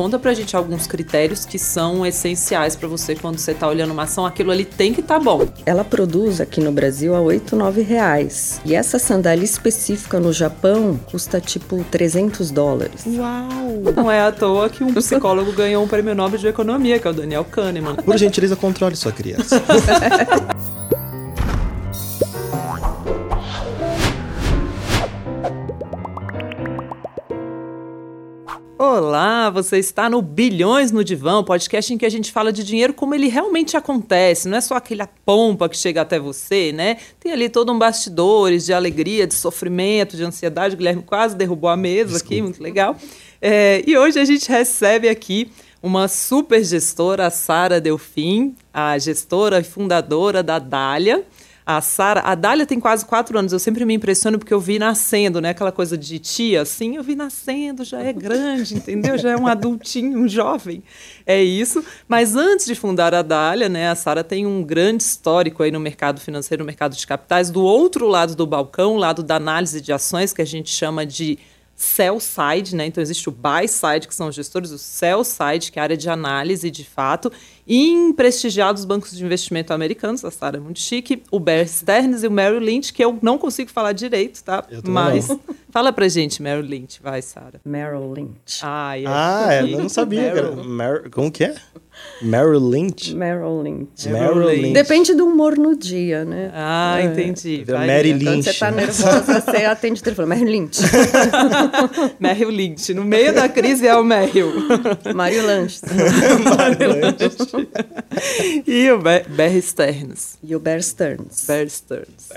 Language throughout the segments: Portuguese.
conta pra gente alguns critérios que são essenciais para você quando você tá olhando uma ação. Aquilo ali tem que tá bom. Ela produz aqui no Brasil a 8, 9 reais. E essa sandália específica no Japão custa tipo 300 dólares. Uau! Não é à toa que um psicólogo ganhou um prêmio Nobel de Economia, que é o Daniel Kahneman. Por gentileza, controle sua criança. Olá, você está no Bilhões no Divã, podcast em que a gente fala de dinheiro como ele realmente acontece, não é só aquela pompa que chega até você, né? Tem ali todo um bastidores de alegria, de sofrimento, de ansiedade. O Guilherme quase derrubou a mesa Desculpa. aqui, muito legal. É, e hoje a gente recebe aqui uma super gestora, a Sara Delfim, a gestora e fundadora da Dália. A Sara, a Dália tem quase quatro anos. Eu sempre me impressiono porque eu vi nascendo, né? Aquela coisa de tia, assim, eu vi nascendo, já é grande, entendeu? Já é um adultinho, um jovem. É isso. Mas antes de fundar a Dália, né? A Sara tem um grande histórico aí no mercado financeiro, no mercado de capitais. Do outro lado do balcão, lado da análise de ações, que a gente chama de sell side, né? Então existe o buy side, que são os gestores, o sell side, que é a área de análise de fato, em prestigiados bancos de investimento americanos, a Sara é muito chique, o Bear Stearns e o Merrill Lynch, que eu não consigo falar direito, tá? Mas não. Fala pra gente, Merrill Lynch, vai, Sara. Merrill Lynch. Ah, é, ah, é eu não sabia, cara. Mer como que é? Merrill Lynch? Merrill Lynch. Merrill Lynch. Depende do humor no dia, né? Ah, é. entendi. Mary Lynch. Quando você tá nervosa, você atende o telefone. Merrill Lynch. Merrill Lynch. No meio da crise é o Merrill. Mário Lanches. Mário Lanches. e o Bear Stearns. E o Bear Stearns. Bear Stearns.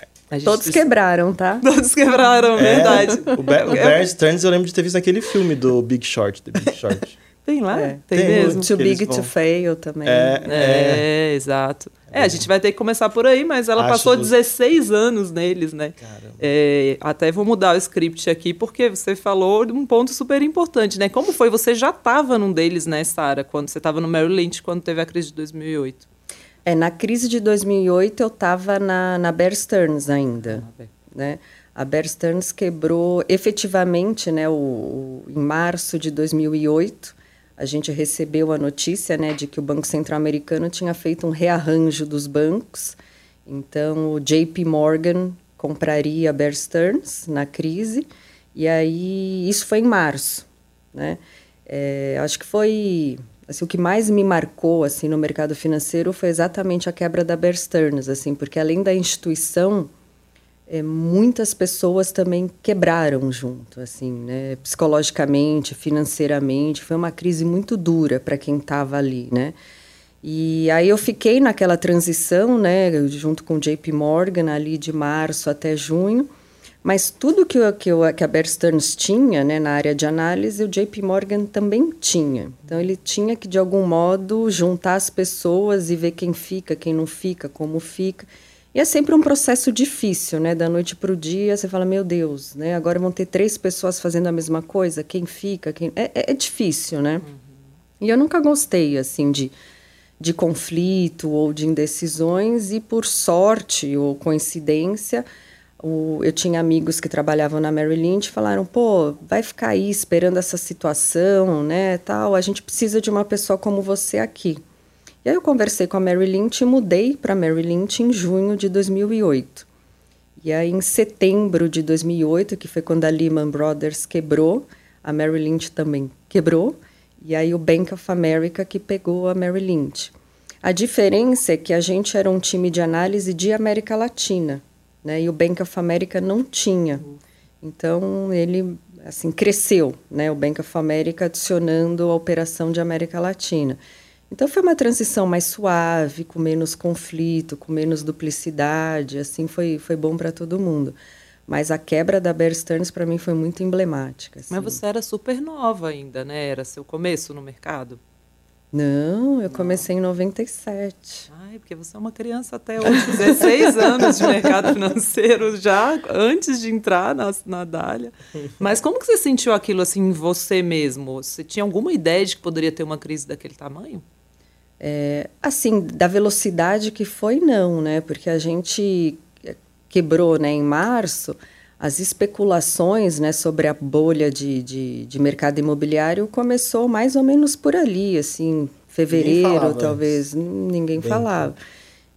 Todos quebraram, tá? Todos quebraram, é, verdade. O, Bear, o Bear Stearns eu lembro de ter visto aquele filme do Big Short, The Big Short. Tem lá? É. Tem, tem, mesmo. Too Big vão... to Fail também. É, é, é exato. É, a gente vai ter que começar por aí, mas ela Acho passou 16 anos neles, né? É, até vou mudar o script aqui, porque você falou de um ponto super importante, né? Como foi? Você já estava num deles, né, Sara? Quando você estava no Merrill Lynch, quando teve a crise de 2008. É, na crise de 2008 eu estava na, na Bear Stearns ainda, ah, né? A Bear Stearns quebrou efetivamente, né, o, o, em março de 2008, a gente recebeu a notícia né, de que o Banco Central Americano tinha feito um rearranjo dos bancos. Então, o JP Morgan compraria a Bear Stearns na crise. E aí, isso foi em março. Né? É, acho que foi... Assim, o que mais me marcou assim no mercado financeiro foi exatamente a quebra da Bear Stearns, assim, porque além da instituição é, muitas pessoas também quebraram junto, assim, né? Psicologicamente, financeiramente, foi uma crise muito dura para quem estava ali, né? E aí eu fiquei naquela transição, né, junto com JP Morgan, ali de março até junho, mas tudo que, que, que a Bear Stearns tinha, né, na área de análise, o JP Morgan também tinha. Então ele tinha que, de algum modo, juntar as pessoas e ver quem fica, quem não fica, como fica. E é sempre um processo difícil, né? Da noite para o dia, você fala, meu Deus, né? Agora vão ter três pessoas fazendo a mesma coisa, quem fica, quem... É, é, é difícil, né? Uhum. E eu nunca gostei, assim, de, de conflito ou de indecisões e, por sorte ou coincidência, o, eu tinha amigos que trabalhavam na Mary Lynch falaram, pô, vai ficar aí esperando essa situação, né, tal, a gente precisa de uma pessoa como você aqui. E aí eu conversei com a Mary Lynch e mudei para Mary Lynch em junho de 2008. E aí em setembro de 2008, que foi quando a Lehman Brothers quebrou, a Mary Lynch também quebrou, e aí o Bank of America que pegou a Mary Lynch. A diferença é que a gente era um time de análise de América Latina, né? E o Bank of America não tinha. Então ele assim cresceu, né? O Bank of America adicionando a operação de América Latina. Então foi uma transição mais suave, com menos conflito, com menos duplicidade, assim foi foi bom para todo mundo. Mas a quebra da Bear Stearns para mim foi muito emblemática. Assim. Mas você era super nova ainda, né? Era seu começo no mercado? Não, eu comecei em 97. Ai, porque você é uma criança até hoje, 16 anos de mercado financeiro já antes de entrar na, na Dália. Mas como que você sentiu aquilo assim em você mesmo? Você tinha alguma ideia de que poderia ter uma crise daquele tamanho? É, assim, da velocidade que foi, não, né? Porque a gente quebrou né, em março, as especulações né, sobre a bolha de, de, de, mercado imobiliário começou mais ou menos por ali, assim, fevereiro, talvez, ninguém Bem falava.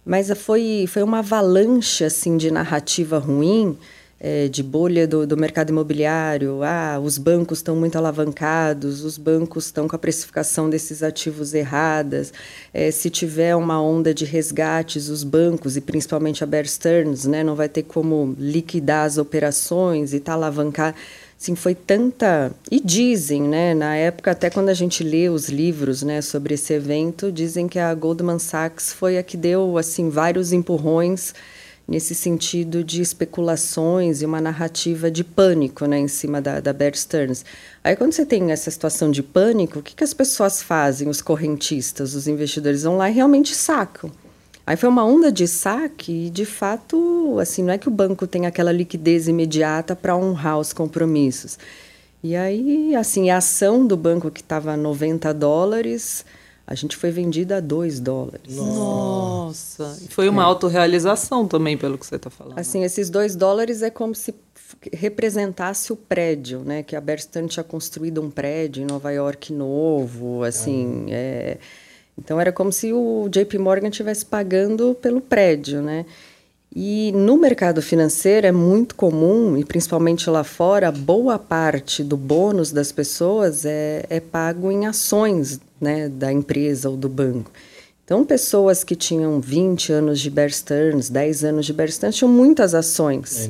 Mas foi, foi uma avalanche assim, de narrativa ruim é, de bolha do, do, mercado imobiliário, ah, os bancos estão muito alavancados, os bancos estão com a precificação desses ativos erradas, é, se tiver uma onda de resgates, os bancos, e principalmente a Bear Stearns, né, não vai ter como liquidar as operações e tá alavancar. Assim, foi tanta... E dizem, né, na época, até quando a gente lê os livros né, sobre esse evento, dizem que a Goldman Sachs foi a que deu assim vários empurrões nesse sentido de especulações e uma narrativa de pânico né, em cima da, da Bear Stearns. Aí, quando você tem essa situação de pânico, o que, que as pessoas fazem, os correntistas, os investidores vão lá e realmente sacam. Aí foi uma onda de saque e, de fato, assim, não é que o banco tem aquela liquidez imediata para honrar os compromissos. E aí, assim, a ação do banco que estava 90 dólares a gente foi vendida a 2 dólares. Nossa! E foi uma é. autorrealização também, pelo que você está falando. Assim, esses 2 dólares é como se representasse o prédio, né? Que a Berstan tinha construído um prédio em Nova York novo, assim. Ah. É... Então, era como se o JP Morgan estivesse pagando pelo prédio, né? E no mercado financeiro é muito comum, e principalmente lá fora, boa parte do bônus das pessoas é, é pago em ações né, da empresa ou do banco. Então, pessoas que tinham 20 anos de Bear Stearns, 10 anos de Bear Stearns, tinham muitas ações. É,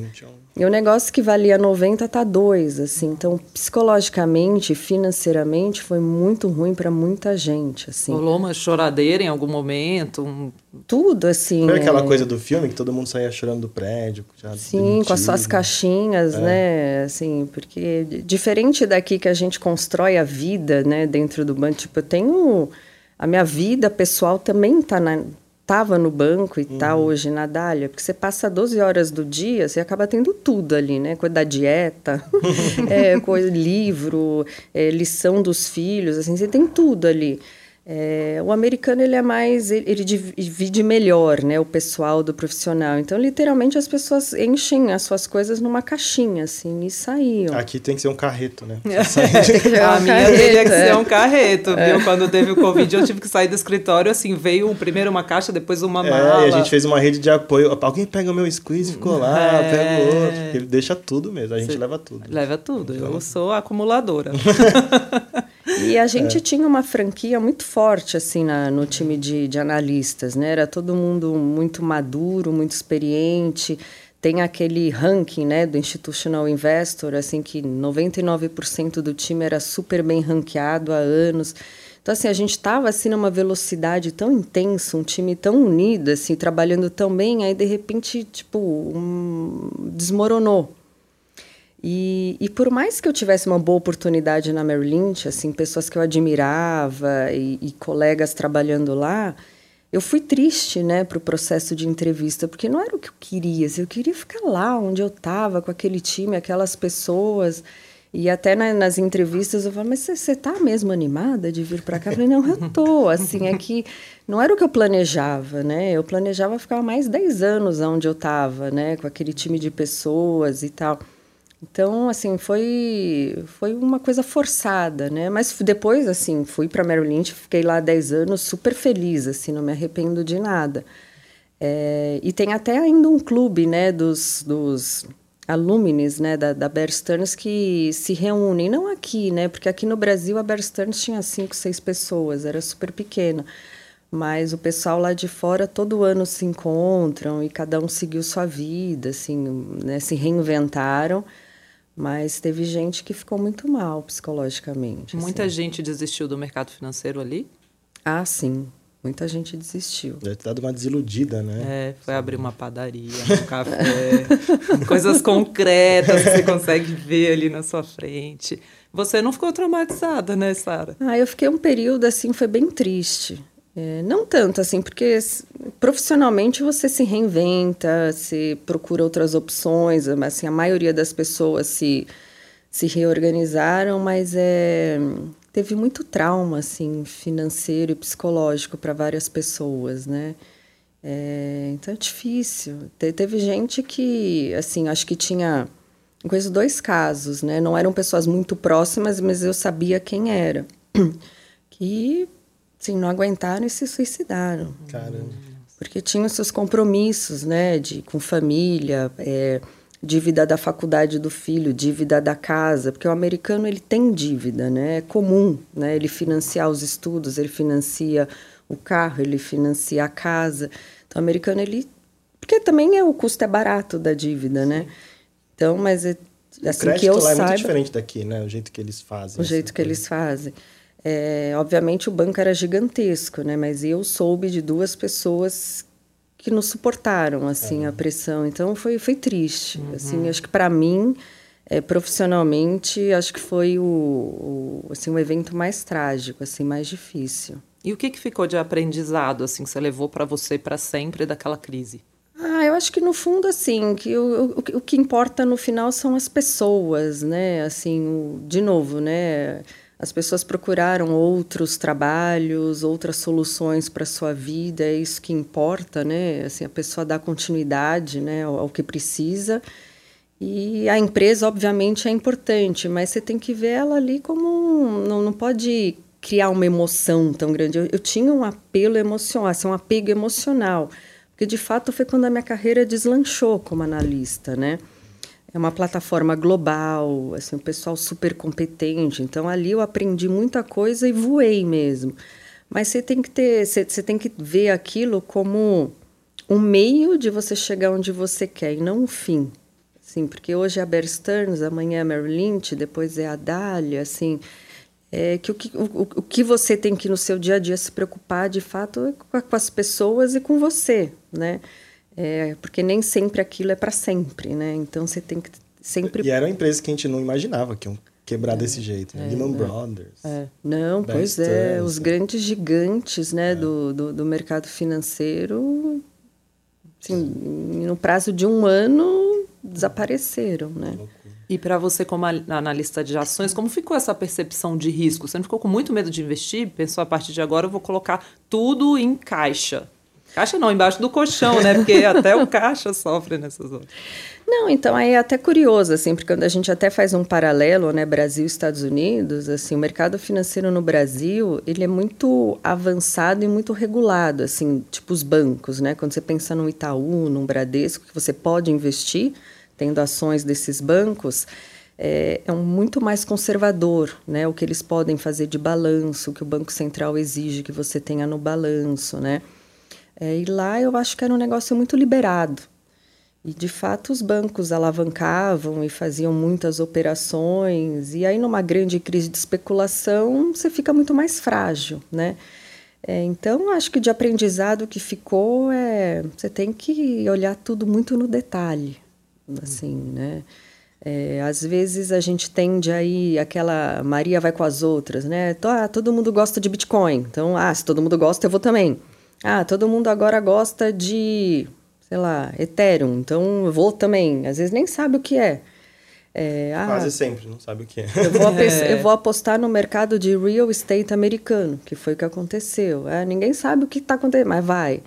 e o negócio que valia 90 tá 2, assim. Então, psicologicamente, financeiramente, foi muito ruim para muita gente, assim. Rolou uma choradeira em algum momento? Um... Tudo, assim. Foi aquela é... coisa do filme que todo mundo saía chorando do prédio, já Sim, demitido. com as suas caixinhas, é. né? Assim, porque diferente daqui que a gente constrói a vida, né, dentro do banco, tipo, eu tenho a minha vida pessoal também tá na estava no banco e está uhum. hoje na Dália, porque você passa 12 horas do dia, você acaba tendo tudo ali, né? Coisa da dieta, é, coisa, livro, é, lição dos filhos, assim, você tem tudo ali. É, o americano ele é mais ele, ele, divide melhor né o pessoal do profissional. Então literalmente as pessoas enchem as suas coisas numa caixinha assim e saíam. Aqui tem que ser um carreto né? A minha carreto, teria que ser é. um carreto viu? É. quando teve o covid eu tive que sair do escritório assim veio primeiro uma caixa depois uma mala é, e a gente fez uma rede de apoio. Alguém pega o meu squeeze ficou lá é. pega o outro. Ele deixa tudo mesmo a gente Você leva tudo. leva tudo. Então... eu sou acumuladora E a gente é. tinha uma franquia muito forte assim na, no time de, de analistas, né? Era todo mundo muito maduro, muito experiente. Tem aquele ranking, né, do Institutional Investor, assim que 99% do time era super bem ranqueado há anos. Então, assim, a gente estava assim numa velocidade tão intensa, um time tão unido, assim, trabalhando tão bem, aí de repente, tipo, um, desmoronou. E, e por mais que eu tivesse uma boa oportunidade na Merrill Lynch, assim, pessoas que eu admirava e, e colegas trabalhando lá, eu fui triste, né, para o processo de entrevista, porque não era o que eu queria. Eu queria ficar lá onde eu estava, com aquele time, aquelas pessoas. E até na, nas entrevistas eu falei, mas você está mesmo animada de vir para cá? Eu falei, não, eu tô. Assim, é que não era o que eu planejava, né? Eu planejava ficar mais 10 anos onde eu estava, né, com aquele time de pessoas e tal. Então, assim, foi, foi uma coisa forçada, né? Mas depois, assim, fui para Merrill Lynch, fiquei lá 10 anos super feliz, assim, não me arrependo de nada. É, e tem até ainda um clube, né, dos, dos alumnes, né, da, da Bear Stearns que se reúnem, não aqui, né, porque aqui no Brasil a Bear Stearns tinha cinco, seis pessoas, era super pequena. Mas o pessoal lá de fora todo ano se encontram e cada um seguiu sua vida, assim, né, se reinventaram. Mas teve gente que ficou muito mal psicologicamente. Muita assim. gente desistiu do mercado financeiro ali? Ah, sim. Muita gente desistiu. Deve ter dado uma desiludida, né? É, foi abrir uma padaria, um café, coisas concretas que você consegue ver ali na sua frente. Você não ficou traumatizada, né, Sara? Ah, eu fiquei um período assim, foi bem triste. É, não tanto, assim, porque profissionalmente você se reinventa, se procura outras opções, assim, a maioria das pessoas se, se reorganizaram, mas é, teve muito trauma, assim, financeiro e psicológico para várias pessoas, né? É, então é difícil. Te, teve gente que, assim, acho que tinha conheço dois casos, né? Não eram pessoas muito próximas, mas eu sabia quem era. Que, assim, não aguentaram e se suicidaram. Caramba. Porque tinham seus compromissos, né? De, com família, é, dívida da faculdade do filho, dívida da casa. Porque o americano, ele tem dívida, né? É comum, né? Ele financiar os estudos, ele financia o carro, ele financia a casa. Então, o americano, ele... Porque também é, o custo é barato da dívida, né? Então, mas é, assim o que eu lá saiba, é muito diferente daqui, né? O jeito que eles fazem. o jeito que eles fazem. É, obviamente o banco era gigantesco, né? Mas eu soube de duas pessoas que não suportaram assim a pressão. Então foi foi triste. Assim, acho que para mim, é, profissionalmente, acho que foi o, o assim o evento mais trágico, assim, mais difícil. E o que, que ficou de aprendizado, assim, que você levou para você para sempre daquela crise? Ah, eu acho que no fundo, assim, que o, o, o que importa no final são as pessoas, né? Assim, o, de novo, né? As pessoas procuraram outros trabalhos, outras soluções para sua vida, é isso que importa, né? Assim, a pessoa dá continuidade, né, ao, ao que precisa. E a empresa, obviamente, é importante, mas você tem que ver ela ali como um, não, não pode criar uma emoção tão grande. Eu, eu tinha um apelo emocional, assim, um apego emocional, porque de fato foi quando a minha carreira deslanchou como analista, né? É uma plataforma global, assim, um pessoal super competente. Então ali eu aprendi muita coisa e voei mesmo. Mas você tem que ter, você, você tem que ver aquilo como um meio de você chegar onde você quer e não um fim. Assim, porque hoje é a Bear Stearns, amanhã é a Merrill Lynch, depois é a Dália, assim, é que o, que o, o que você tem que no seu dia a dia se preocupar de fato é com as pessoas e com você, né? É, porque nem sempre aquilo é para sempre, né? Então você tem que sempre. E era uma empresa que a gente não imaginava que iam quebrar desse jeito, né? Lehman Brothers. É. Não, Bear pois é, Stearns, os grandes gigantes, né, do, do, do mercado financeiro, assim, no prazo de um ano desapareceram, né? E para você, como a- analista de ações, como ficou essa percepção de risco? Você não ficou com muito medo de investir? Pensou, a partir de agora eu vou colocar tudo em caixa. Caixa não, embaixo do colchão, né? Porque até o caixa sofre nessas horas. Não, então aí é até curioso, assim, porque quando a gente até faz um paralelo, né, Brasil e Estados Unidos, assim, o mercado financeiro no Brasil, ele é muito avançado e muito regulado, assim, tipo os bancos, né? Quando você pensa num Itaú, num Bradesco, que você pode investir, tendo ações desses bancos, é, é um muito mais conservador, né? O que eles podem fazer de balanço, o que o Banco Central exige que você tenha no balanço, né? É, e lá eu acho que era um negócio muito liberado. E de fato os bancos alavancavam e faziam muitas operações, e aí numa grande crise de especulação você fica muito mais frágil, né? É, então acho que de aprendizado que ficou é você tem que olhar tudo muito no detalhe, assim, né? É, às vezes a gente tende aí aquela Maria vai com as outras, né? Ah, todo mundo gosta de Bitcoin, então ah, se todo mundo gosta eu vou também. Ah, todo mundo agora gosta de, sei lá, Ethereum, então eu vou também. Às vezes nem sabe o que é. É, ah, Quase sempre, não sabe o que é. eu vou, apes- eu vou apostar no mercado de real estate americano, que foi o que aconteceu. É, ninguém sabe o que está acontecendo, mas vai.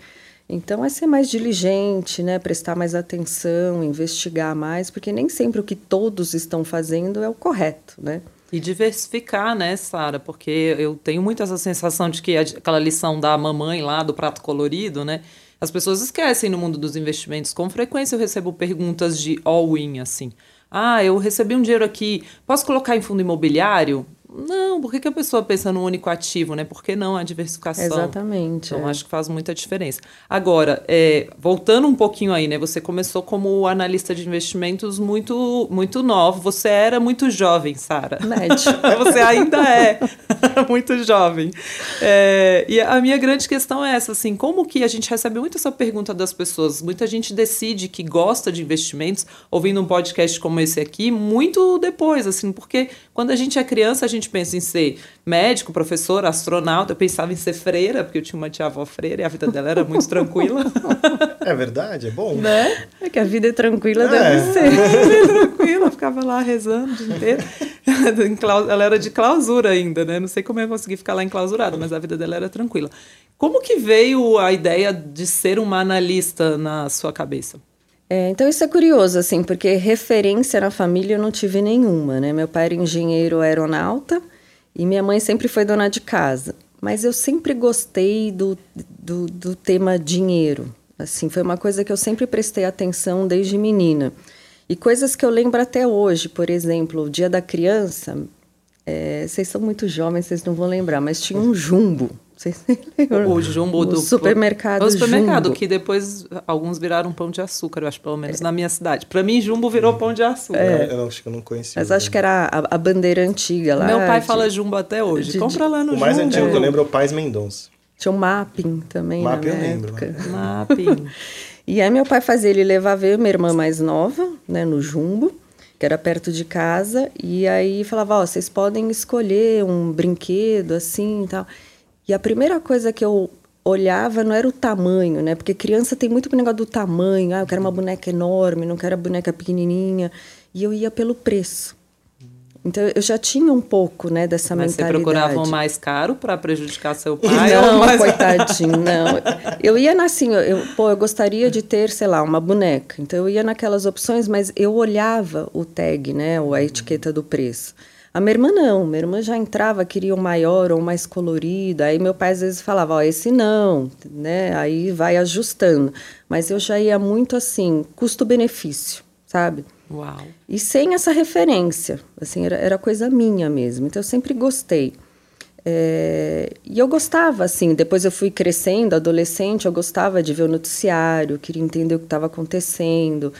Então é ser mais diligente, né? prestar mais atenção, investigar mais, porque nem sempre o que todos estão fazendo é o correto. Né? E diversificar, né, Sara? Porque eu tenho muito essa sensação de que aquela lição da mamãe lá do prato colorido, né? As pessoas esquecem no mundo dos investimentos. Com frequência eu recebo perguntas de all-in, assim. Ah, eu recebi um dinheiro aqui, posso colocar em fundo imobiliário? Não, por que, que a pessoa pensa no único ativo, né? Por que não a diversificação? Exatamente. Então, é. acho que faz muita diferença. Agora, é, voltando um pouquinho aí, né? Você começou como analista de investimentos muito, muito novo. Você era muito jovem, Sara. Médio. Você ainda é muito jovem. É, e a minha grande questão é essa, assim, como que a gente recebe muito essa pergunta das pessoas? Muita gente decide que gosta de investimentos ouvindo um podcast como esse aqui, muito depois, assim, porque quando a gente é criança, a gente pensa em ser médico, professor, astronauta. Eu pensava em ser freira, porque eu tinha uma tia-avó freira e a vida dela era muito tranquila. É verdade, é bom. Né? É que a vida é tranquila, É. deve ser. Bem tranquila, ficava lá rezando o dia inteiro. Clau- Ela era de clausura ainda, né? Não sei como eu consegui ficar lá enclausurada, mas a vida dela era tranquila. Como que veio a ideia de ser uma analista na sua cabeça? É, então isso é curioso, assim, porque referência na família eu não tive nenhuma, né? Meu pai era engenheiro aeronauta e minha mãe sempre foi dona de casa. Mas eu sempre gostei do, do, do tema dinheiro. Assim, foi uma coisa que eu sempre prestei atenção desde menina. E coisas que eu lembro até hoje, por exemplo, o Dia da Criança, é, vocês são muito jovens, vocês não vão lembrar, mas tinha um jumbo. Vocês lembram? O jumbo do supermercado. O supermercado, jumbo. que depois alguns viraram pão de açúcar, eu acho, pelo menos é. na minha cidade. Para mim, jumbo virou pão de açúcar. É. Eu acho que eu não conhecia. Mas acho que era a, a bandeira antiga lá. Meu pai de, fala jumbo até hoje. De, Compra lá no o jumbo. O mais antigo que eu lembro é o Pais Mendonça. Tinha o um mapping também. Mapping eu lembro. Mapping. e aí meu pai fazia ele levar ver minha irmã mais nova, né, no jumbo que era perto de casa, e aí falava, ó, oh, vocês podem escolher um brinquedo assim e tal. E a primeira coisa que eu olhava não era o tamanho, né? Porque criança tem muito negócio do tamanho, ah, eu quero uma boneca enorme, não quero a boneca pequenininha, e eu ia pelo preço. Então eu já tinha um pouco, né, dessa Mas mentalidade. Mas você procurava o mais caro para prejudicar seu pai? Não, mais... coitadinho, não. Eu ia assim, eu, pô, eu gostaria de ter, sei lá, uma boneca. Então eu ia naquelas opções, mas eu olhava o tag, né, ou a etiqueta do preço. A minha irmã não, minha irmã já entrava, queria um maior ou um mais colorido. Aí meu pai às vezes falava, ó, esse não, né? Aí vai ajustando. Mas eu já ia muito assim, custo-benefício, sabe? Uau. E sem essa referência, assim, era, era coisa minha mesmo. Então eu sempre gostei. É, e eu gostava, assim, depois eu fui crescendo, adolescente, eu gostava de ver o noticiário, queria entender o que estava acontecendo.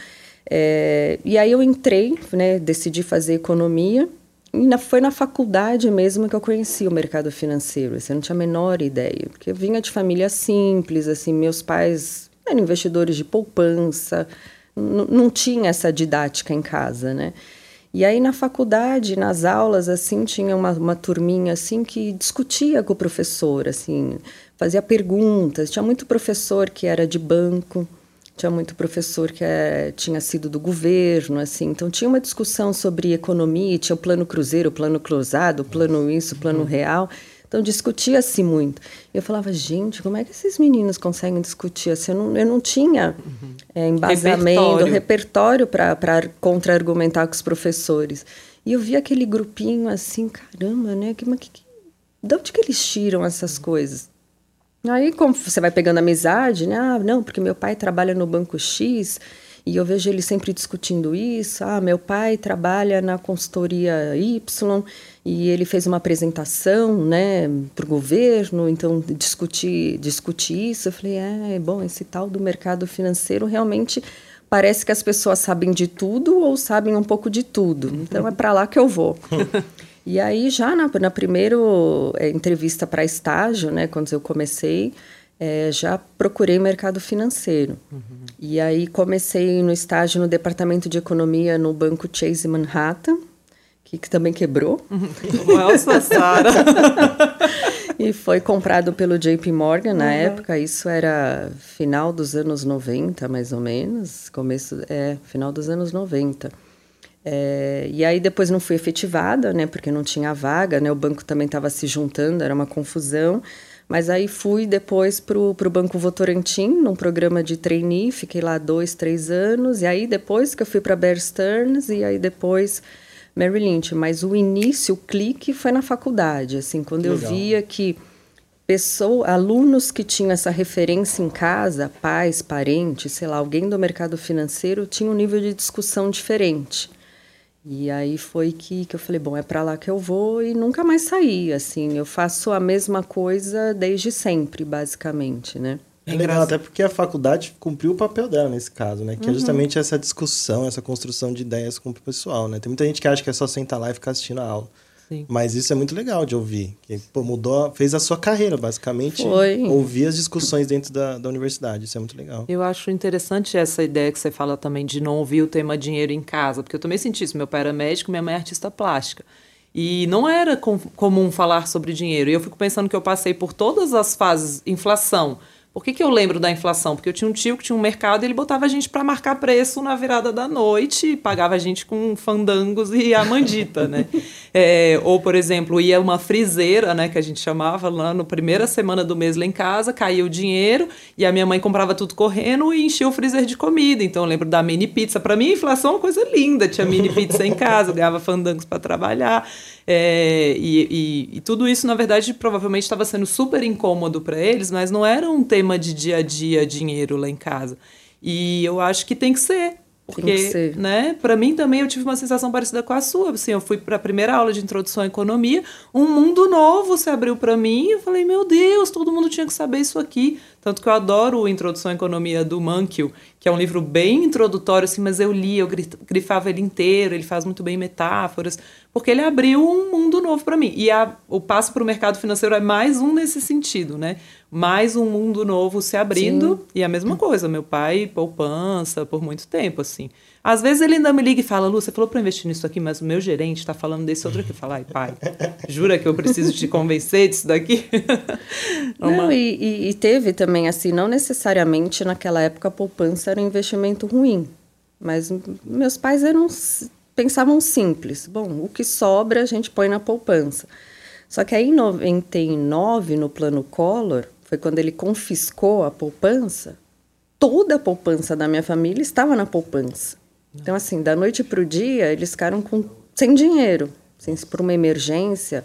É, e aí eu entrei, né, decidi fazer economia, na, foi na faculdade mesmo que eu conheci o mercado financeiro. Assim, eu não tinha a menor ideia, porque eu vinha de família simples, assim, meus pais eram investidores de poupança, não tinha essa didática em casa, né? E aí na faculdade, nas aulas, assim, tinha uma, uma turminha, assim, que discutia com o professor, assim, fazia perguntas. Tinha muito professor que era de banco, tinha muito professor que é, tinha sido do governo, assim. Então tinha uma discussão sobre economia, tinha o plano cruzeiro, o plano closado, o plano isso, o plano uhum. real. Então discutia-se muito. Eu falava, gente, como é que esses meninos conseguem discutir assim? Eu não, eu não tinha uhum. é, embasamento, repertório, repertório para contra-argumentar com os professores. E eu vi aquele grupinho assim, caramba, né? Que, que, que, de onde que eles tiram essas coisas? Aí, como você vai pegando amizade, né? Ah, não, porque meu pai trabalha no banco X e eu vejo ele sempre discutindo isso. Ah, meu pai trabalha na consultoria Y e ele fez uma apresentação, né, para o governo, então discutir discutir isso. Eu falei, é, bom, esse tal do mercado financeiro realmente parece que as pessoas sabem de tudo ou sabem um pouco de tudo. Então é para lá que eu vou. e aí já na, na primeira é, entrevista para estágio, né, quando eu comecei, é, já procurei mercado financeiro. Uhum. E aí comecei no estágio no departamento de economia no banco Chase Manhattan, que, que também quebrou. Nossa, Sara! e foi comprado pelo JP Morgan na uhum. época. Isso era final dos anos 90, mais ou menos. Começo, é, final dos anos 90. É, e aí depois não fui efetivada, né? Porque não tinha vaga, né? O banco também estava se juntando, era uma confusão. Mas aí fui depois para o Banco Votorantim, num programa de trainee, fiquei lá dois, três anos. E aí depois que eu fui para Bear Stearns, e aí depois Mary Lynch, mas o início, o clique foi na faculdade, assim, quando eu via que pessoa, alunos que tinham essa referência em casa, pais, parentes, sei lá, alguém do mercado financeiro tinha um nível de discussão diferente. E aí foi que, que eu falei, bom, é para lá que eu vou e nunca mais saí, assim, eu faço a mesma coisa desde sempre, basicamente, né? É legal, até porque a faculdade cumpriu o papel dela nesse caso, né? Que é uhum. é justamente essa discussão, essa construção de ideias com o pessoal, né? Tem muita gente que acha que é só sentar lá e ficar assistindo a aula. Sim. Mas isso é muito legal de ouvir. Que, pô, mudou, fez a sua carreira, basicamente. Foi. Ouvir as discussões dentro da, da universidade. Isso é muito legal. Eu acho interessante essa ideia que você fala também de não ouvir o tema dinheiro em casa. Porque eu também senti isso. Meu pai era médico, minha mãe é artista plástica. E não era com, comum falar sobre dinheiro. E eu fico pensando que eu passei por todas as fases, inflação, Por que, que eu lembro da inflação? Porque eu tinha um tio que tinha um mercado e ele botava a gente para marcar preço na virada da noite e pagava a gente com fandangos e a mandita, né? É, ou, por exemplo, ia uma friseira, né, que a gente chamava lá no primeira semana do mês lá em casa, caía o dinheiro e a minha mãe comprava tudo correndo e enchia o freezer de comida. Então eu lembro da mini pizza. Para mim, a inflação é uma coisa linda. Tinha mini pizza em casa, ganhava fandangos para trabalhar. É, e, e, e, tudo isso, na verdade, provavelmente estava sendo super incômodo para eles, mas não era um tema de dia a dia dinheiro lá em casa. E eu acho que tem que ser. Porque, né, para mim também eu tive uma sensação parecida com a sua. Assim, eu fui para a primeira aula de introdução à economia, um mundo novo se abriu para mim. Eu falei, meu Deus, todo mundo tinha que saber isso aqui. Tanto que eu adoro Introdução à Economia do Mankiw, que é um livro bem introdutório, assim, mas eu li, eu grifava ele inteiro, ele faz muito bem metáforas, porque ele abriu um mundo novo para mim. E a, o passo para o mercado financeiro é mais um nesse sentido, né? Mais um mundo novo se abrindo. Sim. E a mesma coisa, meu pai poupança por muito tempo, assim. Às vezes ele ainda me liga e fala, Lu, você falou para investir nisso aqui, mas o meu gerente está falando desse outro aqui. Fala, ai, pai, jura que eu preciso te convencer disso daqui? não, e, e, e, teve também, assim, não necessariamente naquela época a poupança era um investimento ruim, mas meus pais eram pensavam simples. Bom, o que sobra a gente põe na poupança. Só que aí em 99, no plano Collor, foi quando ele confiscou a poupança, toda a poupança da minha família estava na poupança. Então, assim, da noite para o dia, eles ficaram com, sem dinheiro, sem, por uma emergência.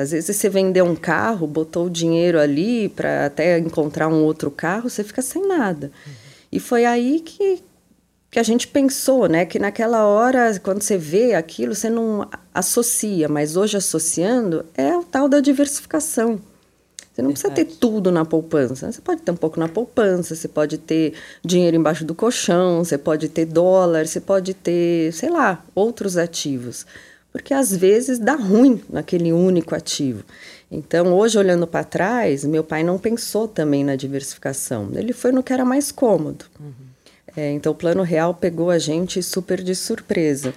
Às vezes você vendeu um carro, botou o dinheiro ali para até encontrar um outro carro, você fica sem nada. Uhum. E foi aí que, que a gente pensou, né? Que naquela hora, quando você vê aquilo, você não associa, mas hoje associando é o tal da diversificação. Você não Verdade. precisa ter tudo na poupança. Você pode ter um pouco na poupança, você pode ter dinheiro embaixo do colchão, você pode ter dólar, você pode ter, sei lá, outros ativos. Porque às vezes dá ruim naquele único ativo. Então, hoje, olhando para trás, meu pai não pensou também na diversificação. Ele foi no que era mais cômodo. Uhum. É, então, o plano real pegou a gente super de surpresa.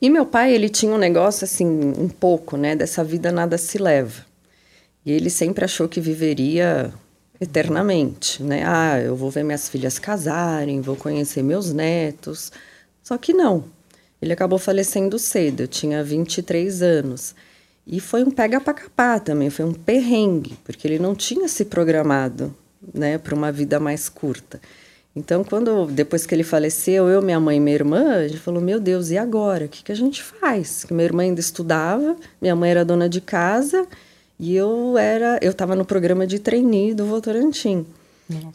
E meu pai, ele tinha um negócio assim, um pouco, né? Dessa vida nada se leva. E ele sempre achou que viveria eternamente, né? Ah, eu vou ver minhas filhas casarem, vou conhecer meus netos. Só que não. Ele acabou falecendo cedo, eu tinha 23 anos. E foi um pega para capar também, foi um perrengue, porque ele não tinha se programado, né, para uma vida mais curta. Então, quando depois que ele faleceu, eu, minha mãe e minha irmã, a gente falou: "Meu Deus, e agora? O que que a gente faz?" Que minha irmã ainda estudava, minha mãe era dona de casa, e eu era, eu estava no programa de trainee do Votorantim.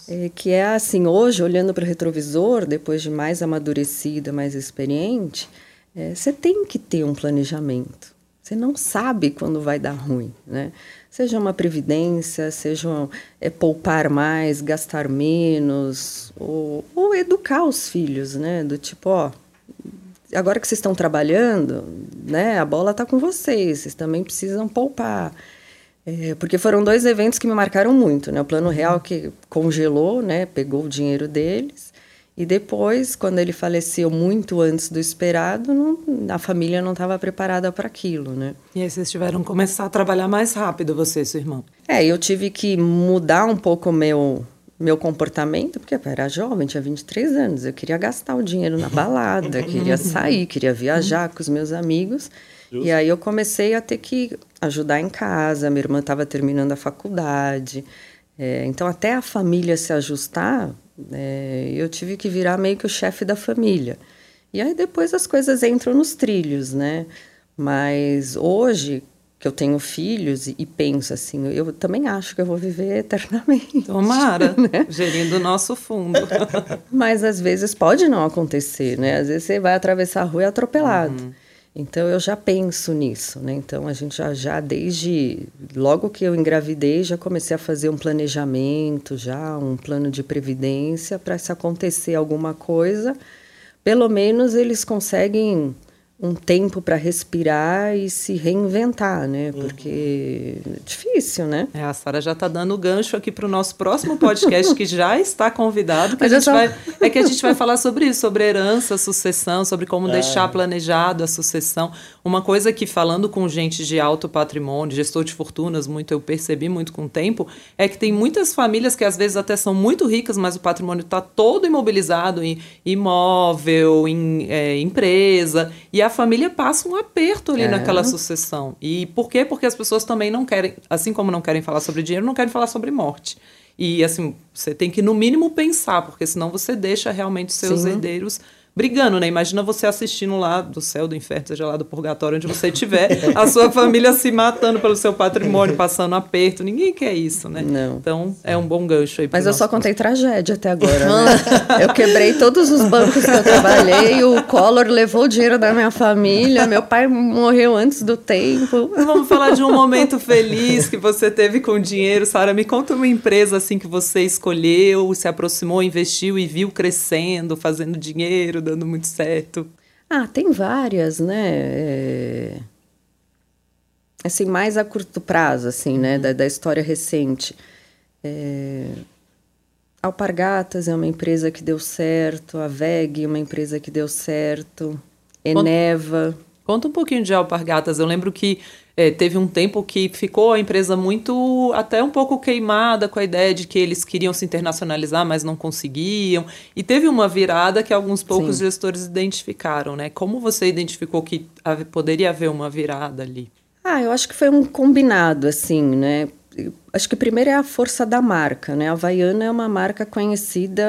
É, que é assim, hoje, olhando para o retrovisor, depois de mais amadurecida, mais experiente, é, você tem que ter um planejamento. Você não sabe quando vai dar ruim, né? Seja uma previdência, seja um, é, poupar mais, gastar menos, ou, ou educar os filhos, né? Do tipo, ó, agora que vocês estão trabalhando, né? A bola está com vocês, vocês também precisam poupar. É, porque foram dois eventos que me marcaram muito, né? O Plano Real que congelou, né? Pegou o dinheiro deles. E depois, quando ele faleceu muito antes do esperado, não, a família não estava preparada para aquilo, né? E aí vocês tiveram que começar a trabalhar mais rápido, você e seu irmão? É, eu tive que mudar um pouco o meu, meu comportamento, porque eu era jovem, tinha 23 anos, eu queria gastar o dinheiro na balada, queria sair, queria viajar com os meus amigos. Justo. E aí eu comecei a ter que ajudar em casa, minha irmã estava terminando a faculdade. É, então, até a família se ajustar, é, eu tive que virar meio que o chefe da família. E aí depois as coisas entram nos trilhos, né? Mas hoje, que eu tenho filhos e, e, penso assim, eu também acho que eu vou viver eternamente. Tomara, né? gerindo o nosso fundo. Mas às vezes pode não acontecer, né? Às vezes você vai atravessar a rua e é atropelado. Uhum. Então eu já penso nisso, né? Então a gente já, já desde logo que eu engravidei já comecei a fazer um planejamento, já um plano de previdência para se acontecer alguma coisa, pelo menos eles conseguem um tempo para respirar e se reinventar, né? Uhum. Porque uhum. é difícil, né? É, a Sara já está dando gancho aqui para o nosso próximo podcast, que já está convidado. Que a gente só... vai, é que a gente vai falar sobre isso, sobre herança, sucessão, sobre como é. deixar planejado a sucessão. Uma coisa que, falando com gente de alto patrimônio, gestor de fortunas, muito eu percebi muito com o tempo, é que tem muitas famílias que às vezes até são muito ricas, mas o patrimônio está todo imobilizado em imóvel, em é, empresa, e a família passa um aperto ali é. naquela sucessão. E por quê? Porque as pessoas também não querem, assim como não querem falar sobre dinheiro, não querem falar sobre morte. E assim, você tem que no mínimo pensar, porque senão você deixa realmente seus Sim. herdeiros brigando, né? Imagina você assistindo lá do céu, do inferno, seja lá do purgatório, onde você estiver, a sua família se matando pelo seu patrimônio, passando aperto. Ninguém quer isso, né? Não. Então, é um bom gancho aí. Mas eu só contei tragédia até agora, né? eu quebrei todos os bancos que eu trabalhei, o Collor levou o dinheiro da minha família, meu pai morreu antes do tempo. Vamos falar de um momento feliz que você teve com dinheiro, Sara. Me conta uma empresa assim que você escolheu, se aproximou, investiu e viu crescendo, fazendo dinheiro, dando muito certo? Ah, tem várias, né? É... Assim, mais a curto prazo, assim, né? Da, da história recente. É... Alpargatas é uma empresa que deu certo, a VEG é uma empresa que deu certo, Eneva... Conta, conta um pouquinho de Alpargatas. Eu lembro que é, teve um tempo que ficou a empresa muito, até um pouco queimada com a ideia de que eles queriam se internacionalizar, mas não conseguiam. E teve uma virada que alguns poucos Sim. gestores identificaram, né? Como você identificou que poderia haver uma virada ali? Ah, eu acho que foi um combinado, assim, né? acho que primeiro é a força da marca, né? A Havaiana é uma marca conhecida,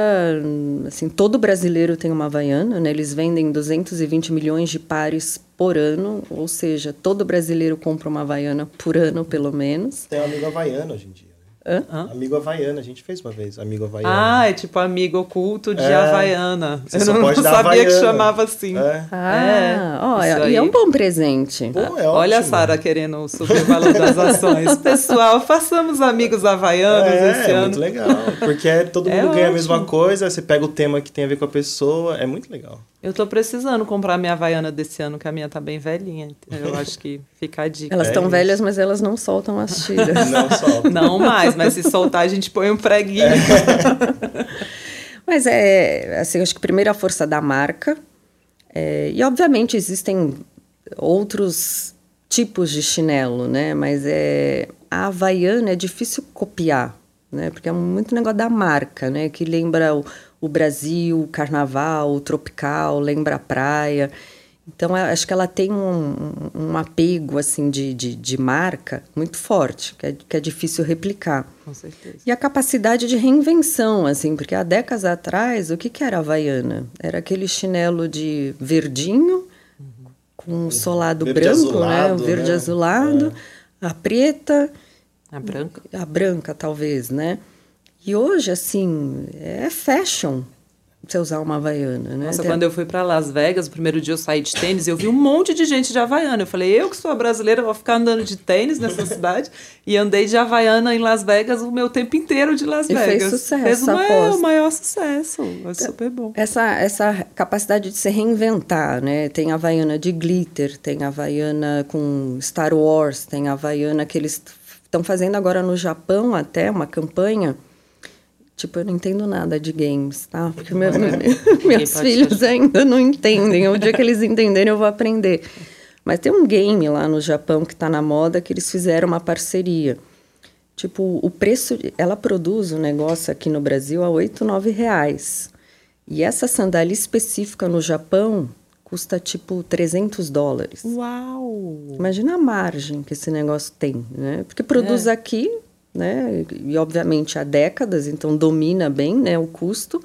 assim, todo brasileiro tem uma Havaiana, né? Eles vendem 220 milhões de pares por ano, ou seja, todo brasileiro compra uma Havaiana por ano, pelo menos. Tem um amigo Havaiano hoje em dia. Hã? Amigo Havaiana, a gente fez uma vez, amigo Havaiana. Ah, é tipo amigo oculto de é, Havaiana. Eu não, não sabia Havaiana. que chamava assim. É. Ah, é. Ó, e é um bom presente. Pô, é Olha a Sara querendo subir o valor das ações. Pessoal, façamos amigos havaianos é, esse é ano. É muito legal, porque é, todo é mundo ganha a mesma coisa, você pega o tema que tem a ver com a pessoa, é muito legal. Eu tô precisando comprar minha Havaiana desse ano, que a minha tá bem velhinha. Eu acho que fica a dica. Elas estão é velhas, mas elas não soltam as tiras. não soltam. Não mais, mas se soltar a gente põe um preguinho. É. mas é, assim, acho que primeiro a força da marca. É, e obviamente existem outros tipos de chinelo, né? Mas é, a Havaiana é difícil copiar, né? Porque é muito negócio da marca, né? Que lembra o o Brasil, o carnaval, o tropical, lembra a praia. Então, acho que ela tem um, um apego, assim, de, de, de, marca muito forte, que é, que é difícil replicar. Com certeza. E a capacidade de reinvenção, assim, porque há décadas atrás, o que, que era a Havaiana? Era aquele chinelo de verdinho, uhum. com um solado verde branco, azulado, né? O verde né? azulado, é. a preta... A branca? A branca, talvez, né? E hoje, assim, é fashion você usar uma Havaiana, né? Nossa, quando eu fui para Las Vegas, o primeiro dia eu saí de tênis, eu vi um monte de gente de Havaiana. Eu falei, eu que sou brasileira, vou ficar andando de tênis nessa cidade. e andei de Havaiana em Las Vegas o meu tempo inteiro de Las e Vegas. fez sucesso, Fez o maior sucesso. É super bom. Essa, essa capacidade de se reinventar, né? Tem Havaiana de glitter, tem Havaiana com Star Wars, tem Havaiana que eles estão fazendo agora no Japão até, uma campanha Tipo, eu não entendo nada de games, tá? Porque meu, meus filhos ainda não entendem. O dia que eles entenderem, eu vou aprender. Mas tem um game lá no Japão que está na moda que eles fizeram uma parceria. Tipo, o preço... Ela produz um negócio aqui no Brasil a 8, 9 reais. E essa sandália específica no Japão custa, tipo, 300 dólares. Uau! Imagina a margem que esse negócio tem, né? Porque produz é. aqui né? E obviamente há décadas, então domina bem, né, o custo.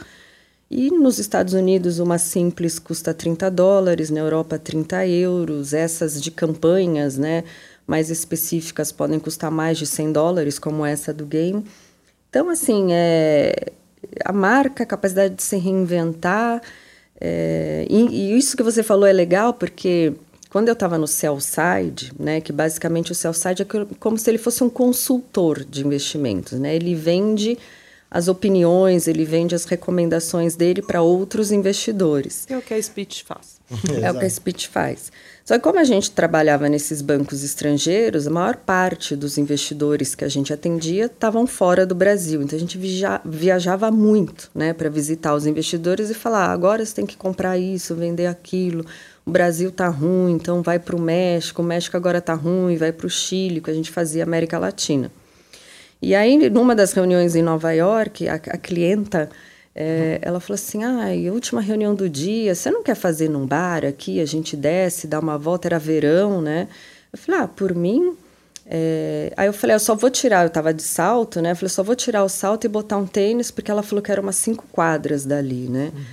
E nos Estados Unidos uma simples custa 30 dólares, na Europa 30 euros. Essas de campanhas, né, mais específicas podem custar mais de 100 dólares, como essa do game. Então, assim, é, a marca, a capacidade de se reinventar. É, e, e isso que você falou é legal, porque quando eu estava no Cellside, né, que basicamente o Cellside é como se ele fosse um consultor de investimentos, né? Ele vende as opiniões, ele vende as recomendações dele para outros investidores. É o que a Speech faz. é o que a Speech faz. Só que como a gente trabalhava nesses bancos estrangeiros, a maior parte dos investidores que a gente atendia estavam fora do Brasil. Então a gente via viajava muito, né, para visitar os investidores e falar: ah, agora você tem que comprar isso, vender aquilo. O Brasil tá ruim, então vai para o México. O México agora tá ruim, vai para o Chile, que a gente fazia América Latina. E aí, numa das reuniões em Nova York, a, a clienta é, ela falou assim: ah, última reunião do dia, você não quer fazer num bar aqui? A gente desce, dá uma volta, era verão, né? Eu falei: ah, por mim. É... Aí eu falei: eu só vou tirar, eu tava de salto, né? Eu falei: só vou tirar o salto e botar um tênis, porque ela falou que era umas cinco quadras dali, né? Uhum.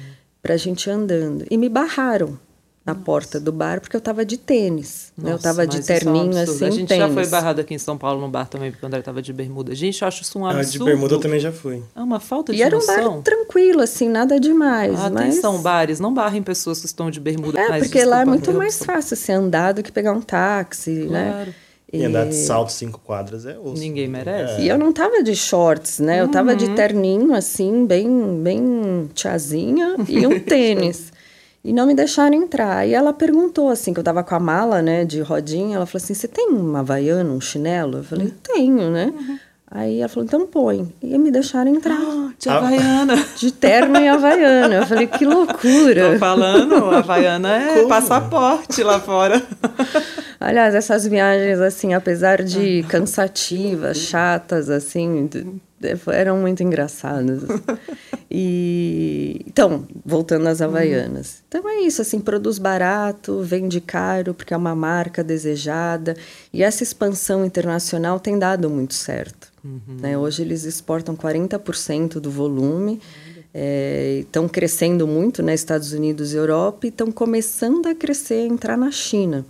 Pra gente andando. E me barraram na Nossa. porta do bar porque eu tava de tênis. Nossa, né? Eu tava de terninho é um assim. A gente tênis. já foi barrado aqui em São Paulo no bar também, porque o André tava de bermuda. Gente, eu acho isso um absurdo. Ah, de bermuda eu também já fui. É uma falta de E era noção. um bar tranquilo, assim, nada demais. Ah, mas... Atenção, bares, não barrem pessoas que estão de bermuda. É, mas, porque desculpa, lá é muito mais fácil você andar do que pegar um táxi, né? claro. né? E andar de salto cinco quadras é osso. Ninguém merece. É. E eu não tava de shorts, né? Eu tava de terninho, assim, bem, bem tiazinha e um tênis. E não me deixaram entrar. E ela perguntou, assim, que eu tava com a mala, né, de rodinha. Ela falou assim: Você tem uma havaiana, um chinelo? Eu falei: Tenho, né? Uhum. Aí ela falou: Então põe. E me deixaram entrar. Ah, de havaiana. De terno e havaiana. Eu falei: Que loucura. Tô falando, havaiana é Como? passaporte lá fora. Aliás, essas viagens, assim, apesar de cansativas, chatas, assim, eram muito engraçadas. E então, voltando às havaianas. Então é isso, assim, produz barato, vende caro porque é uma marca desejada. E essa expansão internacional tem dado muito certo. Uhum. Né? Hoje eles exportam 40% do volume. É, estão crescendo muito, né, Estados Unidos e Europa, e estão começando a crescer, a entrar na China.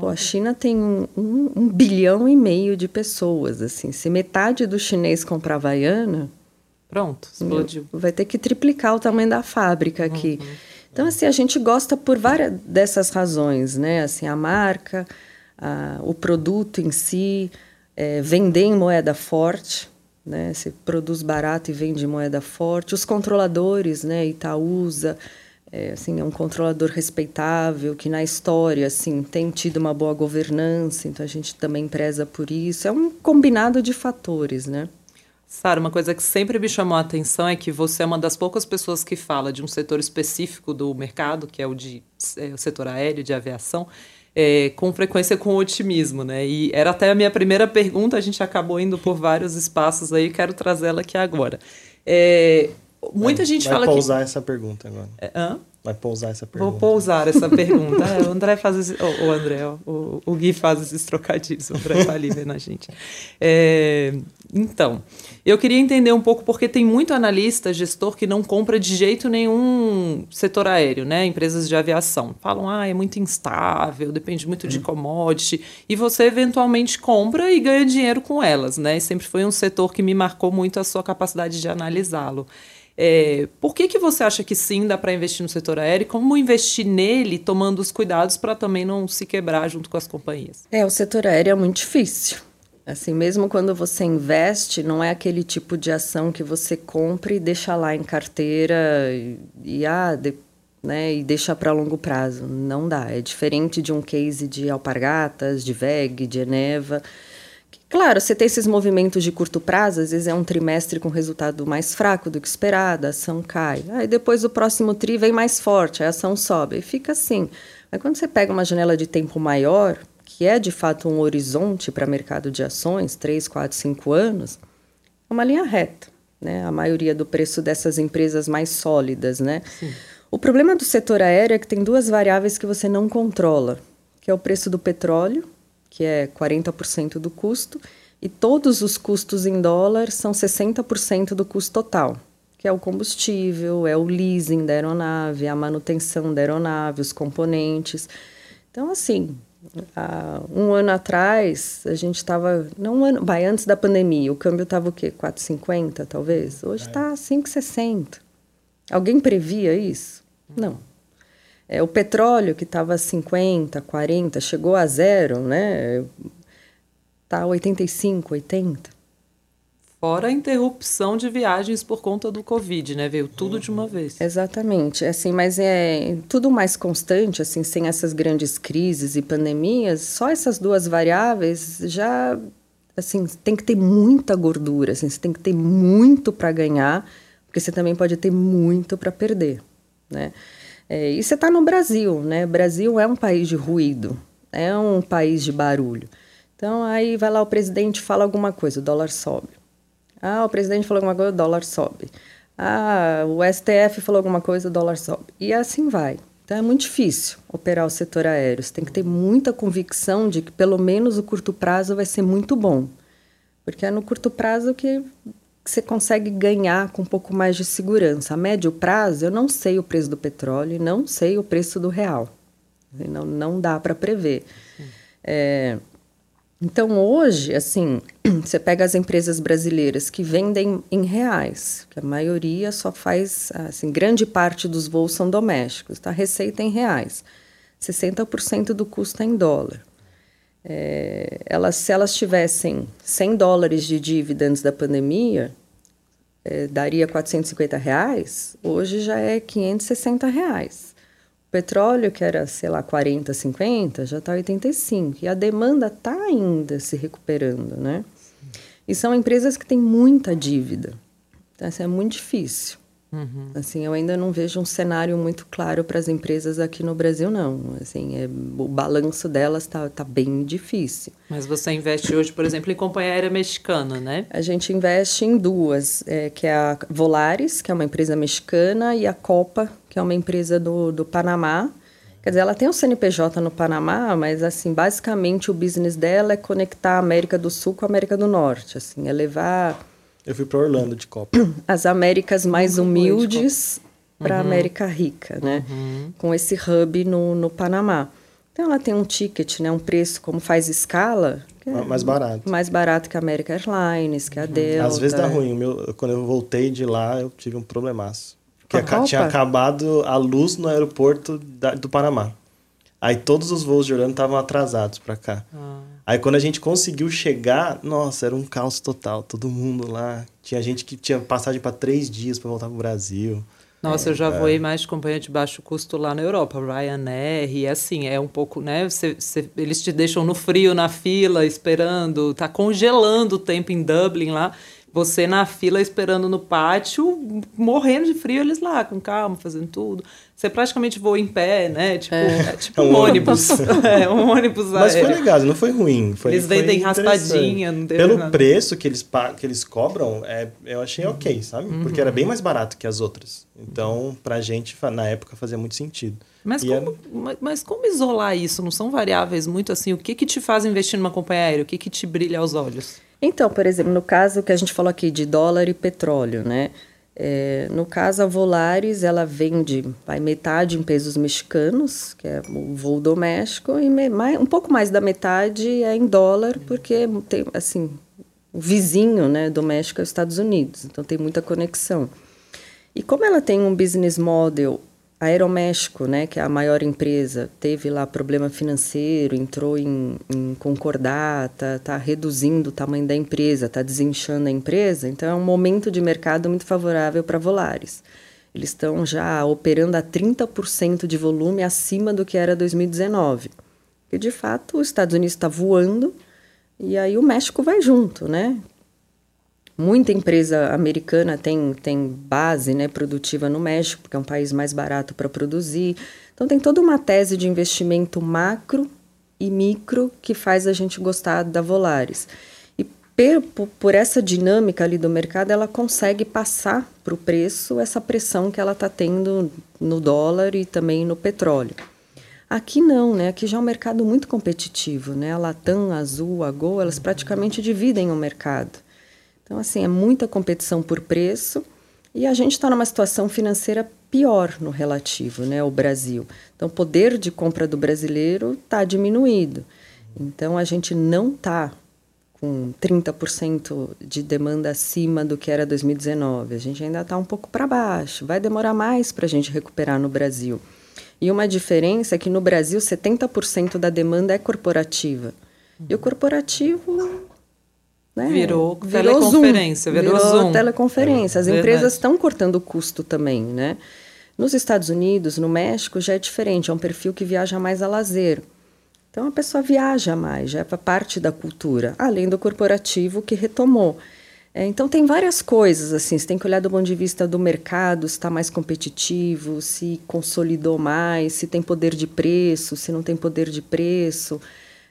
Pô, a China tem um, um, um, bilhão e meio de pessoas, assim. Se metade do chinês comprar Havaiana... Pronto, explodiu. Vai ter que triplicar o tamanho da fábrica aqui. Uhum. Então, assim, a gente gosta por várias dessas razões, né? Assim, a marca, a, o produto em si, é, vender em moeda forte, né? Você produz barato e vende em moeda forte. Os controladores, né? Itaúsa é, assim, é um controlador respeitável, que na história assim, tem tido uma boa governança, então a gente também preza por isso. É um combinado de fatores, né? Sara, uma coisa que sempre me chamou a atenção é que você é uma das poucas pessoas que fala de um setor específico do mercado, que é o de é, o setor aéreo, de aviação, é, com frequência com otimismo, né? E era até a minha primeira pergunta, a gente acabou indo por vários espaços aí, quero trazê-la aqui agora. É, Muita vai, gente vai fala que... Vai pousar essa pergunta agora. É, hã? Vai pousar essa pergunta. Vou pousar essa pergunta. é, o André faz esse... o, o André, o, o Gui faz esses trocadilhos. O André tá ali vendo a gente. É, então, eu queria entender um pouco porque tem muito analista, gestor que não compra de jeito nenhum setor aéreo, né? Empresas de aviação. Falam, ah, é muito instável, depende muito de commodity. E você eventualmente compra e ganha dinheiro com elas, né? E sempre foi um setor que me marcou muito a sua capacidade de analisá-lo. É, por que, que você acha que sim dá para investir no setor aéreo? Como investir nele, tomando os cuidados para também não se quebrar junto com as companhias? É, o setor aéreo é muito difícil. Assim, mesmo quando você investe, não é aquele tipo de ação que você compra e deixa lá em carteira e, e ah, de, né, e deixa para longo prazo. Não dá. É diferente de um case de alpargatas, de VEG, de Eneva Claro, você tem esses movimentos de curto prazo, às vezes é um trimestre com resultado mais fraco do que esperado, a ação cai. Aí depois o próximo tri vem mais forte, a ação sobe. E fica assim. Aí quando você pega uma janela de tempo maior, que é de fato um horizonte para mercado de ações, 3, 4, 5 anos, é uma linha reta. Né? A maioria do preço dessas empresas mais sólidas. Né? O problema do setor aéreo é que tem duas variáveis que você não controla, que é o preço do petróleo que é 40% do custo, e todos os custos em dólar são 60% do custo total, que é o combustível, é o leasing da aeronave, a manutenção da aeronave, os componentes. Então, assim, há um ano atrás, a gente estava. Não um ano, vai, antes da pandemia, o câmbio estava o quê? 4,50 talvez? Hoje está é. 5,60. Alguém previa isso? Não. É, o petróleo, que estava 50, 40, chegou a zero, né? Está 85, 80. Fora a interrupção de viagens por conta do Covid, né? Veio tudo de uma vez. Exatamente. Assim, mas é tudo mais constante, assim, sem essas grandes crises e pandemias, só essas duas variáveis já assim, tem que ter muita gordura, assim, você tem que ter muito para ganhar, porque você também pode ter muito para perder, né? É, e você está no Brasil, né? Brasil é um país de ruído, é um país de barulho. Então aí vai lá o presidente fala alguma coisa, o dólar sobe. Ah, o presidente falou alguma coisa, o dólar sobe. Ah, o STF falou alguma coisa, o dólar sobe. E assim vai. Então é muito difícil operar o setor aéreo. Você tem que ter muita convicção de que pelo menos o curto prazo vai ser muito bom. Porque é no curto prazo que você consegue ganhar com um pouco mais de segurança. A médio prazo, eu não sei o preço do petróleo, não sei o preço do real. Não, não dá para prever. É, então, hoje, assim, você pega as empresas brasileiras que vendem em reais, que a maioria só faz, assim, grande parte dos voos são domésticos, tá? Receita em reais. 60% do custo é em dólar. É, elas, se elas tivessem 100 dólares de dívida antes da pandemia, é, daria 450 reais, hoje já é 560 reais. O petróleo, que era, sei lá, 40, 50, já está 85. E a demanda está ainda se recuperando, né? E são empresas que têm muita dívida. Então, assim, é muito difícil. Uhum. Assim, eu ainda não vejo um cenário muito claro para as empresas aqui no Brasil, não. Assim, é, o balanço delas está tá bem difícil. Mas você investe hoje, por exemplo, em companhia aérea mexicana, né? A gente investe em duas, é, que é a Volaris, que é uma empresa mexicana, e a Copa, que é uma empresa do, do Panamá. Quer dizer, ela tem um CNPJ no Panamá, mas assim, basicamente o business dela é conectar a América do Sul com a América do Norte, assim, é levar eu fui para Orlando de Copa. As Américas mais humildes para a uhum. América rica, né? Uhum. Com esse hub no, no Panamá. Então ela tem um ticket, né? Um preço como faz escala. É mais barato. Mais barato que a American Airlines, que a uhum. Delta. Às vezes dá ruim. Meu, quando eu voltei de lá, eu tive um problemaço. Porque tinha acabado a luz no aeroporto da, do Panamá. Aí todos os voos de Orlando estavam atrasados para cá. Ah. Aí quando a gente conseguiu chegar, nossa, era um caos total. Todo mundo lá. Tinha gente que tinha passagem para três dias para voltar pro Brasil. Nossa, é, eu já é. voei mais de companhia de baixo custo lá na Europa, Ryanair, e assim, é um pouco, né? Cê, cê, eles te deixam no frio, na fila, esperando, tá congelando o tempo em Dublin lá. Você na fila esperando no pátio, morrendo de frio, eles lá, com calma, fazendo tudo. Você praticamente voa em pé, né? Tipo, é. É tipo é um, um ônibus. é, um ônibus Mas foi legal, não foi ruim. Foi, eles vendem raspadinha, não Pelo nada. preço que eles, que eles cobram, é, eu achei uhum. ok, sabe? Uhum. Porque era bem mais barato que as outras. Então, pra gente, na época, fazia muito sentido. Mas como, era... mas como isolar isso? Não são variáveis muito assim? O que que te faz investir numa companhia aérea? O que que te brilha aos olhos? Então, por exemplo, no caso que a gente falou aqui de dólar e petróleo, né? É, no caso, a Volaris, ela vende vai, metade em pesos mexicanos, que é o voo doméstico, e me, mais, um pouco mais da metade é em dólar, porque tem, assim, o vizinho né, doméstico é os Estados Unidos, então tem muita conexão. E como ela tem um business model a Aeroméxico, né, que é a maior empresa, teve lá problema financeiro, entrou em, em concordata, está reduzindo o tamanho da empresa, está desinchando a empresa. Então, é um momento de mercado muito favorável para Volares. Eles estão já operando a 30% de volume acima do que era 2019. E, de fato, os Estados Unidos está voando e aí o México vai junto, né? Muita empresa americana tem, tem base né, produtiva no México, porque é um país mais barato para produzir. Então, tem toda uma tese de investimento macro e micro que faz a gente gostar da Volaris. E por, por essa dinâmica ali do mercado, ela consegue passar para o preço essa pressão que ela está tendo no dólar e também no petróleo. Aqui não, né? Aqui já é um mercado muito competitivo, né? A Latam, a Azul, a Gol, elas praticamente dividem o mercado. Então, assim, é muita competição por preço e a gente está numa situação financeira pior no relativo, né, o Brasil. Então, o poder de compra do brasileiro está diminuído. Então, a gente não está com 30% de demanda acima do que era 2019. A gente ainda está um pouco para baixo. Vai demorar mais para a gente recuperar no Brasil. E uma diferença é que no Brasil 70% da demanda é corporativa. E o corporativo Né? Virou, virou teleconferência, Zoom, virou, virou Zoom. teleconferência. As é, empresas estão cortando o custo também, né? Nos Estados Unidos, no México, já é diferente, é um perfil que viaja mais a lazer. Então a pessoa viaja mais, já é parte da cultura, além do corporativo que retomou. É, então tem várias coisas assim, você tem que olhar do ponto de vista do mercado, se está mais competitivo, se consolidou mais, se tem poder de preço, se não tem poder de preço,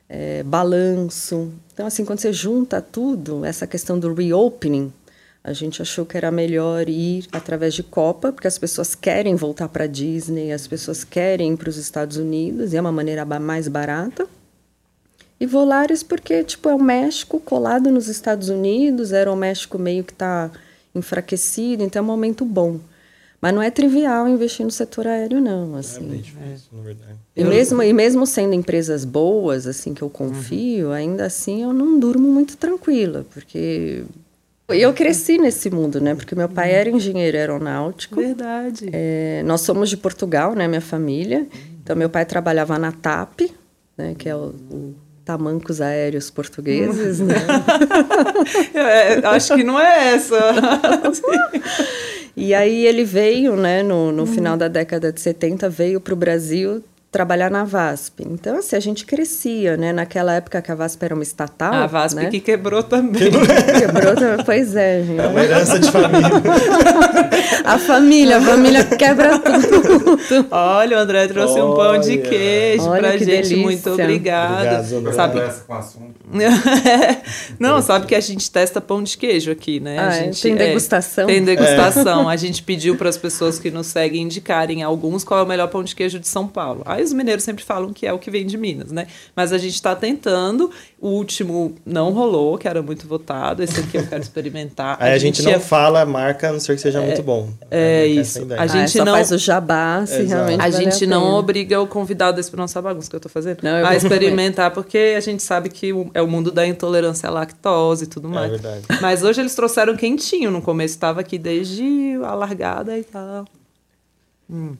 é, balanço. Então assim, quando você junta tudo, essa questão do reopening, a gente achou que era melhor ir através de Copa, porque as pessoas querem voltar para Disney, as pessoas querem ir para os Estados Unidos, e é uma maneira mais barata. E Volares porque tipo é o México colado nos Estados Unidos, era o México meio que está enfraquecido, então é um momento bom. Mas não é trivial investir no setor aéreo, não. Assim. É bem difícil, na verdade. E mesmo, e mesmo sendo empresas boas, assim, que eu confio, uhum. ainda assim eu não durmo muito tranquila, porque eu cresci nesse mundo, né? Porque meu pai era engenheiro aeronáutico. Verdade. É, nós somos de Portugal, né? Minha família. Então, meu pai trabalhava na TAP, né? Que é o, o Tamancos Aéreos Portugueses, né? é, acho que não é essa. e aí ele veio, né? No, no final da década de 70, veio para o Brasil trabalhar na VASP. Então, assim, a gente crescia, né? Naquela época que a VASP era uma estatal. A VASP né? que quebrou também. Quebrou também, pois é, gente. É uma herança de família. a família, a família quebra tudo. Olha, o André trouxe Olha. um pão de queijo Olha, pra gente. Delícia. Muito obrigada. Obrigado, sabe... Não, sabe que a gente testa pão de queijo aqui, né? Ah, a é? gente, tem degustação? É, tem degustação. É. A gente pediu para as pessoas que nos seguem indicarem alguns qual é o melhor pão de queijo de São Paulo. Aí os mineiros sempre falam que é o que vem de Minas, né? Mas a gente está tentando. O último não rolou, que era muito votado. Esse aqui eu quero experimentar. Aí a, a gente, gente, não fala a marca, a não ser que seja é, muito bom. É, é isso. A ah, gente ah, não faz o jabá, se Exato. realmente A gente a não obriga o convidado a nossa bagunça que eu estou fazendo não, eu a experimentar, porque a gente sabe que é o mundo da intolerância à lactose e tudo mais. É verdade. Mas hoje eles trouxeram quentinho. No começo estava aqui desde a largada e tal. Hum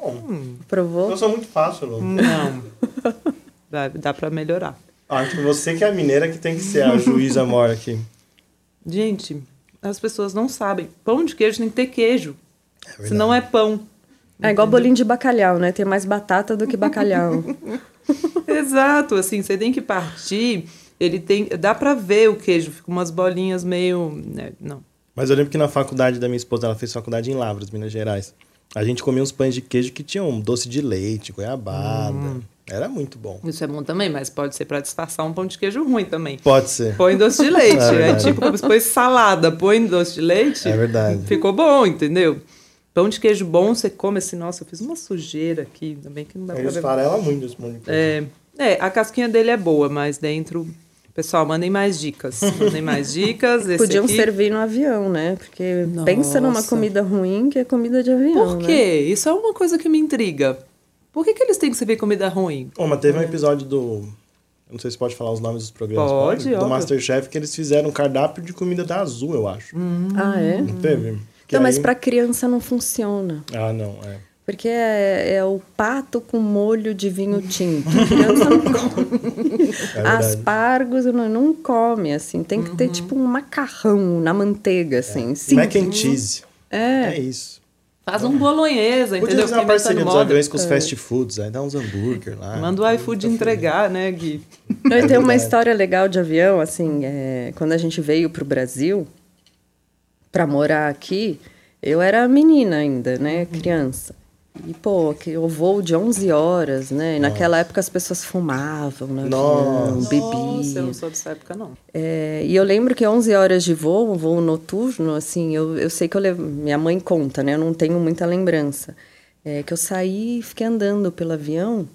bom. Hum, Provou? Eu sou muito fácil, Lu. Não. dá dá para melhorar. Acho que você que é a mineira que tem que ser a juíza mora aqui. Gente, as pessoas não sabem. Pão de queijo tem que ter queijo. É senão é pão. É igual bolinho de bacalhau, né? Tem mais batata do que bacalhau. Exato, assim, você tem que partir. Ele tem, dá para ver o queijo, fica umas bolinhas meio, né? não. Mas eu lembro que na faculdade da minha esposa, ela fez faculdade em Lavras, Minas Gerais. A gente comia uns pães de queijo que tinham doce de leite, goiabada. Hum. Era muito bom. Isso é bom também, mas pode ser para disfarçar um pão de queijo ruim também. Pode ser. Põe doce de leite. é, é tipo como se fosse salada, põe doce de leite. É verdade. Ficou bom, entendeu? Pão de queijo bom, você come assim, nossa, eu fiz uma sujeira aqui, também que não dá Eles pra ver. Eles muito esse pão de queijo. É, é, a casquinha dele é boa, mas dentro Pessoal, mandem mais dicas. Mandem mais dicas. Esse Podiam aqui... servir no avião, né? Porque Nossa. pensa numa comida ruim que é comida de avião. Por quê? Né? Isso é uma coisa que me intriga. Por que, que eles têm que servir comida ruim? Oh, mas teve um episódio do. Eu não sei se pode falar os nomes dos programas. Pode, pode? Do Masterchef que eles fizeram um cardápio de comida da Azul, eu acho. Hum. Ah, é? Não teve? Que não, aí... mas para criança não funciona. Ah, não, é. Porque é, é, o pato com molho de vinho tinto. A criança não come. É Aspargos não, não come, assim. Tem que uhum. ter tipo um macarrão na manteiga, assim. É. Mac and cheese. É. É isso. Faz um bolonhesa, entendeu? Podia fazer uma parceria dos aviões com os é. fast foods, aí dá uns hambúrguer lá. Manda o iFood entregar, né, Gui? Eu tenho uma história legal de avião, assim, é, quando a gente veio para o Brasil para morar aqui, eu era menina ainda, né, criança. E, pô, que o voo de 11 horas, né? E naquela época as pessoas fumavam no avião, bebiam. Nossa, eu não sou dessa época, não. É, e eu lembro que 11 horas de voo, um voo noturno, assim, eu, eu sei que eu levo, minha mãe conta, né? Eu não tenho muita lembrança. É, que eu saí e fiquei andando pelo avião.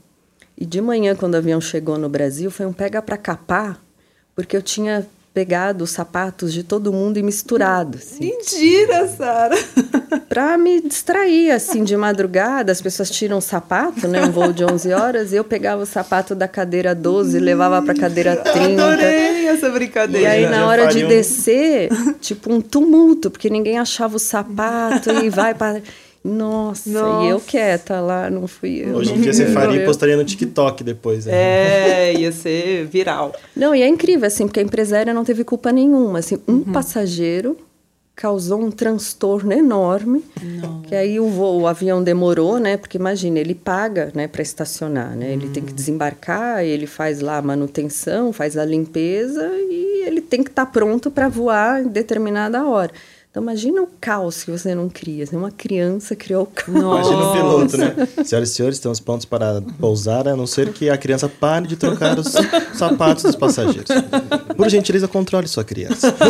E de manhã, quando o avião chegou no Brasil, foi um pega para capar, porque eu tinha pegado os sapatos de todo mundo e misturado. Assim. Mentira, Sara! Pra me distrair, assim, de madrugada, as pessoas tiram o sapato, né? Um voo de 11 horas, e eu pegava o sapato da cadeira 12 e levava pra cadeira 30. Adorei essa brincadeira. E aí, na hora de descer, tipo um tumulto, porque ninguém achava o sapato e vai para... Nossa, Nossa, e eu quieta lá, não fui eu. Hoje em dia você faria e postaria no TikTok depois. Né? É, ia ser viral. Não, e é incrível, assim, porque a empresária não teve culpa nenhuma. Assim, um uhum. passageiro causou um transtorno enorme, não. que aí o, voo, o avião demorou, né? Porque imagina, ele paga, né, para estacionar, né? Ele tem que hum. desembarcar, ele faz lá a manutenção, faz a limpeza e ele tem que estar tá pronto para voar em determinada hora. Então imagina o caos que você não cria. Uma criança criou o caos. Imagina o piloto, né? Senhoras e senhores, estamos prontos para pousar, a não ser que a criança pare de trocar os sapatos dos passageiros. Por gentileza, controle sua criança.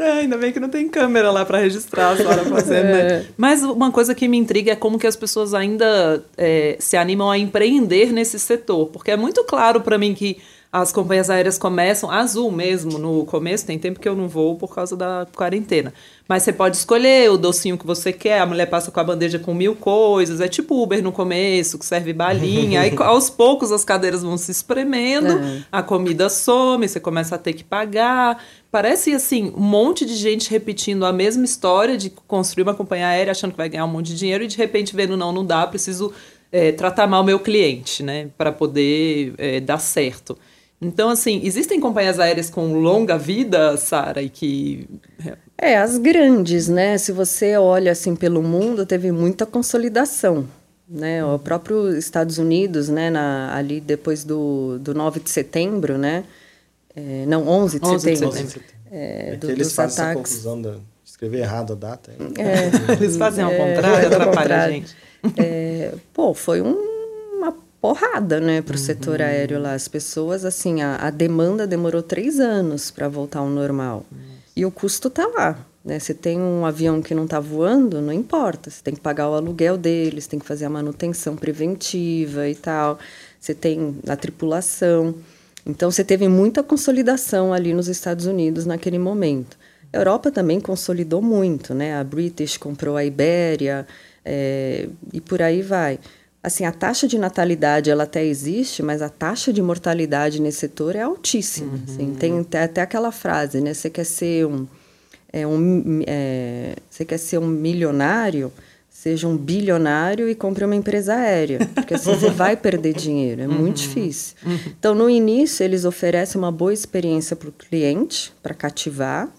É, ainda bem que não tem câmera lá para registrar a senhora fazendo, né? É. Mas uma coisa que me intriga é como que as pessoas ainda é, se animam a empreender nesse setor. Porque é muito claro para mim que as companhias aéreas começam, azul mesmo, no começo, tem tempo que eu não vou por causa da quarentena. Mas você pode escolher o docinho que você quer, a mulher passa com a bandeja com mil coisas, é tipo Uber no começo, que serve balinha, aí aos poucos as cadeiras vão se espremendo, é. a comida some, você começa a ter que pagar. Parece assim, um monte de gente repetindo a mesma história de construir uma companhia aérea achando que vai ganhar um monte de dinheiro e de repente vendo, não, não dá, preciso é, tratar mal o meu cliente, né, para poder é, dar certo. Então, assim, existem companhias aéreas com longa vida, Sara, e que. É, as grandes, né? Se você olha assim pelo mundo, teve muita consolidação. Né? O próprio Estados Unidos, né, na, ali depois do, do 9 de setembro, né? É, não, 11 de 11 setembro. De setembro. É, é do, eles fazem ataques. essa confusão de escrever errado a data. É, eles fazem ao é, contrário, atrapalha a gente. É, pô, foi um porrada, né, para o uhum. setor aéreo lá. As pessoas, assim, a, a demanda demorou três anos para voltar ao normal. Uhum. E o custo tá lá. Né? Você tem um avião que não está voando, não importa. Você tem que pagar o aluguel deles, tem que fazer a manutenção preventiva e tal. Você tem a tripulação. Então, você teve muita consolidação ali nos Estados Unidos naquele momento. A Europa também consolidou muito, né? A British comprou a Ibéria é, e por aí vai assim, a taxa de natalidade ela até existe, mas a taxa de mortalidade nesse setor é altíssima. Uhum. Assim, tem, tem, até aquela frase, né? Você quer ser um, é, um é, você quer ser um milionário, seja um bilionário e compre uma empresa aérea, porque assim você vai perder dinheiro, é uhum. muito difícil. Uhum. Então, no início, eles oferecem uma boa experiência para o cliente, para cativar,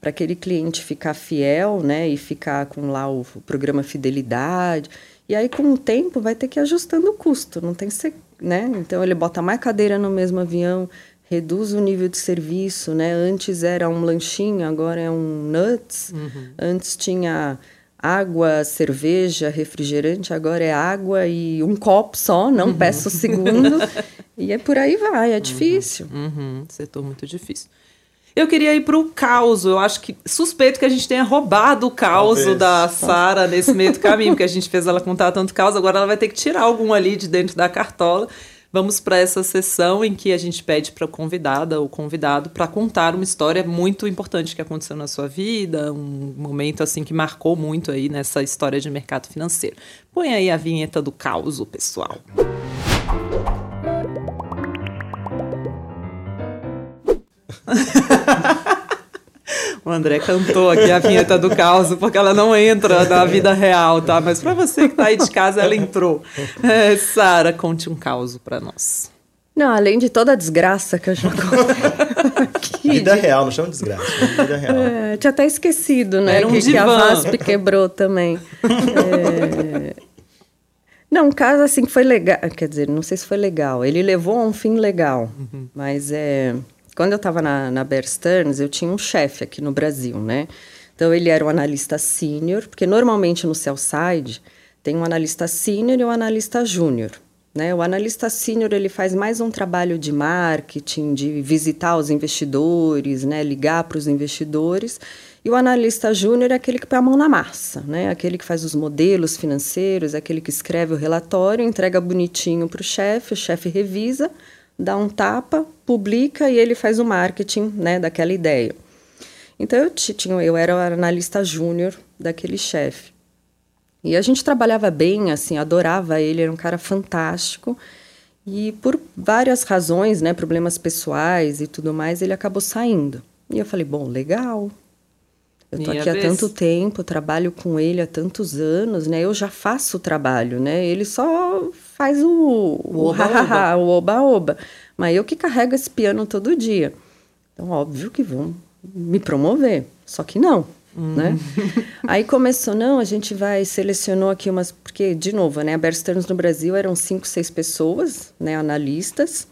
para aquele cliente ficar fiel, né, e ficar com lá o, o programa fidelidade. E aí, com o tempo, vai ter que ir ajustando o custo, não tem ser, né? Então, ele bota mais cadeira no mesmo avião, reduz o nível de serviço, né? Antes era um lanchinho, agora é um nuts. Uhum. Antes tinha água, cerveja, refrigerante, agora é água e um copo só, não uhum. peço o segundo. e é por aí vai, é uhum. difícil. Uhum. Setor muito difícil. Eu queria ir para o caos. Eu acho que suspeito que a gente tenha roubado o caos da Sara nesse meio do caminho, porque a gente fez ela contar tanto caos, agora ela vai ter que tirar algum ali de dentro da cartola. Vamos para essa sessão em que a gente pede para a convidada ou convidado para contar uma história muito importante que aconteceu na sua vida, um momento assim que marcou muito aí nessa história de mercado financeiro. Põe aí a vinheta do caos, pessoal. O André cantou aqui a vinheta do caos, porque ela não entra na vida real, tá? Mas para você que tá aí de casa, ela entrou. É, Sara, conte um caos para nós. Não, além de toda a desgraça que eu já contei. Vida real, não chama de desgraça. Vida real. É, tinha até esquecido, né? Era um que, que a VASP quebrou também. É... Não, um caso assim que foi legal. Quer dizer, não sei se foi legal. Ele levou a um fim legal. Uhum. Mas é. Quando eu estava na, na Bear Stearns, eu tinha um chefe aqui no Brasil, né? Então, ele era o analista sênior, porque normalmente no sell-side tem um analista sênior e um analista júnior. Né? O analista sênior ele faz mais um trabalho de marketing, de visitar os investidores, né? ligar para os investidores. E o analista júnior é aquele que põe a mão na massa, né? aquele que faz os modelos financeiros, é aquele que escreve o relatório, entrega bonitinho para o chefe, o chefe revisa, dá um tapa, publica e ele faz o marketing né, daquela ideia. Então eu tinha, eu era o analista júnior daquele chefe. E a gente trabalhava bem, assim, adorava ele, era um cara fantástico. E por várias razões, né, problemas pessoais e tudo mais, ele acabou saindo. E eu falei, bom, legal. Eu tô Minha aqui vez. há tanto tempo, trabalho com ele há tantos anos, né? Eu já faço o trabalho, né? Ele só faz o o oba-oba, o oba-oba. Mas eu que carrego esse piano todo dia. Então, óbvio que vão me promover. Só que não, hum. né? Aí começou, não, a gente vai, selecionou aqui umas... Porque, de novo, né? A Bear Stearns no Brasil eram cinco, seis pessoas, né? Analistas.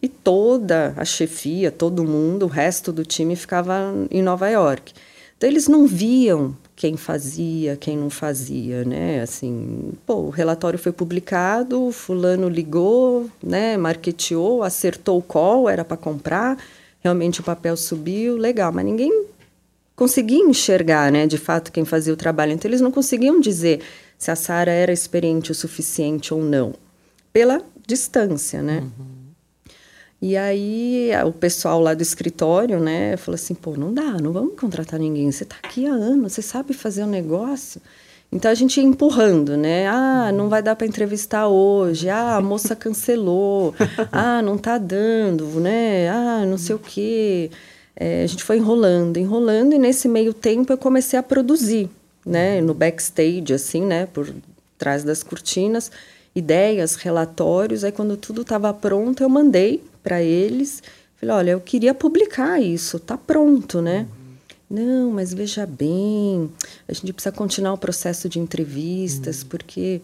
E toda a chefia, todo mundo, o resto do time ficava em Nova York. Então eles não viam quem fazia, quem não fazia, né? Assim, pô, o relatório foi publicado, fulano ligou, né, marketeou, acertou o call, era para comprar, realmente o papel subiu, legal, mas ninguém conseguia enxergar, né, de fato quem fazia o trabalho. Então eles não conseguiam dizer se a Sara era experiente o suficiente ou não, pela distância, né? Uhum. E aí o pessoal lá do escritório, né, falou assim, pô, não dá, não vamos contratar ninguém. Você está aqui há anos, você sabe fazer um negócio. Então a gente ia empurrando, né? Ah, não vai dar para entrevistar hoje. Ah, a moça cancelou. ah, não tá dando, né? Ah, não sei o quê. É, a gente foi enrolando, enrolando e nesse meio tempo eu comecei a produzir, né? No backstage, assim, né? Por trás das cortinas, ideias, relatórios. Aí quando tudo estava pronto eu mandei para eles. Falei, olha, eu queria publicar isso, tá pronto, né? Uhum. Não, mas veja bem, a gente precisa continuar o processo de entrevistas, uhum. porque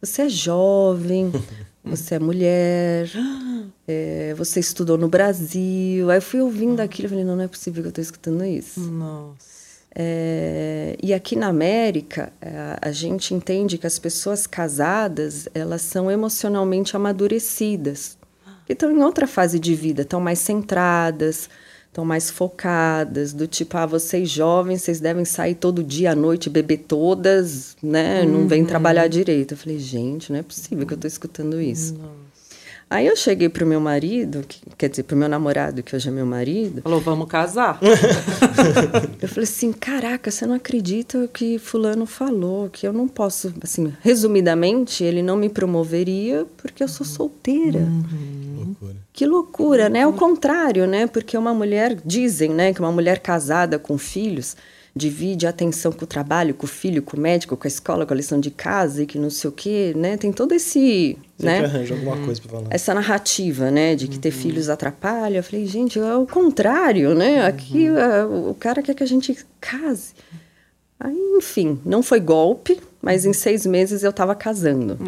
você é jovem, você é mulher, é, você estudou no Brasil. Aí eu fui ouvindo aquilo e falei, não, não é possível que eu estou escutando isso. Nossa. É, e aqui na América, é, a gente entende que as pessoas casadas, elas são emocionalmente amadurecidas que estão em outra fase de vida, estão mais centradas, estão mais focadas, do tipo, ah, vocês jovens, vocês devem sair todo dia à noite, beber todas, né? Uhum. Não vem uhum. trabalhar direito. Eu falei, gente, não é possível que eu estou escutando isso. Nossa. Aí eu cheguei pro meu marido, que, quer dizer, pro meu namorado, que hoje é meu marido. Falou, vamos casar. eu falei assim, caraca, você não acredita o que fulano falou, que eu não posso, assim, resumidamente, ele não me promoveria porque eu sou solteira. Uhum. Loucura. Que loucura, né? Ao contrário, né? Porque uma mulher, dizem, né, que uma mulher casada com filhos divide a atenção com o trabalho, com o filho, com o médico, com a escola, com a lição de casa e que não sei o quê, né? Tem todo esse, Sempre né? arranja alguma coisa para falar. Essa narrativa, né, de que uhum. ter filhos atrapalha. Eu falei, gente, é o contrário, né? Uhum. Aqui uhum. o cara quer que a gente case. Aí, enfim, não foi golpe, mas em seis meses eu estava casando.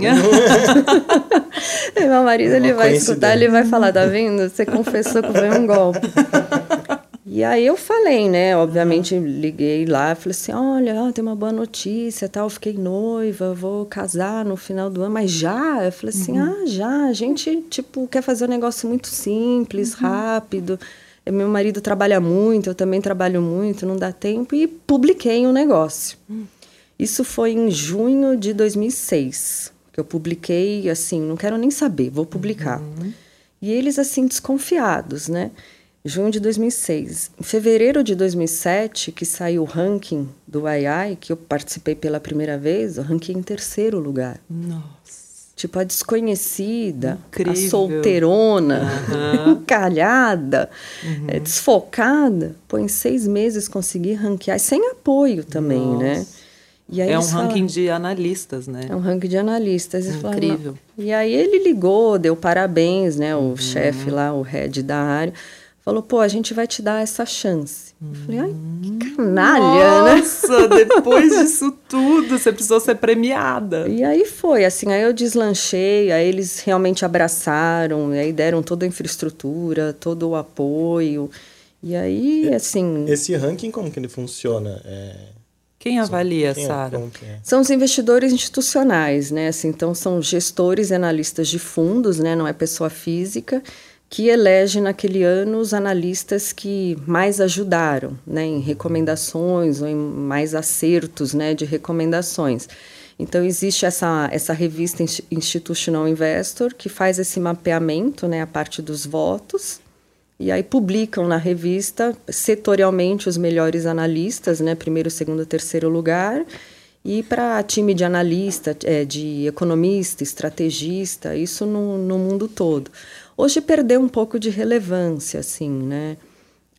meu marido, ele vai escutar, ele vai falar, tá vendo? Você confessou que foi um golpe. E aí eu falei, né? Obviamente liguei lá, falei assim, olha, ó, tem uma boa notícia, tal. Eu fiquei noiva, vou casar no final do ano, mas já? Eu falei assim, uhum. ah, já. A gente tipo quer fazer um negócio muito simples, uhum. rápido. Meu marido trabalha muito, eu também trabalho muito, não dá tempo e publiquei um negócio. Uhum. Isso foi em junho de 2006 que eu publiquei, assim, não quero nem saber, vou publicar. Uhum. E eles assim desconfiados, né? Junho de 2006. Em fevereiro de 2007, que saiu o ranking do AI, que eu participei pela primeira vez, eu ranquei em terceiro lugar. Nossa. Tipo, a desconhecida, Incrível. a solteirona, uhum. calhada, uhum. é, desfocada. Pô, em seis meses consegui ranquear, sem apoio também, né? Nossa. né? é um ranking de analistas, né? É um ranking de analistas. Incrível. Falaram, e aí ele ligou, deu parabéns, né? O uhum. chefe lá, o head da área falou, pô, a gente vai te dar essa chance. Eu falei, ai, que hum. canalha, né? Nossa, né? depois disso tudo, você precisou ser premiada. E aí foi, assim, aí eu deslanchei, aí eles realmente abraçaram, aí deram toda a infraestrutura, todo o apoio. E aí, assim... Esse ranking, como que ele funciona? É... Quem avalia, é? Sara? É? São os investidores institucionais, né? Assim, então, são gestores e analistas de fundos, né? Não é pessoa física que elege naquele ano os analistas que mais ajudaram né, em recomendações ou em mais acertos né, de recomendações. Então, existe essa, essa revista Institutional Investor que faz esse mapeamento, né, a parte dos votos, e aí publicam na revista setorialmente os melhores analistas, né, primeiro, segundo, terceiro lugar, e para time de analista, é, de economista, estrategista, isso no, no mundo todo. Hoje perdeu um pouco de relevância, assim, né?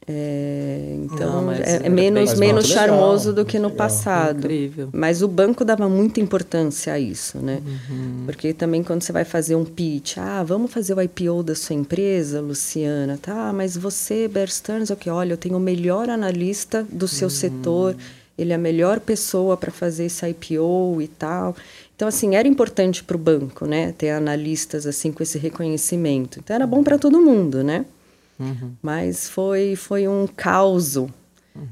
É, então Não, é, é, menos, menos charmoso legal, do que no legal. passado. Incrível. Mas o banco dava muita importância a isso, né? Uhum. Porque também quando você vai fazer um pitch, ah, vamos fazer o IPO da sua empresa, Luciana, tá? Mas você, Bear Stearns, é o que? Olha, eu tenho o melhor analista do seu uhum. setor, ele é a melhor pessoa para fazer esse IPO e tal. Então, assim, era importante para o banco, né? Ter analistas, assim, com esse reconhecimento. Então, era bom para todo mundo, né? Uhum. Mas foi, foi um caos uhum.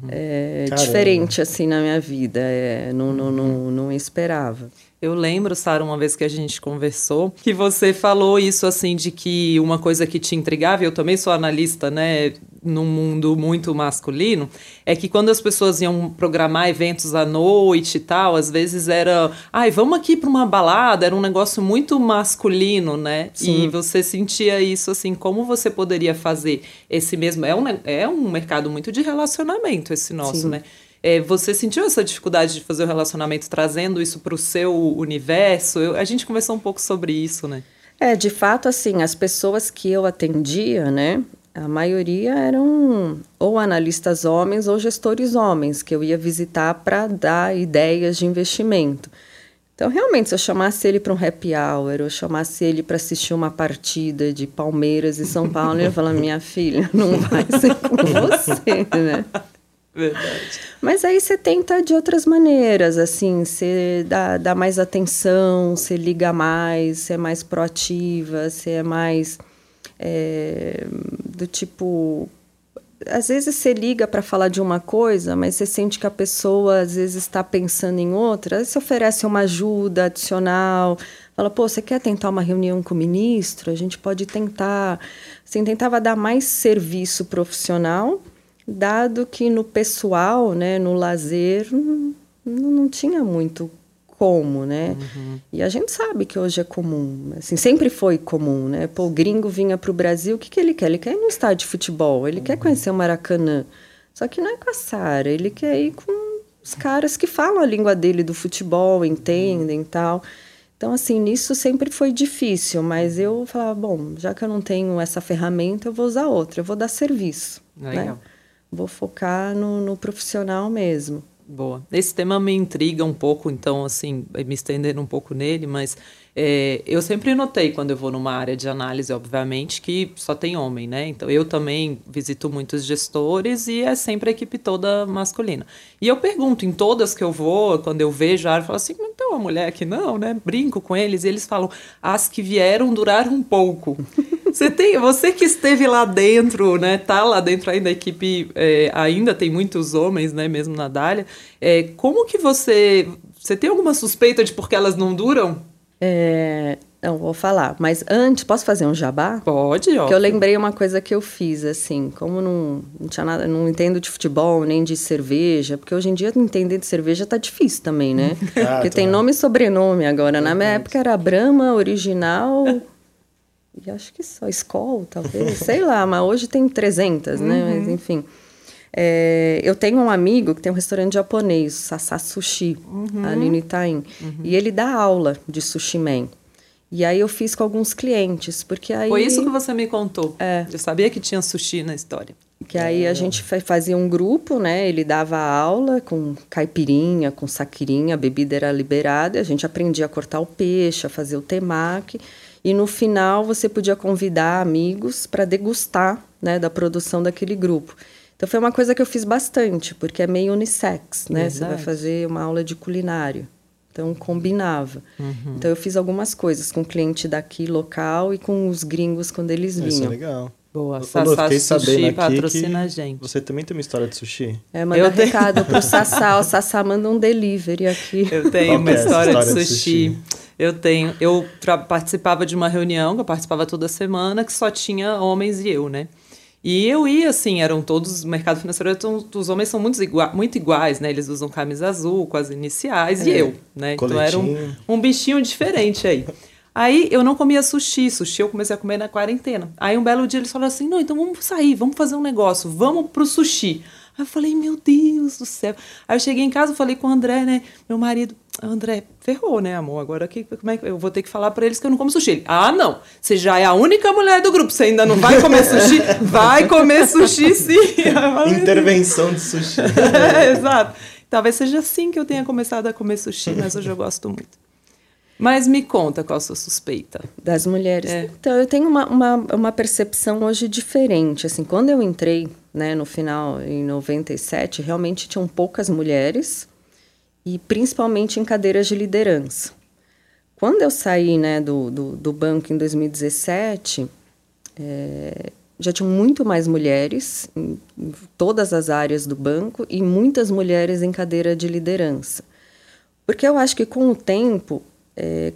é, diferente, assim, na minha vida. É, não, não, não, não esperava. Eu lembro, Sara, uma vez que a gente conversou, que você falou isso assim de que uma coisa que te intrigava, eu também sou analista, né, num mundo muito masculino, é que quando as pessoas iam programar eventos à noite e tal, às vezes era, ai, vamos aqui para uma balada, era um negócio muito masculino, né? Sim. E você sentia isso assim, como você poderia fazer esse mesmo, é um, é um mercado muito de relacionamento esse nosso, Sim. né? É, você sentiu essa dificuldade de fazer o relacionamento trazendo isso para o seu universo? Eu, a gente conversou um pouco sobre isso, né? É, de fato, assim, as pessoas que eu atendia, né, a maioria eram ou analistas homens ou gestores homens que eu ia visitar para dar ideias de investimento. Então, realmente, se eu chamasse ele para um happy hour, ou chamasse ele para assistir uma partida de Palmeiras e São Paulo, ele ia falar: minha filha, não vai ser com você, né? Verdade. Mas aí você tenta de outras maneiras, assim, você dá, dá mais atenção, você liga mais, você é mais proativa, você é mais é, do tipo. Às vezes você liga para falar de uma coisa, mas você sente que a pessoa às vezes está pensando em outra. Aí você oferece uma ajuda adicional, fala, pô, você quer tentar uma reunião com o ministro? A gente pode tentar. Assim, tentava dar mais serviço profissional dado que no pessoal, né, no lazer, não, não tinha muito como, né? Uhum. E a gente sabe que hoje é comum, assim, sempre foi comum, né? Pô, o gringo vinha para o Brasil, o que, que ele quer? Ele quer ir no estádio de futebol, ele uhum. quer conhecer o Maracanã. Só que não é com a Sara, ele quer ir com os caras que falam a língua dele do futebol, entendem e tal. Então, assim, nisso sempre foi difícil, mas eu falava, bom, já que eu não tenho essa ferramenta, eu vou usar outra, eu vou dar serviço? Legal. né? Vou focar no, no profissional mesmo. Boa. Esse tema me intriga um pouco, então, assim, me estendendo um pouco nele, mas é, eu sempre notei quando eu vou numa área de análise, obviamente, que só tem homem, né? Então eu também visito muitos gestores e é sempre a equipe toda masculina. E eu pergunto em todas que eu vou, quando eu vejo a área, eu falo assim, não tem uma mulher aqui não, né? Brinco com eles e eles falam, as que vieram durar um pouco. Você tem, você que esteve lá dentro, né? Tá lá dentro ainda a equipe, é, ainda tem muitos homens, né? Mesmo na Dália. É, como que você, você tem alguma suspeita de por que elas não duram? É, não, vou falar. Mas antes, posso fazer um jabá? Pode, ó. Que eu lembrei uma coisa que eu fiz, assim, como não, não tinha nada, não entendo de futebol, nem de cerveja, porque hoje em dia entender de cerveja tá difícil também, né? Ah, porque tá. tem nome e sobrenome agora. Na minha época era Brahma, original. e acho que só Skol, talvez, sei lá, mas hoje tem 300, uhum. né? Mas uhum. enfim. É, eu tenho um amigo que tem um restaurante japonês, Sasa Sushi, uhum. ali no Itaim. Uhum. E ele dá aula de sushi man. E aí eu fiz com alguns clientes, porque aí... Foi isso que você me contou. É. Eu sabia que tinha sushi na história. Que aí a gente fazia um grupo, né? Ele dava aula com caipirinha, com saquirinha, a bebida era liberada, a gente aprendia a cortar o peixe, a fazer o temaki. E no final você podia convidar amigos para degustar né, da produção daquele grupo. Então foi uma coisa que eu fiz bastante, porque é meio unissex, né? Verdade. Você vai fazer uma aula de culinário. Então combinava. Uhum. Então eu fiz algumas coisas com o cliente daqui local e com os gringos quando eles vinham. Isso é legal. Boa, Sassá Sushi patrocina a gente. Você também tem uma história de sushi? É, manda eu recado tenho... pro Sassá. O Sassá manda um delivery aqui. Eu tenho uma história, história, de, sushi. de sushi. Eu tenho. Eu participava de uma reunião, que eu participava toda semana, que só tinha homens e eu, né? E eu ia, assim, eram todos, o mercado financeiro, então, os homens são muito, igua, muito iguais, né? Eles usam camisa azul com as iniciais, é, e eu, né? Coletinho. Então era um, um bichinho diferente aí. Aí eu não comia sushi, sushi eu comecei a comer na quarentena. Aí um belo dia eles falaram assim: não, então vamos sair, vamos fazer um negócio, vamos pro sushi. Aí eu falei, meu Deus do céu. Aí eu cheguei em casa, falei com o André, né, meu marido, André, ferrou, né, amor? Agora que, como é que eu vou ter que falar para eles que eu não como sushi? Ele, ah, não. Você já é a única mulher do grupo. Você ainda não vai comer sushi? vai comer sushi, sim. Intervenção de sushi. é, exato. Talvez seja assim que eu tenha começado a comer sushi, mas hoje eu gosto muito. Mas me conta qual a sua suspeita. Das mulheres. É. Então, eu tenho uma, uma, uma, percepção hoje diferente. Assim, quando eu entrei, né, no final, em 97, realmente tinham poucas mulheres e principalmente em cadeiras de liderança. Quando eu saí né, do, do, do banco em 2017, é, já tinham muito mais mulheres em, em todas as áreas do banco e muitas mulheres em cadeira de liderança. Porque eu acho que com o tempo é,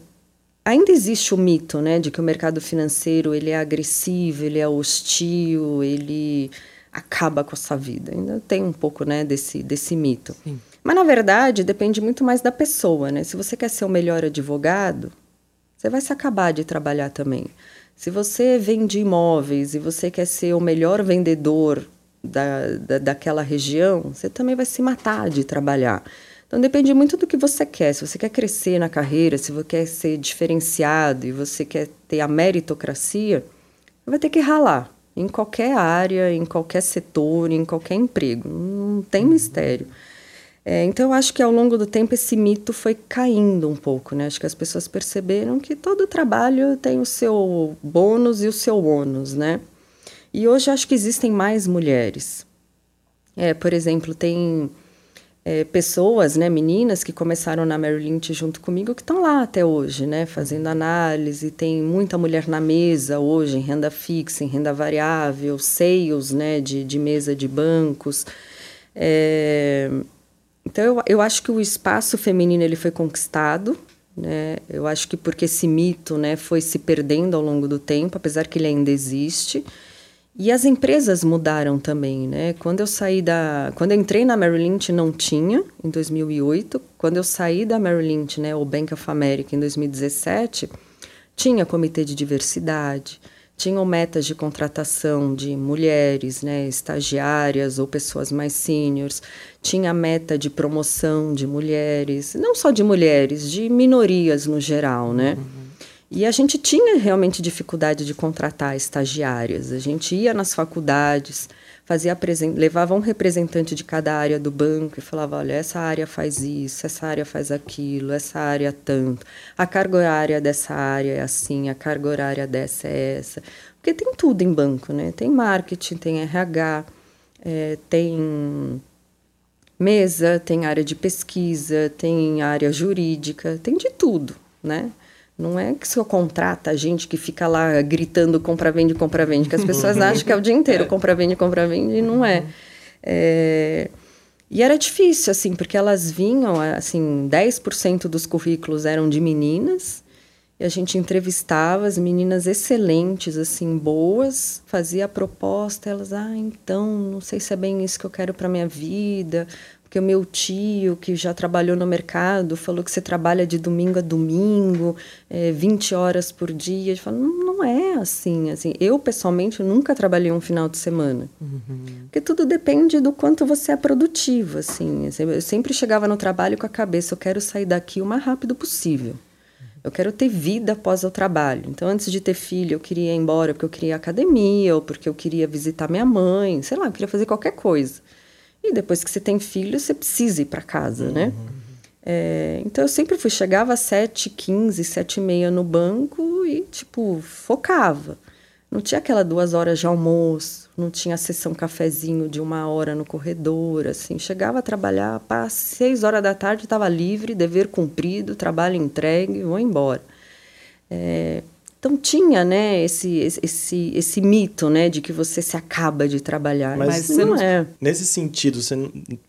ainda existe o mito né, de que o mercado financeiro ele é agressivo, ele é hostil, ele acaba com a sua vida. Ainda tem um pouco né, desse, desse mito. Sim. Mas, na verdade, depende muito mais da pessoa, né? Se você quer ser o melhor advogado, você vai se acabar de trabalhar também. Se você vende imóveis e você quer ser o melhor vendedor da, da, daquela região, você também vai se matar de trabalhar. Então depende muito do que você quer. Se você quer crescer na carreira, se você quer ser diferenciado e você quer ter a meritocracia, vai ter que ralar em qualquer área, em qualquer setor, em qualquer emprego. Não tem mistério. É, então, eu acho que ao longo do tempo esse mito foi caindo um pouco, né? Acho que as pessoas perceberam que todo trabalho tem o seu bônus e o seu ônus, né? E hoje acho que existem mais mulheres. É, por exemplo, tem é, pessoas, né, meninas que começaram na Merrill Lynch junto comigo que estão lá até hoje, né, fazendo análise. Tem muita mulher na mesa hoje, em renda fixa, em renda variável, sales, né, de, de mesa de bancos. É, então, eu, eu acho que o espaço feminino ele foi conquistado, né? Eu acho que porque esse mito, né, foi se perdendo ao longo do tempo, apesar que ele ainda existe. E as empresas mudaram também, né? Quando eu saí da, quando eu entrei na Merrill Lynch não tinha em 2008. Quando eu saí da Merrill Lynch, né, o Bank of America em 2017, tinha comitê de diversidade, tinham metas de contratação de mulheres, né, estagiárias ou pessoas mais seniors, tinha meta de promoção de mulheres, não só de mulheres, de minorias no geral, né? Uhum. E a gente tinha realmente dificuldade de contratar estagiárias. A gente ia nas faculdades, fazia levava um representante de cada área do banco e falava, olha, essa área faz isso, essa área faz aquilo, essa área tanto. A carga horária dessa área é assim, a carga horária dessa é essa. Porque tem tudo em banco, né? Tem marketing, tem RH, é, tem mesa, tem área de pesquisa, tem área jurídica, tem de tudo, né? Não é que você contrata gente que fica lá gritando compra, vende, compra, vende, que as pessoas acham que é o dia inteiro compra, vende, compra, vende, e não é. é. E era difícil, assim, porque elas vinham, assim, 10% dos currículos eram de meninas, e a gente entrevistava as meninas excelentes, assim, boas, fazia a proposta, elas, ah, então, não sei se é bem isso que eu quero para minha vida, porque o meu tio, que já trabalhou no mercado, falou que você trabalha de domingo a domingo, é, 20 horas por dia. Eu falo, não, não é assim, assim. Eu, pessoalmente, nunca trabalhei um final de semana. Uhum. Porque tudo depende do quanto você é produtivo, assim. Eu sempre chegava no trabalho com a cabeça, eu quero sair daqui o mais rápido possível. Eu quero ter vida após o trabalho. Então, antes de ter filho, eu queria ir embora porque eu queria academia, ou porque eu queria visitar minha mãe, sei lá, eu queria fazer qualquer coisa. E depois que você tem filho, você precisa ir para casa, né? uhum. né? É, então eu sempre fui, chegava às 7 15 7 e meia no banco e, tipo, focava. Não tinha aquela duas horas de almoço, não tinha sessão cafezinho de uma hora no corredor, assim. Chegava a trabalhar, para seis horas da tarde estava livre, dever cumprido, trabalho entregue, vou embora. É, então tinha, né, esse, esse, esse mito, né, de que você se acaba de trabalhar, mas, mas não, não é. Nesse sentido, você,